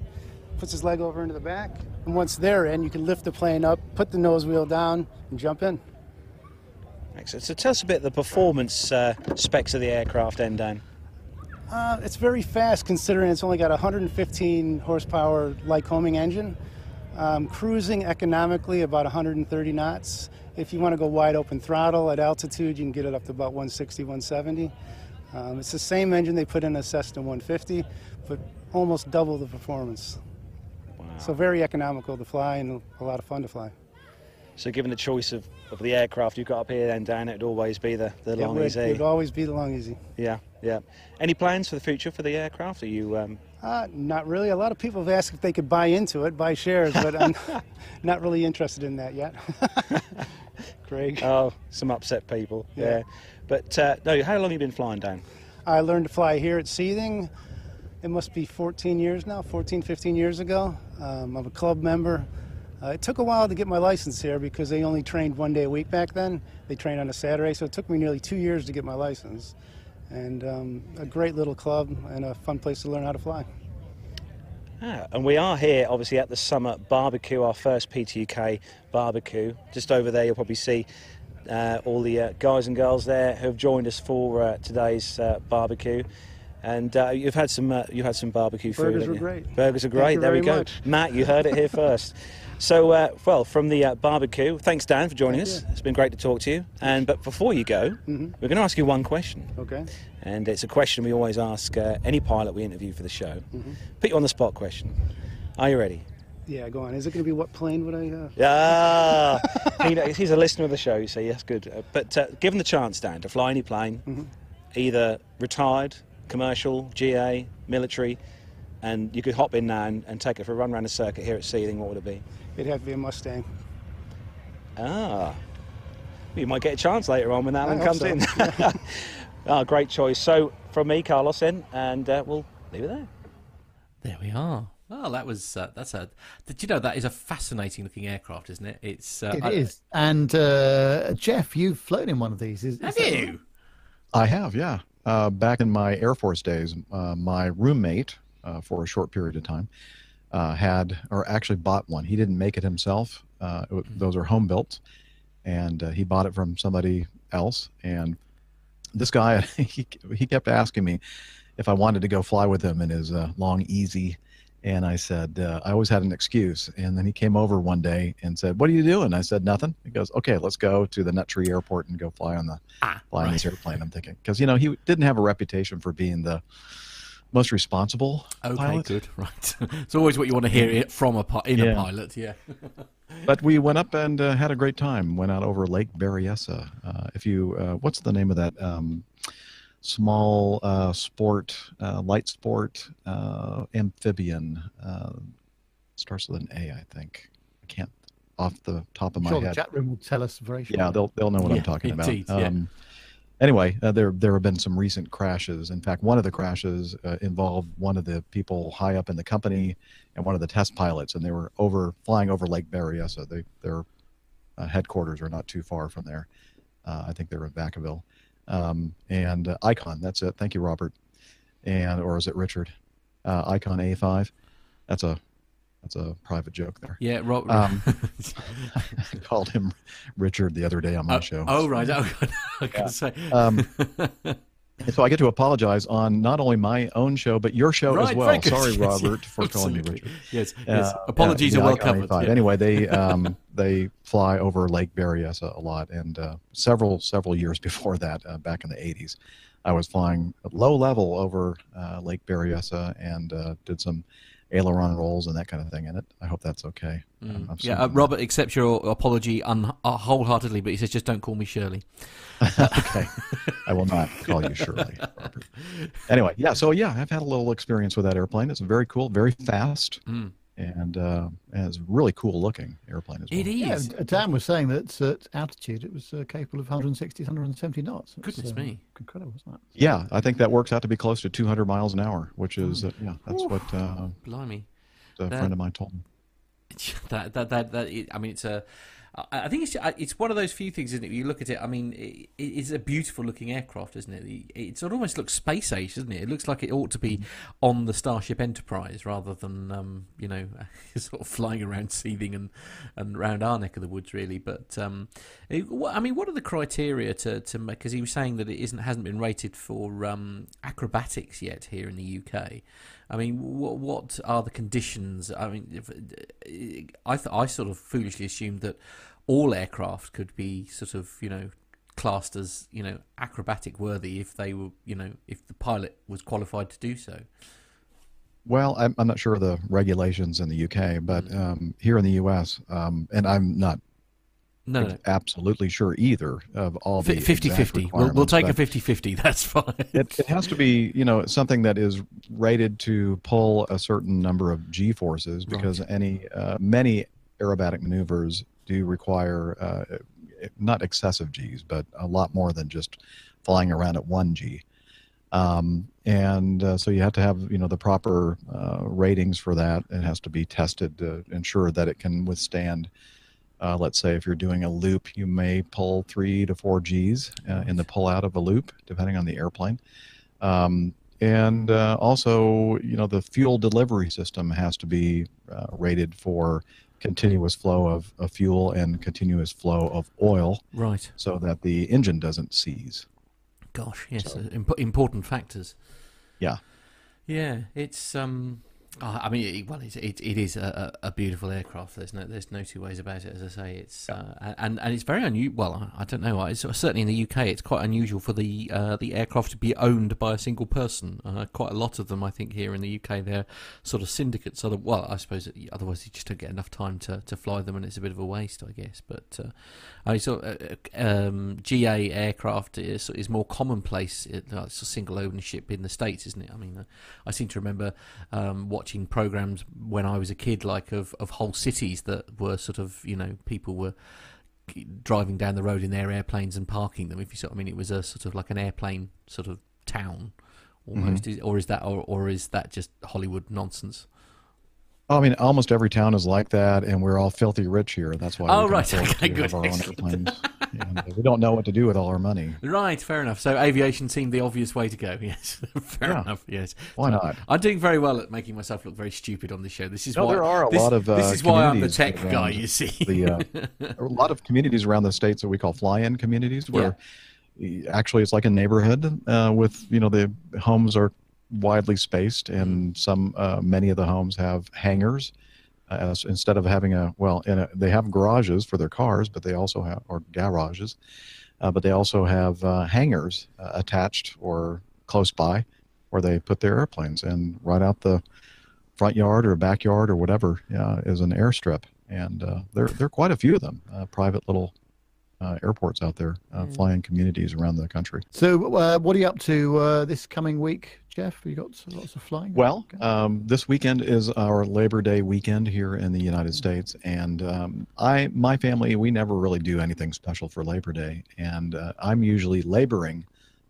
puts his leg over into the back, and once they're in, you can lift the plane up, put the nose wheel down, and jump in. Excellent. So, tell us a bit of the performance uh, specs of the aircraft, then, Dan. Uh, it's very fast considering it's only got a 115 horsepower Lycoming engine. Um, cruising economically about 130 knots. If you want to go wide open throttle at altitude, you can get it up to about 160, 170. Um, it's the same engine they put in a Cessna 150, but almost double the performance. Wow. So very economical to fly and a lot of fun to fly. So, given the choice of, of the aircraft you've got up here, and down, it'd always be the the It long would, easy. it would always be the Long-EZ. Yeah, yeah. Any plans for the future for the aircraft? Are you? Um, Uh, not really. A lot of people have asked if they could buy into it, buy shares, but I'm not really interested in that yet. Craig. oh, some upset people. Yeah. Yeah. But uh, no, how long have you been flying, Dan? I learned to fly here at Seething. It must be 14 years now, 14, 15 years ago. Um, I'm a club member. Uh, it took a while to get my license here because they only trained one day a week back then. They trained on a Saturday, so it took me nearly two years to get my license. And um, a great little club and a fun place to learn how to fly. Ah, and we are here, obviously, at the summer barbecue, our first PTUK barbecue. Just over there, you'll probably see uh, all the uh, guys and girls there who have joined us for uh, today's uh, barbecue. And uh, you've had some, uh, you had some barbecue food. Burgers were you? great. Burgers are great. there we go, much. Matt. You heard it here first. So, uh, well, from the uh, barbecue, thanks, Dan, for joining Thank us. you. It's been great to talk to you. And but before you go, Mhm. we're going to ask you one question. Okay. And it's a question we always ask uh, any pilot we interview for the show. Mm-hmm. Put you on the spot question. Are you ready? Yeah, go on. Is it going to be what plane would I? Uh... Ah, he he's a listener of the show, you see. Yes, good. Uh, but uh, given the chance, Dan, to fly any plane, Mm-hmm. either retired, commercial, GA, military, and you could hop in now and, and take it for a run around the circuit here at Seething, what would it be? It'd have to be a Mustang. Ah, you might get a chance later on when that I one comes so. in. ah, great choice. So from me, Carlos, in, and uh, we'll leave it there. There we are. Well, that was uh, that's a. Did you know that is a fascinating looking aircraft, isn't it? It's uh, It I- is. And uh, Jeff, you've flown in one of these. Is, is Have that you? right? I have, yeah. Uh, back in my Air Force days, uh, my roommate, uh, for a short period of time, uh, had, or actually bought one. He didn't make it himself. Uh, it wa- those are home built, and uh, he bought it from somebody else. And this guy, he he kept asking me if I wanted to go fly with him in his uh, Long-EZ. And I said, uh, I always had an excuse. And then he came over one day and said, What are you doing? I said, Nothing. He goes, Okay, let's go to the Nut Tree Airport and go fly on the Ah, flying right. this airplane. I'm thinking because you know he didn't have a reputation for being the most responsible Okay, pilot. good. Right. it's always what you want to hear it from a pi- in a pilot. Yeah. but we went up and uh, had a great time. Went out over Lake Berryessa. Uh, if you, uh, what's the name of that um, small uh, sport, uh, light sport uh, amphibian? Uh, starts with an A, I think. I can't off the top of my sure, head. the chat room will tell us very shortly. Yeah, they'll they'll know what Yeah, I'm talking indeed, about. yeah. Anyway, uh, there there have been some recent crashes. In fact, one of the crashes uh, involved one of the people high up in the company and one of the test pilots, and they were over flying over Lake Berryessa. They their uh, headquarters are not too far from there. Uh, I think they're in Vacaville. Um, and uh, Icon, that's it. Thank you, Robert. And or is it Richard? Uh, Icon A5. That's a that's a private joke there. Yeah, Rob. Um, I called him Richard the other day on my oh, show. oh, right. Oh, I was going to say. Um, so I get to apologize on not only my own show but your show Right, as well. good. Sorry, Yes, Robert, yes, for calling me. Richard. Yes, yes. Uh, Apologies yeah, are well covered. Yeah. Anyway, they um, they fly over Lake Berryessa a lot, and uh, several several years before that, uh, back in the 80s, I was flying low level over uh, Lake Berryessa and uh, did some aileron rolls and that kind of thing in it. I hope that's okay. Mm. Yeah, uh, Robert accepts your apology un- uh, wholeheartedly, but he says just don't call me Shirley. okay. I will not call you Shirley. Robert. Anyway, yeah. So yeah, I've had a little experience with that airplane. It's very cool, very fast, Mm. And, uh, and it's a really cool looking airplane as well. It Yeah, Dan was saying that at altitude it was uh, capable of 160, 170 knots. It's, Goodness uh, me. Incredible, isn't it? Yeah, I think that works out to be close to 200 miles an hour, which is uh, yeah, that's what uh, Blimey. a That- friend of mine told me. that that that, that it, I mean, it's a. I I think it's it's one of those few things, isn't it? You look at it. I mean, it, it's a beautiful looking aircraft, isn't it? It, sort of almost looks space age, doesn't it? It looks like it ought to be on the Starship Enterprise rather than um, you know sort of flying around Seething and and around our neck of the woods, really. But um, it, I mean, what are the criteria to to make? Because he was saying that it isn't hasn't been rated for um, acrobatics yet here in the UK. I mean, what what are the conditions? I mean, if, I th- I sort of foolishly assumed that all aircraft could be sort of you know classed as you know acrobatic worthy if they were you know if the pilot was qualified to do so. Well, I'm, I'm not sure of the regulations in the UK, but Mm. um, here in the US, um, and I'm not No, no. absolutely sure either of all the 50 50 We'll, we'll take a 50 50. That's fine. It, it has to be, you know, something that is rated to pull a certain number of G forces because any uh, many aerobatic maneuvers do require uh, not excessive Gs, but a lot more than just flying around at one G. Um, and uh, so you have to have, you know, the proper uh, ratings for that. It has to be tested to ensure that it can withstand. Uh, let's say if you're doing a loop, you may pull three to four Gs uh, in the pull out of a loop, depending on the airplane. Um, and uh, also, you know, the fuel delivery system has to be uh, rated for continuous flow of, of fuel and continuous flow of oil Right. so that the engine doesn't seize. Gosh, yes, So- uh, imp- important factors. Yeah. Yeah, it's um. Oh, I mean, well, it, it, it is a, a beautiful aircraft. There's no there's no two ways about it. As I say, it's uh, and and it's very unusual. Well, I I don't know. It's certainly in the UK, it's quite unusual for the uh, the aircraft to be owned by a single person. Uh, quite a lot of them, I think, here in the UK, they're sort of syndicates. Other well, I suppose otherwise you just don't get enough time to, to fly them, and it's a bit of a waste, I guess. But uh, I saw uh, um, GA aircraft is, is more commonplace. It, uh, it's a single ownership in the states, isn't it? I mean, uh, I seem to remember um, watching programs when I was a kid, like of, of whole cities that were sort of you know people were driving down the road in their airplanes and parking them. If you sort, I mean, it was a sort of like an airplane sort of town, almost. Mm-hmm. Is, or is that or, or is that just Hollywood nonsense? I mean, almost every town is like that, and we're all filthy rich here. That's why. Oh, right. Okay, good. Have our own Excellent. airplanes. and uh, we don't know what to do with all our money. Right, fair enough. So aviation seemed the obvious way to go. Yes, fair Yeah. enough. Yes, Why So not? I'm doing very well at making myself look very stupid on this show. This is No, why there are a this, lot of, uh, this is why I'm the tech guy. You see, The uh, a lot of communities around the states that we call fly-in communities, where actually it's like a neighborhood uh, with you know the homes are widely spaced, and some uh, many of the homes have hangars. So instead of having a well, in a, they have garages for their cars, but they also have or garages, uh, but they also have uh, hangars uh, attached or close by, where they put their airplanes, and right out the front yard or backyard or whatever uh, is an airstrip, and uh, there there are quite a few of them, uh, private little uh, airports out there, uh, Mm. flying communities around the country. So, uh, what are you up to uh, this coming week, Jeff? Have you got lots of flying? Well, um, this weekend is our Labor Day weekend here in the United States, and um, I, my family, we never really do anything special for Labor Day, and uh, I'm usually laboring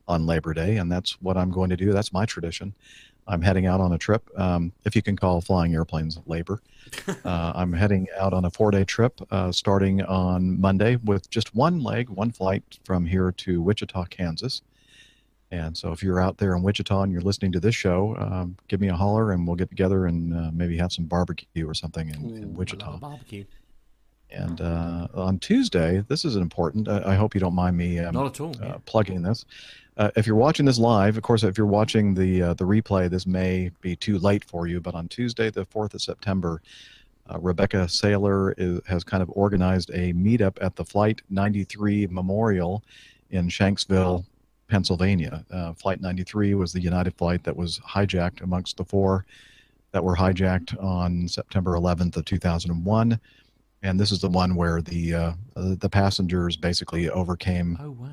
on Labor Day, and that's what I'm going to do. That's my tradition. I'm heading out on a trip, um, if you can call flying airplanes labor. Uh, I'm heading out on a four-day trip, uh, starting on Monday with just one leg, one flight from here to Wichita, Kansas. And so, if you're out there in Wichita and you're listening to this show, um, give me a holler and we'll get together and uh, maybe have some barbecue or something in, Ooh, in Wichita. barbecue. And uh, on Tuesday, this is important. I, I hope you don't mind me um, Not at all. uh, yeah. plugging this. Uh, if you're watching this live, of course, if you're watching the uh, the replay, this may be too late for you. But on Tuesday, the fourth of September, uh, Rebecca Saylor is, has kind of organized a meetup at the Flight 93 Memorial in Shanksville, Pennsylvania. Uh, flight 93 was the United flight that was hijacked amongst the four that were hijacked on September 11th of 2001. And this is the one where the uh, uh, the passengers basically overcame Oh wow.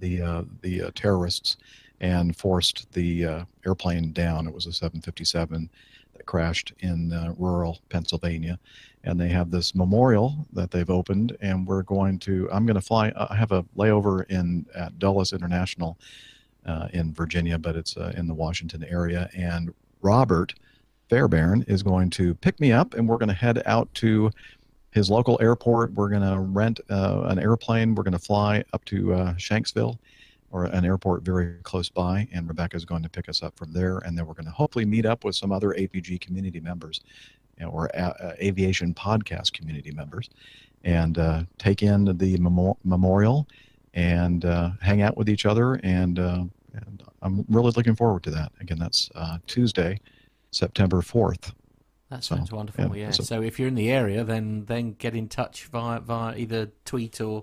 the uh, the uh, terrorists and forced the uh, airplane down. It was a 757 that crashed in uh, rural Pennsylvania, and they have this memorial that they've opened. And we're going to. I'm going to fly. I have a layover in at Dulles International uh, in Virginia, but it's uh, in the Washington area. And Robert Fairbairn is going to pick me up, and we're going to head out to his local airport. We're going to rent uh, an airplane. We're going to fly up to uh, Shanksville or an airport very close by, and Rebecca's going to pick us up from there. And then we're going to hopefully meet up with some other APG community members you know, or a- uh, aviation podcast community members and uh, take in the memo- memorial and uh, hang out with each other. And, uh, and I'm really looking forward to that. Again, that's uh, Tuesday, September 4th. That So, sounds wonderful. yeah, Yeah. so- So if you're in the area, then then get in touch via via either tweet or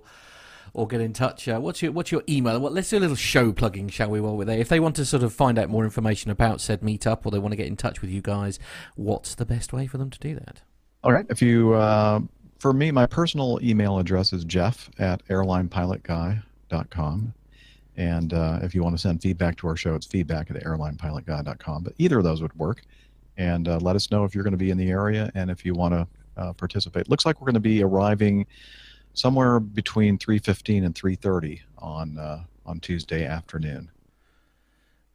or get in touch. Uh, what's your what's your email? Well, let's do a little show plugging, shall we? While we're there, if they want to sort of find out more information about said meetup, or they want to get in touch with you guys, what's the best way for them to do that? All right. If you, uh, for me, my personal email address is jeff at airlinepilotguy.com. And uh, if you want to send feedback to our show, it's feedback at airlinepilotguy.com. But either of those would work. And uh, let us know if you're going to be in the area and if you want to uh, participate. Looks like we're going to be arriving somewhere between 3:15 and 3:30 on uh, on Tuesday afternoon.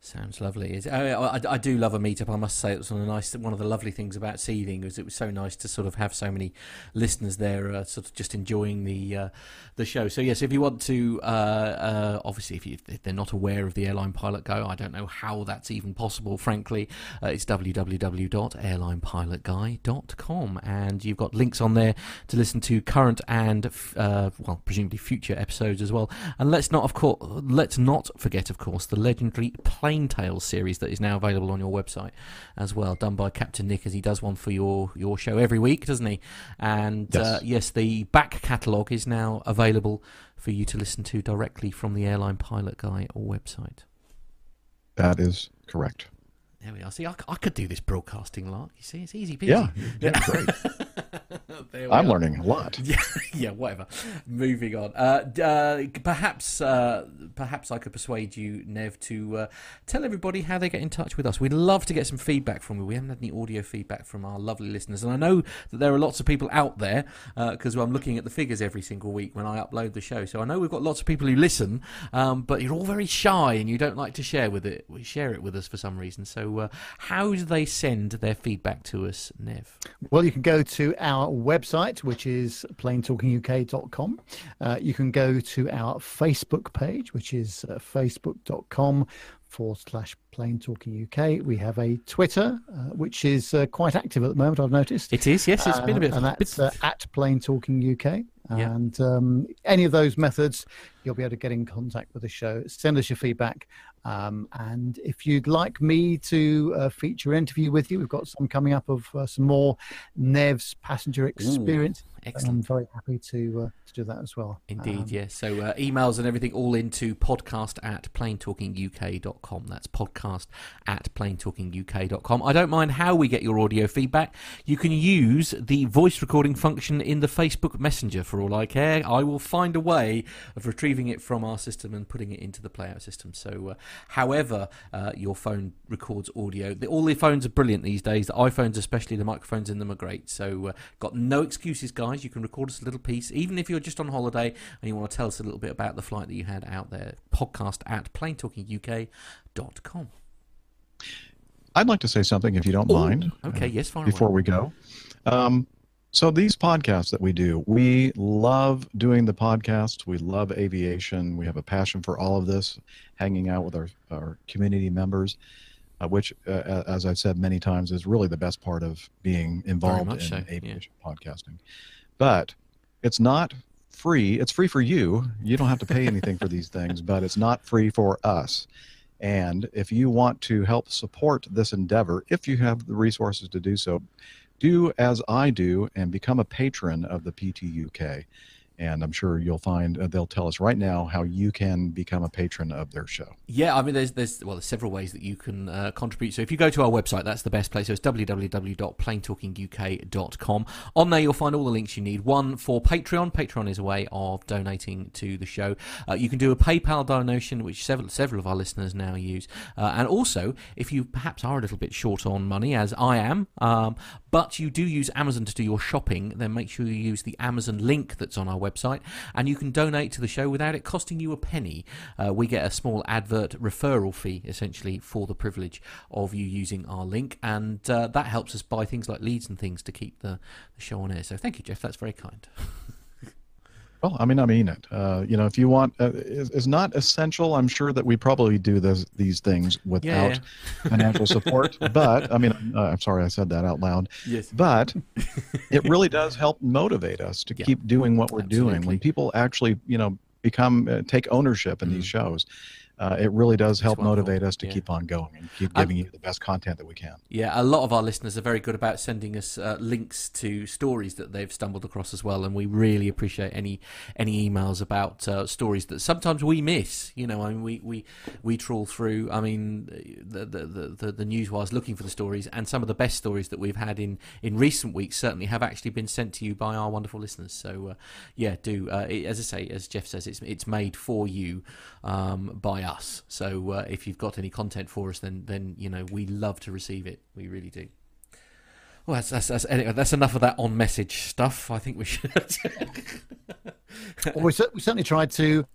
Sounds lovely. I, I, I do love a meetup. I must say it was one of the nice, one of the lovely things about Seething was it was so nice to sort of have so many listeners there, uh, sort of just enjoying the uh, the show. So yes, if you want to, uh, uh, obviously, if, you, if they're not aware of the Airline Pilot Guy, I don't know how that's even possible. Frankly, uh, it's www.airlinepilotguy.com, and you've got links on there to listen to current and uh, well, presumably future episodes as well. And let's not, of course, let's not forget, of course, the legendary Plain Tales series that is now available on your website as well, done by Captain Nick, as he does one for your your show every week, doesn't he? And Yes. uh, yes, the back catalogue is now available for you to listen to directly from the Airline Pilot Guy or website. That is correct. There we are. See, I could do this broadcasting lark. You see, it's easy peasy. Yeah, yeah, great. I'm are. learning a lot. Yeah, yeah, whatever. Moving on. Uh, uh, perhaps, uh, perhaps I could persuade you, Nev, to uh, tell everybody how they get in touch with us. We'd love to get some feedback from you. We haven't had any audio feedback from our lovely listeners, and I know that there are lots of people out there because I'm looking at the figures every single week when I upload the show. So I know we've got lots of people who listen, um, but you're all very shy and you don't like to share with it. Share it with us for some reason. So uh, how do they send their feedback to us, Nev? Well, you can go to our website, which is planetalkinguk.com. Uh, you can go to our Facebook page, which is uh, facebook.com forward slash Plane Talking UK. We have a Twitter, uh, which is uh, quite active at the moment, I've noticed. It is, yes. It's been a bit. Uh, and that's uh, at Plane Talking UK. Yeah. And um, any of those methods you'll be able to get in contact with the show. Send us your feedback. Um, and if you'd like me to uh, feature an interview with you, we've got some coming up of uh, some more Nev's passenger experience. Ooh, excellent. I'm very happy to uh, to do that as well. Indeed, um, yes. So uh, emails and everything all into podcast at planetalkinguk.com. That's podcast at planetalkinguk.com. I don't mind how we get your audio feedback. You can use the voice recording function in the Facebook Messenger for all I care. I will find a way of retrieving it from our system and putting it into the playout system. So uh, however uh, your phone records audio. The, all the phones are brilliant these days. The iPhones, especially, the microphones in them are great. So, uh, got no excuses, guys. You can record us a little piece, even if you're just on holiday and you want to tell us a little bit about the flight that you had out there. Podcast at planetalkinguk.com. I'd like to say something, if you don't Ooh, mind. Okay, yes, fine. Before we go. Um, so these podcasts that we do, we love doing the podcasts. We love aviation. We have a passion for all of this, hanging out with our, our community members, uh, which, uh, as I've said many times, is really the best part of being involved in so, aviation yeah. podcasting. But it's not free. It's free for you. You don't have to pay anything for these things, but it's not free for us. And if you want to help support this endeavor, if you have the resources to do so, do as I do and become a patron of the PTUK and I'm sure you'll find uh, they'll tell us right now how you can become a patron of their show. Yeah, I mean, there's there's well, there's several ways that you can uh, contribute. So if you go to our website, that's the best place. So it's www.planetalkinguk.com. On there, you'll find all the links you need. One for Patreon. Patreon is a way of donating to the show. Uh, you can do a PayPal donation, which several several of our listeners now use. Uh, and also, if you perhaps are a little bit short on money, as I am, um, but you do use Amazon to do your shopping, then make sure you use the Amazon link that's on our website, and you can donate to the show without it costing you a penny. Uh, we get a small advert referral fee, essentially, for the privilege of you using our link, and uh, that helps us buy things like leads and things to keep the, the show on air. So thank you, Jeff. That's very kind. Well, I mean, I mean it. Uh, you know, if you want, uh, is, is not essential. I'm sure that we probably do this, these things without yeah, yeah. financial support. but I mean, uh, I'm sorry I said that out loud. Yes. But it really does help motivate us to yeah. keep doing what we're Absolutely. doing. When people actually, you know, become uh, take ownership in mm. these shows, uh, it really does help motivate us to yeah. keep on going and keep giving you the best content that we can. Yeah, a lot of our listeners are very good about sending us uh, links to stories that they've stumbled across as well, and we really appreciate any any emails about uh, stories that sometimes we miss. You know, I mean, we we we trawl through. I mean, the the the, the, newswires looking for the stories, and some of the best stories that we've had in in recent weeks certainly have actually been sent to you by our wonderful listeners. So, uh, yeah, do uh, it, as I say, as Jeff says, it's it's made for you um, by us. So uh, if you've got any content for us, then then you know we love to receive it. We really do. Well, that's that's that's, anyway, that's enough of that on message stuff. I think we should. well, we, we, certainly tried to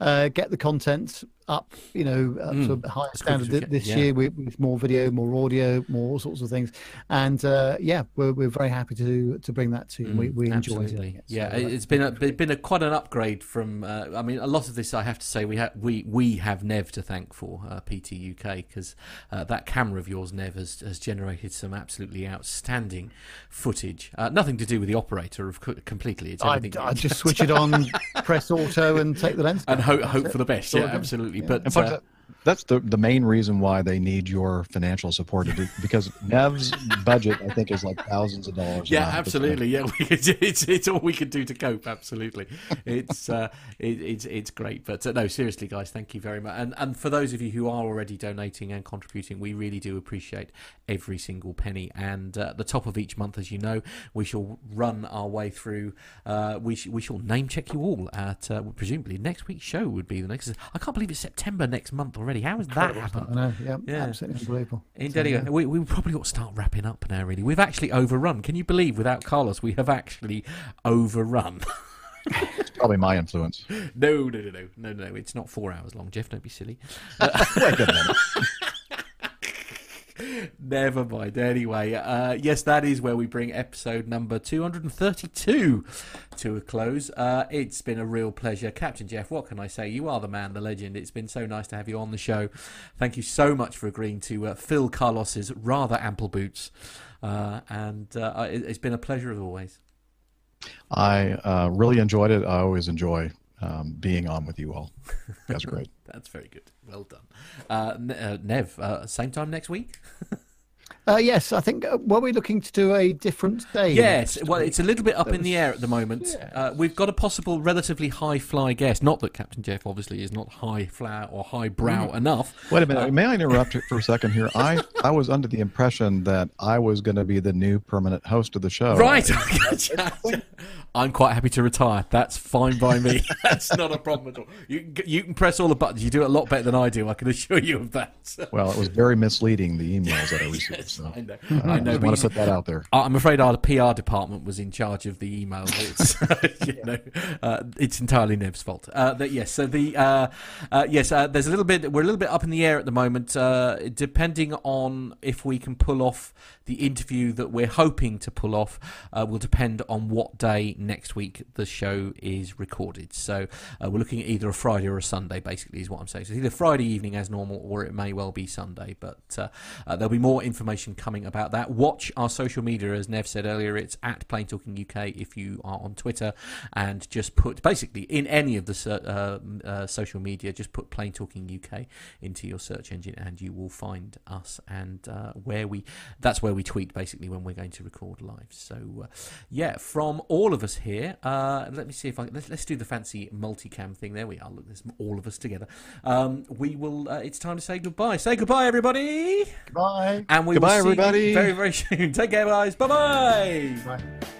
uh, get the content up, you know, up mm. to a higher standard this yeah. year with, with, more video, more audio, more all sorts of things. And uh, yeah, we're, we're very happy to to bring that to you. Mm, we, we enjoy it. So, yeah, uh, it's been a been a quite an upgrade from. Uh, I mean, a lot of this I have to say we have we we have Nev to thank for uh, PT UK because uh, that camera of yours, Nev, has, has generated some absolutely outstanding footage. Uh, nothing to do with the operator, of completely. It's everything. I, I just switch it on, press auto, and take the lens and hope hope for the best. Yeah, absolutely. But in fact, uh, that's the the main reason why they need your financial support do, because Nev's budget I think is like thousands of dollars. Yeah, absolutely. Yeah, we, it's it's all we can do to cope. Absolutely, it's uh, it, it's it's great. But uh, no, seriously, guys, thank you very much. And and for those of you who are already donating and contributing, we really do appreciate every single penny. And uh, at the top of each month, as you know, we shall run our way through. Uh, we sh- we shall name check you all at uh, presumably next week's show would be the next. I can't believe it's September next month already. How has that happened? I know, yeah, yeah. absolutely unbelievable. Indeed, so, yeah. we, we probably ought to start wrapping up now, really. We've actually overrun. Can you believe without Carlos, we have actually overrun? it's probably my influence. No, no, no, no, no, no. It's not four hours long, Jeff. Don't be silly. Uh, Wait a minute. Never mind. Anyway, uh, yes, that is where we bring episode number 232 to a close. Uh, it's been a real pleasure. Captain Jeff, what can I say? You are the man, the legend. It's been so nice to have you on the show. Thank you so much for agreeing to uh, fill Carlos's rather ample boots. Uh, and uh, it, has been a pleasure as always. I uh, really enjoyed it. I always enjoy um, being on with you all. You guys are great. That's very good. Well done. Uh, uh, Nev, uh, same time next week? Uh, yes, I think uh, were we looking to do a different day? Yes, well, week? it's a little bit up That in the air at the moment. Uh, we've got a possible relatively high fly guest. Not that Captain Jeff obviously is not high flower or high brow Mm. enough. Wait a minute. May I interrupt you for a second here? I, I was under the impression that I was going to be the new permanent host of the show. Right. I'm quite happy to retire. That's fine by me. That's not a problem at all. You, you can press all the buttons. You do it a lot better than I do. I can assure you of that. Well, it was very misleading, the emails that I received. So. I know. I I know. but want to put that out there. I- I'm afraid our PR department was in charge of the email. It's, you know, uh, it's entirely Nev's fault. Uh, that, yes, so the uh, uh, yes, uh, there's a little bit. We're a little bit up in the air at the moment, uh, depending on if we can pull off the interview that we're hoping to pull off. Uh, will depend on what day next week the show is recorded. So uh, we're looking at either a Friday or a Sunday. Basically, is what I'm saying. So either Friday evening as normal, or it may well be Sunday. But uh, uh, there'll be more information coming about that. Watch our social media, as Nev said earlier. It's at Plane Talking UK if you are on Twitter, and just put basically in any of the uh, uh, social media, just put Plane Talking UK into your search engine, and you will find us and where we. That's where we tweet basically when we're going to record live. So uh, yeah, from all of us here, uh, let me see if I let's, let's do the fancy multicam thing. There we are. Look, there's all of us together. Um, we will. Uh, it's time to say goodbye. Say goodbye, everybody. Bye. And we Goodbye, will see you everybody. very very soon. Take care, guys. Bye bye. Bye.